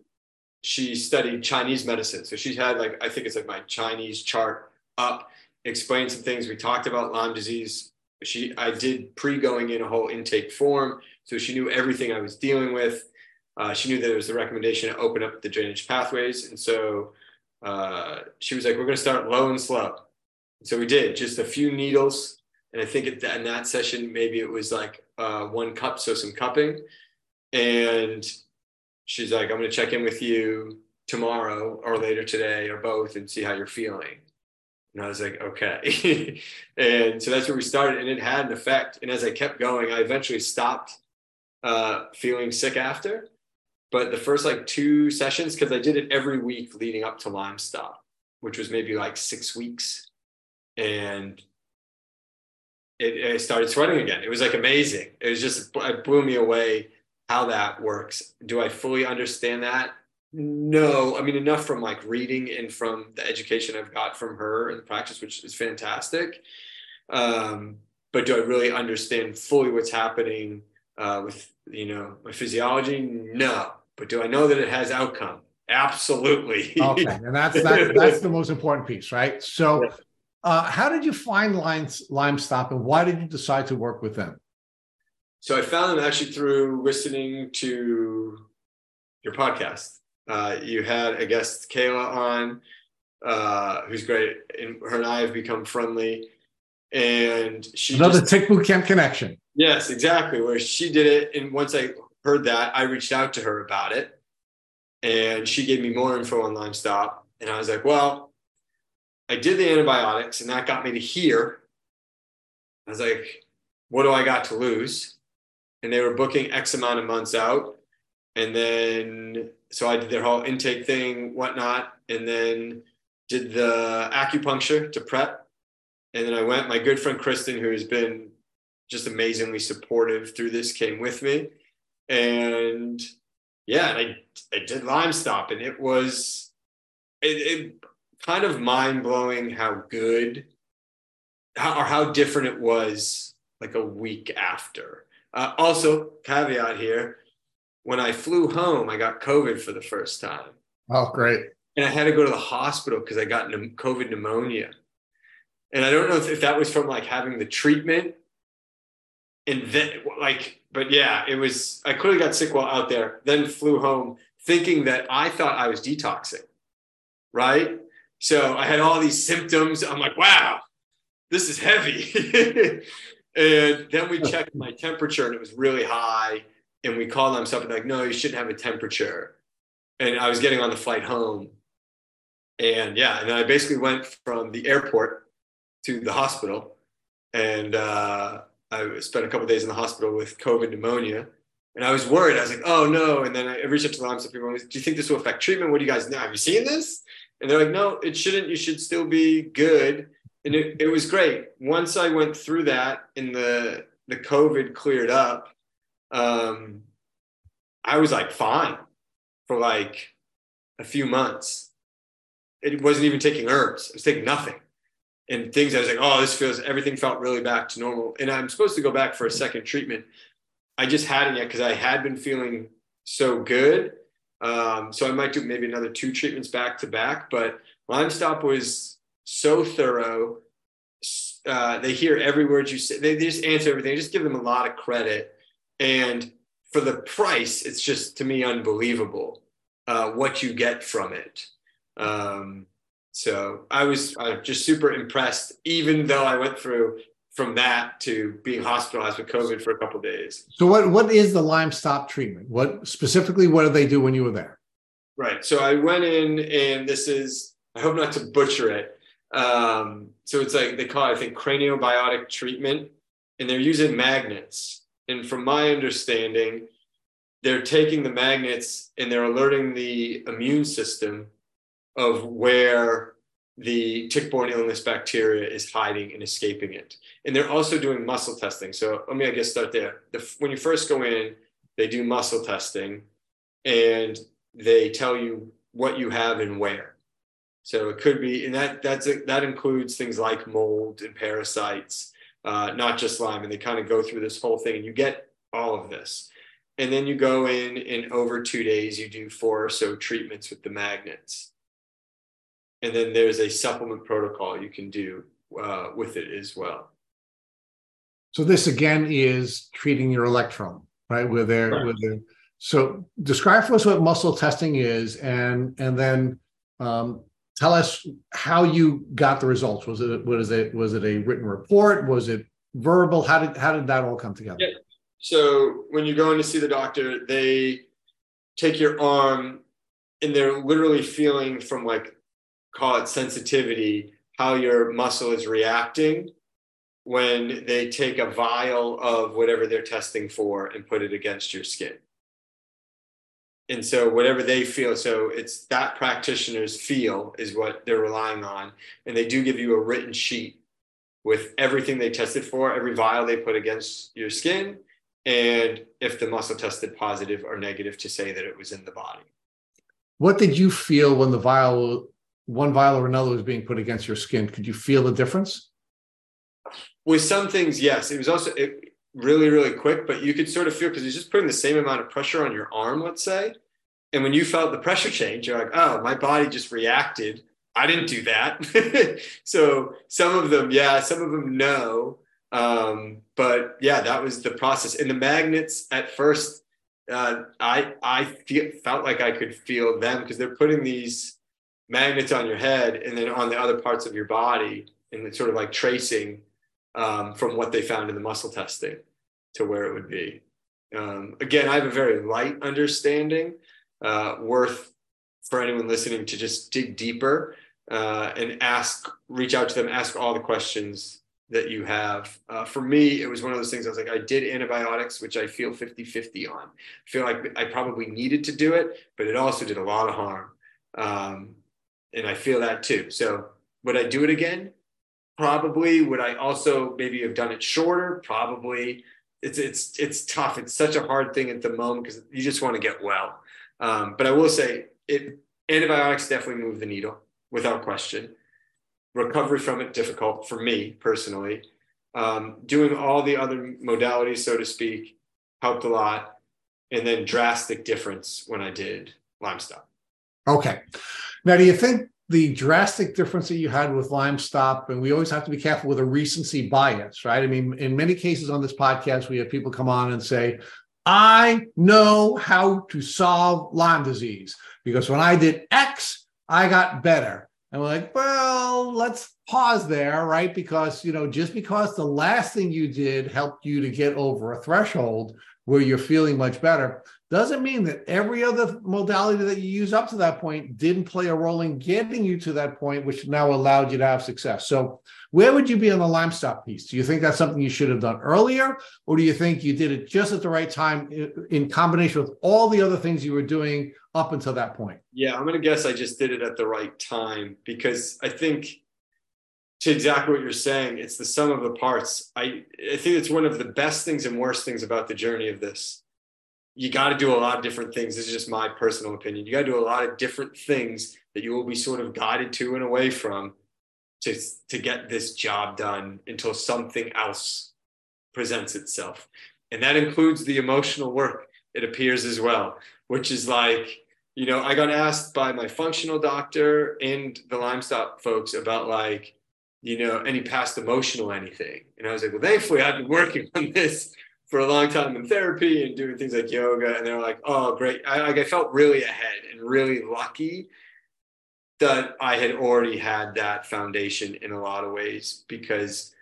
she studied Chinese medicine. So she had like, I think it's like my Chinese chart up, explained some things. We talked about Lyme disease. She, I did pre going in a whole intake form. So she knew everything I was dealing with. Uh, she knew that it was the recommendation to open up the drainage pathways. And so uh, she was like, we're going to start low and slow. So we did just a few needles. And I think in that session, maybe it was like uh, one cup, so some cupping. And she's like, I'm going to check in with you tomorrow or later today or both and see how you're feeling. And I was like, okay. and so that's where we started. And it had an effect. And as I kept going, I eventually stopped uh, feeling sick after. But the first like two sessions, because I did it every week leading up to Lyme Stop, which was maybe like six weeks. And it, it started sweating again. It was like amazing. It was just, it blew me away how that works. Do I fully understand that? No, I mean enough from like reading and from the education I've got from her and the practice, which is fantastic. Um, but do I really understand fully what's happening uh, with you know my physiology? No, but do I know that it has outcome? Absolutely. okay, and that's that, that's the most important piece, right? So, uh, how did you find Lyme Stop, and why did you decide to work with them? So I found them actually through listening to your podcast. Uh, you had a guest, Kayla, on, uh, who's great, and her and I have become friendly. And she another just, Tick Boot Camp connection. Yes, exactly. Where she did it, and once I heard that, I reached out to her about it, and she gave me more info on Lyme Stop, and I was like, well, I did the antibiotics, and that got me to here. I was like, what do I got to lose? And they were booking X amount of months out. And then, so I did their whole intake thing, whatnot, and then did the acupuncture to prep. And then I went, my good friend Kristen, who has been just amazingly supportive through this, came with me. And yeah, and I, I did Lyme Stop, and it was it, it kind of mind blowing how good how, or how different it was like a week after. Uh, also, caveat here when I flew home, I got COVID for the first time. Oh, great. And I had to go to the hospital because I got COVID pneumonia. And I don't know if, if that was from like having the treatment and then like, but yeah, it was. I clearly got sick while out there. Then flew home thinking that I thought I was detoxing, right? So I had all these symptoms. I'm like, wow, this is heavy. and then we checked my temperature, and it was really high. And we called them something like, no, you shouldn't have a temperature. And I was getting on the flight home. And yeah, and I basically went from the airport to the hospital. And uh, I spent a couple days in the hospital with COVID pneumonia. And I was worried. I was like, oh no. And then I reached out to the Lyme people. Do you think this will affect treatment? What do you guys know? Have you seen this? And they're like, no, it shouldn't. You should still be good. And it, it was great. Once I went through that and the the COVID cleared up, um, I was like fine for like a few months. It wasn't even taking herbs. I was taking nothing and things. I was like, oh, this feels everything felt really back to normal. And I'm supposed to go back for a second treatment. I just hadn't yet because I had been feeling so good. Um, so I might do maybe another two treatments back to back. But Lyme Stop was so thorough. Uh, they hear every word you say. They, they just answer everything. Just give them a lot of credit. And for the price, it's just to me unbelievable uh, what you get from it. Um, so I was uh, just super impressed, even though I went through from that to being hospitalized with COVID for a couple days. So what what is the Lyme stop treatment? What specifically what do they do when you were there? Right. So I went in and this is I hope not to butcher it. Um, so it's like they call it, I think, craniobiotic treatment, and they're using magnets. And from my understanding, they're taking the magnets and they're alerting the immune system of where the tick-borne illness bacteria is hiding and escaping it. And they're also doing muscle testing. So let me, I guess, start there. The, when you first go in, they do muscle testing and they tell you what you have and where. So it could be, and that that's a, that includes things like mold and parasites, uh, not just Lyme. And they kind of go through this whole thing, and you get all of this. And then you go in, and over two days, you do four or so treatments with the magnets and then there's a supplement protocol you can do uh, with it as well. So this again is treating your electrome, right? Where they're, right. where they're so describe for us what muscle testing is, and and then um, tell us how you got the results. Was it was it was it a written report? Was it verbal? How did how did that all come together? Yeah. So when you go in to see the doctor, they take your arm and they're literally feeling from like call it sensitivity, how your muscle is reacting when they take a vial of whatever they're testing for and put it against your skin. And so, whatever they feel, so it's that practitioner's feel is what they're relying on. And they do give you a written sheet with everything they tested for, every vial they put against your skin, and if the muscle tested positive or negative to say that it was in the body. What did you feel when the vial one vial or another was being put against your skin, could you feel the difference? With some things, yes. It was also it, really, really quick, but you could sort of feel because you're just putting the same amount of pressure on your arm, let's say. And when you felt the pressure change, you're like, oh, my body just reacted. I didn't do that. so some of them, yeah, some of them, no. Um, but yeah, that was the process. And the magnets at first, uh, I I feel, felt like I could feel them because they're putting these magnets on your head and then on the other parts of your body and it's sort of like tracing um, from what they found in the muscle testing to where it would be. Um, again, I have a very light understanding, uh, worth for anyone listening to just dig deeper uh, and ask, reach out to them, ask all the questions that you have. Uh, for me, it was one of those things I was like, I did antibiotics, which I feel 50 50 on. I feel like I probably needed to do it, but it also did a lot of harm. Um, and I feel that too. So would I do it again? Probably. Would I also maybe have done it shorter? Probably. It's it's it's tough. It's such a hard thing at the moment because you just want to get well. Um, but I will say it antibiotics definitely move the needle without question. Recovery from it difficult for me personally. Um, doing all the other modalities, so to speak, helped a lot. And then drastic difference when I did Lyme Stop. Okay. Now, do you think the drastic difference that you had with Lyme Stop, and we always have to be careful with a recency bias, right? I mean, in many cases on this podcast, we have people come on and say, I know how to solve Lyme disease because when I did X, I got better. And we're like, well, let's pause there, right? Because, you know, just because the last thing you did helped you to get over a threshold where you're feeling much better doesn't mean that every other modality that you use up to that point didn't play a role in getting you to that point, which now allowed you to have success. So, where would you be on the Lyme Stop piece? Do you think that's something you should have done earlier, or do you think you did it just at the right time in combination with all the other things you were doing up until that point? Yeah, I'm going to guess I just did it at the right time because I think to exactly what you're saying, it's the sum of the parts. I, I think it's one of the best things and worst things about the journey of this you got to do a lot of different things. This is just my personal opinion. You got to do a lot of different things that you will be sort of guided to and away from to, to get this job done until something else presents itself. And that includes the emotional work, it appears as well, which is like, you know, I got asked by my functional doctor and the Lyme Stop folks about like, you know, any past emotional anything. And I was like, well, thankfully I've been working on this for a long time in therapy and doing things like yoga. And they're like, oh, great. I, like, I felt really ahead and really lucky that I had already had that foundation in a lot of ways because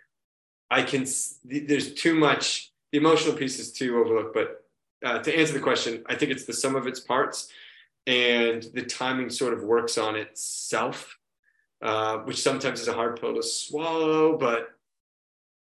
I can, there's too much, the emotional piece is too overlooked. But uh, to answer the question, I think it's the sum of its parts and the timing sort of works on itself, uh, which sometimes is a hard pill to swallow, but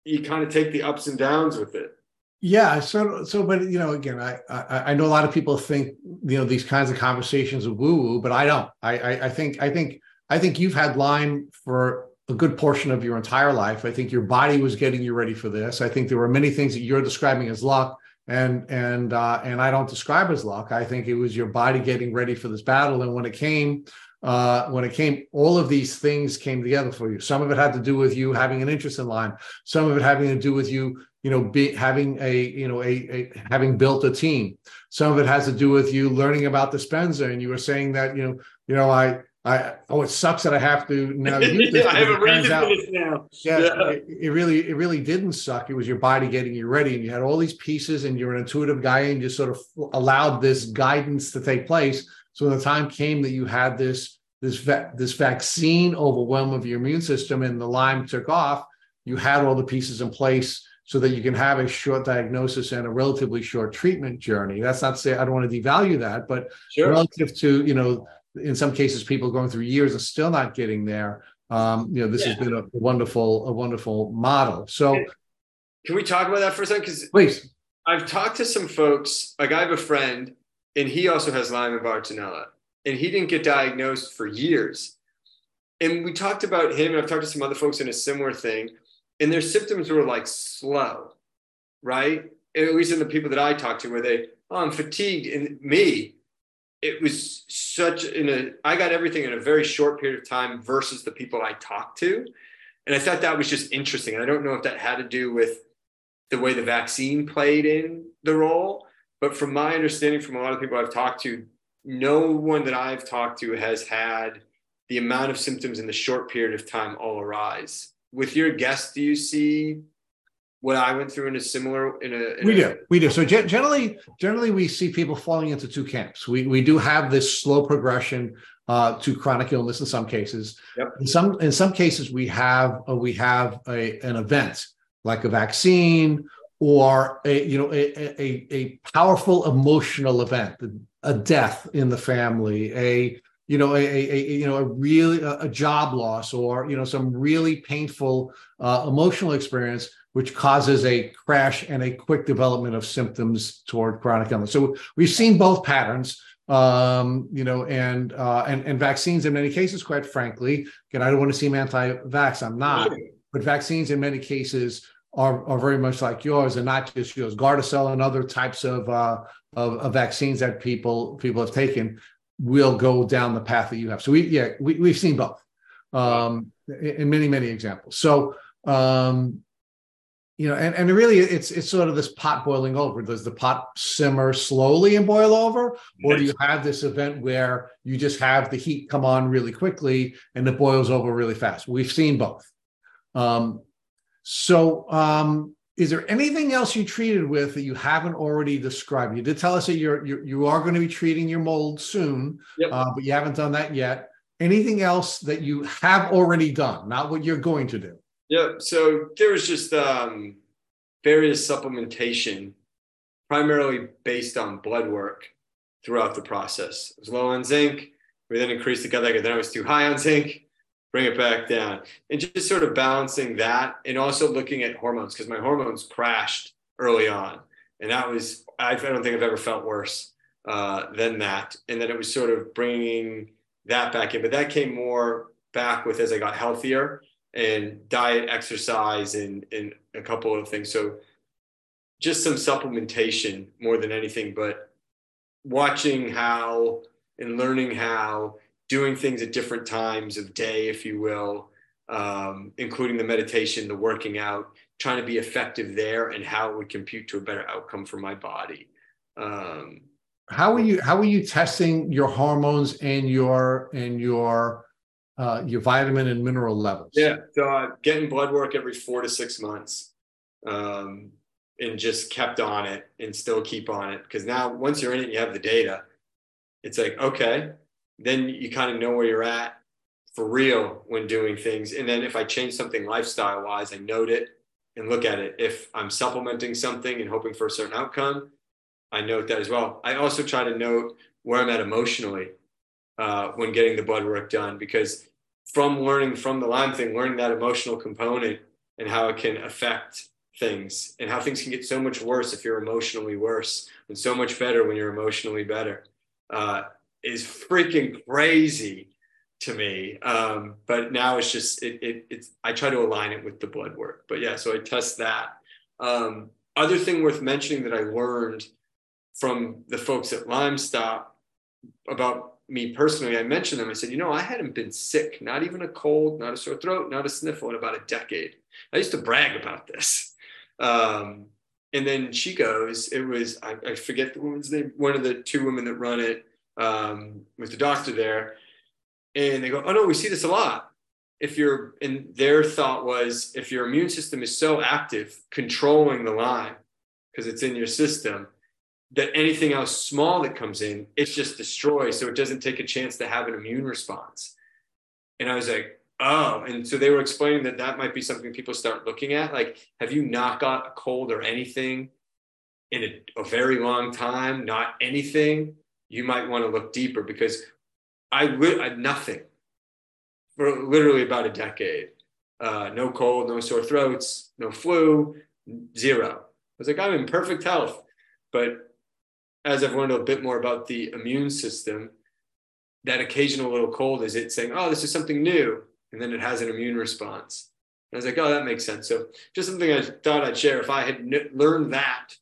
you kind of take the ups and downs with it. Yeah, so so, but you know, again, I, I I know a lot of people think you know these kinds of conversations are woo woo, but I don't. I, I I think I think I think you've had Lyme for a good portion of your entire life. I think your body was getting you ready for this. I think there were many things that you're describing as luck, and and uh, and I don't describe as luck. I think it was your body getting ready for this battle, and when it came, uh, when it came, all of these things came together for you. Some of it had to do with you having an interest in Lyme. Some of it having to do with you you know, be having a, you know, a, a, having built a team. Some of it has to do with you learning about Dispenza, and you were saying that, you know, you know, I, I, oh, it sucks that I have to now use this. I have a reason for this now. Yeah, yeah. It, it, really, it really didn't suck. It was your body getting you ready, and you had all these pieces, and you're an intuitive guy, and you sort of allowed this guidance to take place. So when the time came that you had this this va- this vaccine overwhelm of your immune system, and the Lyme took off, you had all the pieces in place so that you can have a short diagnosis and a relatively short treatment journey. That's not to say I don't want to devalue that, but sure. relative to, you know, in some cases, people going through years and still not getting there. Um, you know, this yeah. has been a wonderful, a wonderful model. So, can we talk about that for a second? Because please, I've talked to some folks. Like I have a friend, and he also has Lyme and Bartonella, and he didn't get diagnosed for years. And we talked about him, and I've talked to some other folks in a similar thing and their symptoms were like slow, right? At least in the people that I talked to, where they, oh, I'm fatigued. And me, it was such in a, I got everything in a very short period of time versus the people I talked to. And I thought that was just interesting. And I don't know if that had to do with the way the vaccine played in the role. But from my understanding, from a lot of people I've talked to, no one that I've talked to has had the amount of symptoms in the short period of time all arise. With your guests, do you see what I went through in a similar in a in we a, do. We do. So generally generally we see people falling into two camps. We we do have this slow progression uh, to chronic illness in some cases. Yep. in some in some cases we have uh, we have a, an event like a vaccine or a you know a, a, a powerful emotional event a death in the family a you know, a, a, you know, a really a, job loss or you know some really painful uh, emotional experience, which causes a crash and a quick development of symptoms toward chronic illness. So we've seen both patterns. Um, you know, and uh, and and vaccines in many cases, quite frankly, again, I don't want to seem anti-vax. I'm not, but vaccines in many cases are, are very much like yours, and not just yours. Gardasil and other types of, uh, of, of vaccines that people people have taken will go down the path that you have. So we, yeah, we, we've seen both um, in many, many examples. So, um, you know, and, and really it's it's sort of this pot boiling over. Does the pot simmer slowly and boil over? Or do you have this event where you just have the heat come on really quickly and it boils over really fast? We've seen both. Um, so um, is there anything else you treated with that you haven't already described? You did tell us that you're, you're you are going to be treating your mold soon, yep. uh, but you haven't done that yet. Anything else that you have already done, not what you're going to do? Yeah. So there was just um, various supplementation, primarily based on blood work throughout the process. It was low on zinc. We then increased the gut then I was too high on zinc, bring it back down. And just sort of balancing that and also looking at hormones because my hormones crashed early on. And that was, I don't think I've ever felt worse uh, than that. And then it was sort of bringing that back in. But that came more back with as I got healthier and diet, exercise, and, and a couple of things. So just some supplementation more than anything, but watching how and learning how, doing things at different times of day, if you will, um, including the meditation, the working out, trying to be effective there and how it would compute to a better outcome for my body. Um, how are you how are you testing your hormones and your and your uh, your vitamin and mineral levels? Yeah, so getting blood work every four to six months, um, and just kept on it and still keep on it because now once you're in it, you have the data. It's like okay, then you kind of know where you're at for real when doing things. And then if I change something lifestyle wise, I note it and look at it. If I'm supplementing something and hoping for a certain outcome, I note that as well. I also try to note where I'm at emotionally uh, when getting the blood work done because from learning from the Lyme thing, learning that emotional component and how it can affect things and how things can get so much worse if you're emotionally worse and so much better when you're emotionally better uh, is freaking crazy to me. Um, but now it's just, it, it, it's, I try to align it with the blood work. But yeah, so I test that. Um, other thing worth mentioning that I learned from the folks at Lyme Stop about me personally, I mentioned them. I said, you know, I hadn't been sick, not even a cold, not a sore throat, not a sniffle in about a decade. I used to brag about this. Um, and then she goes, it was, I, I, forget the woman's name, one of the two women that run it um, with the doctor there. And they go, oh no, we see this a lot. If you're, and their thought was, if your immune system is so active, controlling the Lyme, because it's in your system, that anything else small that comes in, it's just destroyed. So it doesn't take a chance to have an immune response. And I was like, oh. And so they were explaining that that might be something people start looking at. Like, have you not got a cold or anything in a, a very long time? Not anything. You might want to look deeper because I I nothing for literally about a decade. Uh, no cold, no sore throats, no flu, zero. I was like, I'm in perfect health. But as I've learned a bit more about the immune system, that occasional little cold is it saying, oh, this is something new. And then it has an immune response. And I was like, oh, that makes sense. So just something I thought I'd share. If I had n- learned that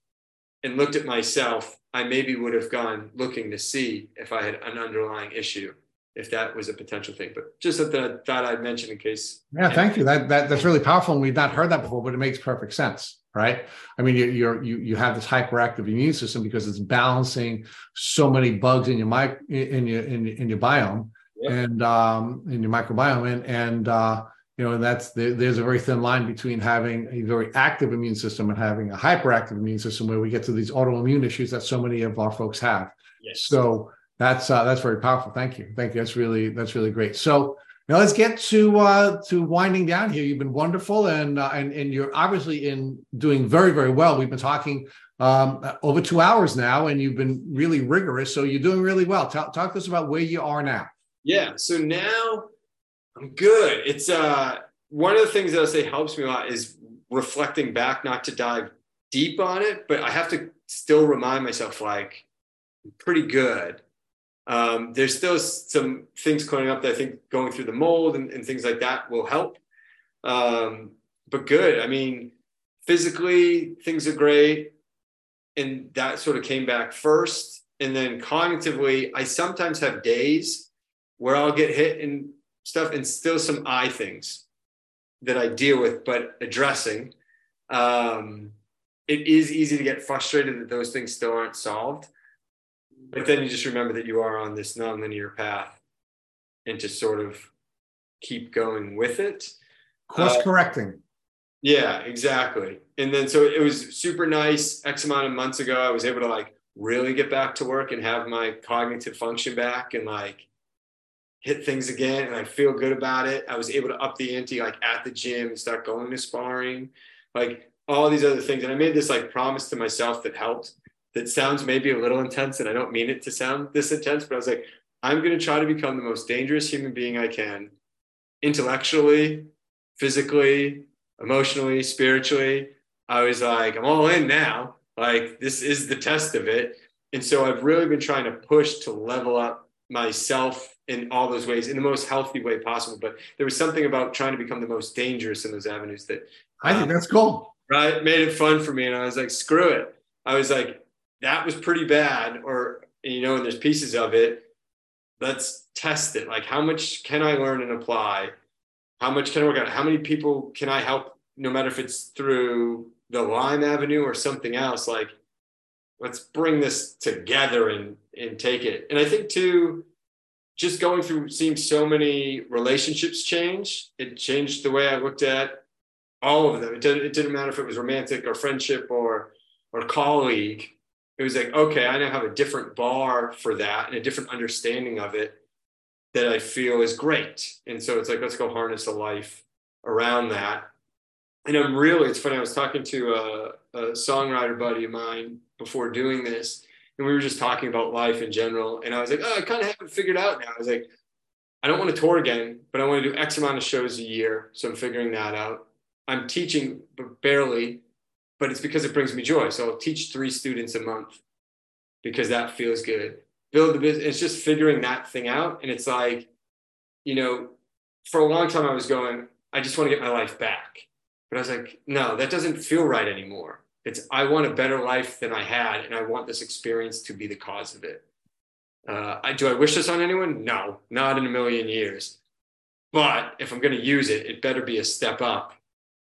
and looked at myself, I maybe would have gone looking to see if I had an underlying issue, if that was a potential thing. But just something I thought I'd mention in case. Yeah, thank you. That, that that's really powerful, and we've not heard that before, but it makes perfect sense right? I mean, you, you're, you you have this hyperactive immune system because it's balancing so many bugs in your mic in your in, in your biome yep. and um, in your microbiome, and and uh, you know, and that's there's a very thin line between having a very active immune system and having a hyperactive immune system, where we get to these autoimmune issues that so many of our folks have. Yes. So that's uh, that's very powerful. Thank you, thank you. That's really that's really great. So now let's get to uh, to winding down here. You've been wonderful, and uh, and and you're obviously in doing very very well. We've been talking um, over two hours now, and you've been really rigorous. So you're doing really well. Talk, talk to us about where you are now. Yeah. So now I'm good. It's uh one of the things that I say helps me a lot is reflecting back, not to dive deep on it, but I have to still remind myself like I'm pretty good um, there's still some things coming up that I think going through the mold and, and things like that will help. Um, but good. I mean, physically, things are great. And that sort of came back first. And then cognitively, I sometimes have days where I'll get hit and stuff and still some eye things that I deal with, but addressing. Um, it is easy to get frustrated that those things still aren't solved. But then you just remember that you are on this nonlinear path and to sort of keep going with it. Course uh, correcting. Yeah, exactly. And then so it was super nice. X amount of months ago, I was able to like really get back to work and have my cognitive function back and like hit things again. And I feel good about it. I was able to up the ante like at the gym and start going to sparring, like all these other things. And I made this like promise to myself that helped. That sounds maybe a little intense, and I don't mean it to sound this intense, but I was like, I'm going to try to become the most dangerous human being I can, intellectually, physically, emotionally, spiritually. I was like, I'm all in now. Like, this is the test of it. And so I've really been trying to push to level up myself in all those ways in the most healthy way possible. But there was something about trying to become the most dangerous in those avenues that I think um, that's cool. Right. Made it fun for me. And I was like, screw it. I was like, that was pretty bad. Or, you know, and there's pieces of it. Let's test it. Like, how much can I learn and apply? How much can I work out? How many people can I help, no matter if it's through the Lyme Avenue or something else? Like, let's bring this together and and take it. And I think too, just going through seeing so many relationships change, it changed the way I looked at all of them. It didn't, it didn't matter if it was romantic or friendship or or colleague. It was like, okay, I now have a different bar for that and a different understanding of it that I feel is great. And so it's like, let's go harness a life around that. And I'm really, it's funny, I was talking to a, a songwriter buddy of mine before doing this, and we were just talking about life in general. And I was like, oh, I kind of have it figured out now. I was like, I don't want to tour again, but I want to do X amount of shows a year. So I'm figuring that out. I'm teaching barely, but it's because it brings me joy. So I'll teach three students a month because that feels good. Build the business. It's just figuring that thing out. And it's like, you know, for a long time I was going, I just want to get my life back. But I was like, no, that doesn't feel right anymore. It's I want a better life than I had, and I want this experience to be the cause of it. Uh, I, do I wish this on anyone? No, not in a million years. But if I'm going to use it, it better be a step up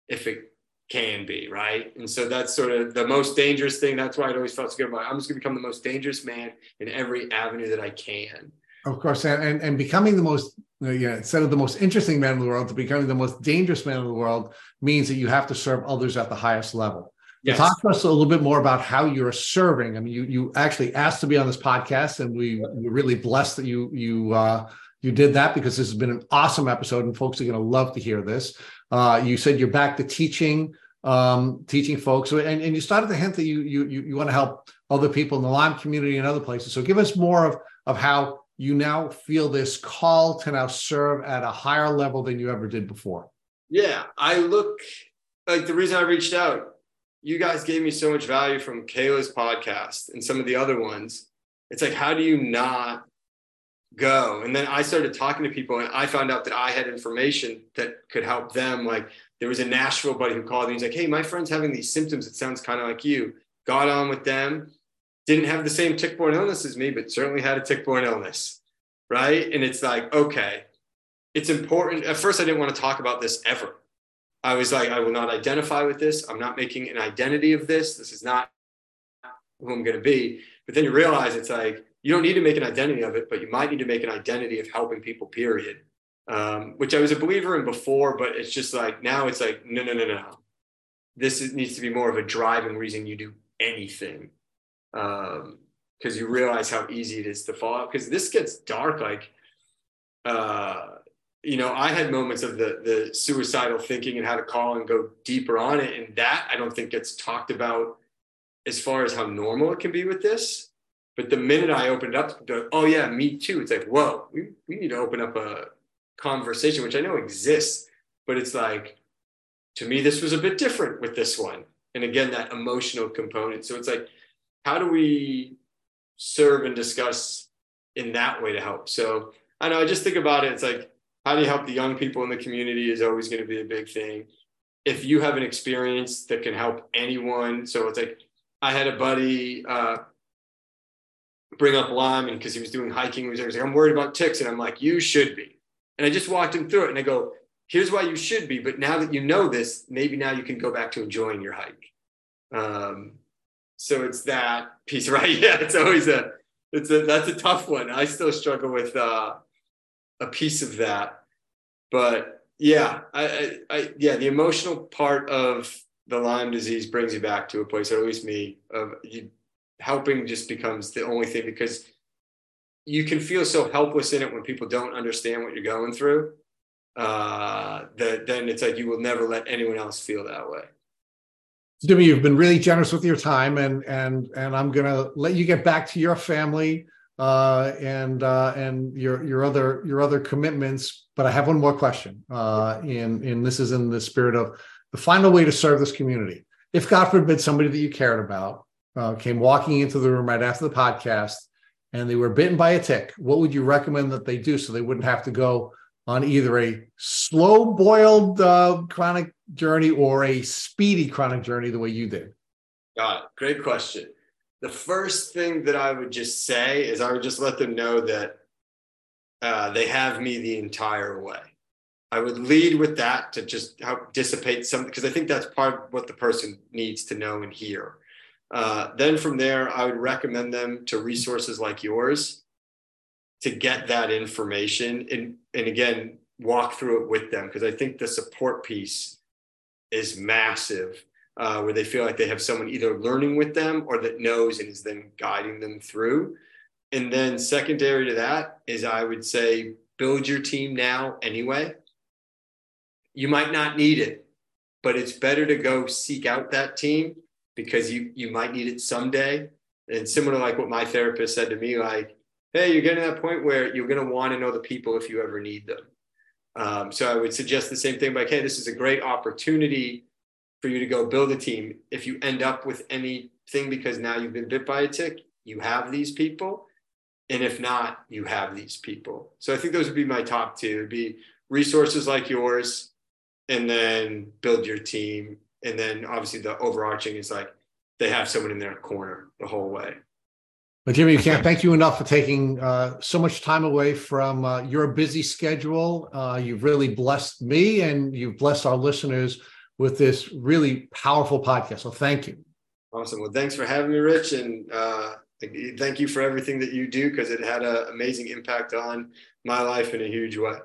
if it can be, right? And so that's sort of the most dangerous thing. That's why I always felt so good. It. I'm just going to become the most dangerous man in every avenue that I can. Of course, and and, and becoming the most yeah, instead of the most interesting man in the world to becoming the most dangerous man in the world means that you have to serve others at the highest level. Yes. Talk to us a little bit more about how you're serving. I mean, you you actually asked to be on this podcast, and we we're really blessed that you you uh, you did that because this has been an awesome episode, and folks are going to love to hear this. Uh, you said you're back to teaching, um, teaching folks, and, and you started to hint that you you you, you want to help other people in the Lyme community and other places. So give us more of of how you now feel this call to now serve at a higher level than you ever did before. Yeah, I look like the reason I reached out. You guys gave me so much value from Kayla's podcast and some of the other ones. It's like, how do you not go. And then I started talking to people and I found out that I had information that could help them. Like there was a Nashville buddy who called me. He's like, Hey, my friend's having these symptoms. It sounds kind of like you. Got on with them. Didn't have the same tick-borne illness as me, but certainly had a tick-borne illness. Right. And it's like, okay, it's important. At first, I didn't want to talk about this ever. I was like, I will not identify with this. I'm not making an identity of this. This is not who I'm going to be. But then you realize it's like, you don't need to make an identity of it, but you might need to make an identity of helping people, period. Um, which I was a believer in before, but it's just like now it's like, no, no, no, no. This is, needs to be more of a driving reason you do anything. Because um, you realize how easy it is to fall out. Because this gets dark. Like, uh, you know, I had moments of the the suicidal thinking and how to call and go deeper on it, and that I don't think gets talked about as far as how normal it can be with this. But the minute I opened up, oh yeah, me too. It's like, whoa, we, we need to open up a conversation, which I know exists, but it's like, to me, this was a bit different with this one. And again, that emotional component. So it's like, how do we serve and discuss in that way to help? So I know I just think about it. It's like, how do you help the young people in the community is always going to be a big thing. If you have an experience that can help anyone, so it's like I had a buddy, uh, bring up Lyme because he was doing hiking. He was like, I'm worried about ticks. And I'm like, you should be. And I just walked him through it and I go, here's why you should be. But now that you know this, maybe now you can go back to enjoying your hike. Um, so it's that piece, right? Yeah, it's always a, it's a, that's a tough one. I still struggle with uh, a piece of that, but yeah, I, I, I, yeah, the emotional part of the Lyme disease brings you back to a place, or at least me, of you, helping just becomes the only thing because you can feel so helpless in it when people don't understand what you're going through. Uh, that then it's like you will never let anyone else feel that way. Jimmy, you've been really generous with your time, and and and I'm gonna let you get back to your family uh, and uh, and your your other your other commitments. But I have one more question, uh, and and this is in the spirit of the final way to serve this community. If God forbid somebody that you cared about uh, came walking into the room right after the podcast and they were bitten by a tick, what would you recommend that they do so they wouldn't have to go on either a slow boiled uh, chronic journey or a speedy chronic journey the way you did? It. Great question. The first thing that I would just say is I would just let them know that uh, they have me the entire way. I would lead with that to just help dissipate some, because I think that's part of what the person needs to know and hear. Uh, then from there, I would recommend them to resources like yours to get that information and, and again, walk through it with them because I think the support piece is massive uh, where they feel like they have someone either learning with them or that knows and is then guiding them through. And then secondary to that is I would say build your team now anyway you might not need it, but it's better to go seek out that team because you you might need it someday. And similar to like what my therapist said to me, like, hey, you're getting to that point where you're going to want to know the people if you ever need them. Um, so I would suggest the same thing, like, hey, this is a great opportunity for you to go build a team. If you end up with anything because now you've been bit by a tick, you have these people. And if not, you have these people. So I think those would be my top two. It'd be resources like yours, and then build your team. And then obviously the overarching is like they have someone in their corner the whole way. But Jimmy, you can't thank you enough for taking uh, so much time away from uh, your busy schedule. Uh, you've really blessed me and you've blessed our listeners with this really powerful podcast. So thank you. Awesome. Well, thanks for having me, Rich. And uh, thank you for everything that you do because it had an amazing impact on my life in a huge way.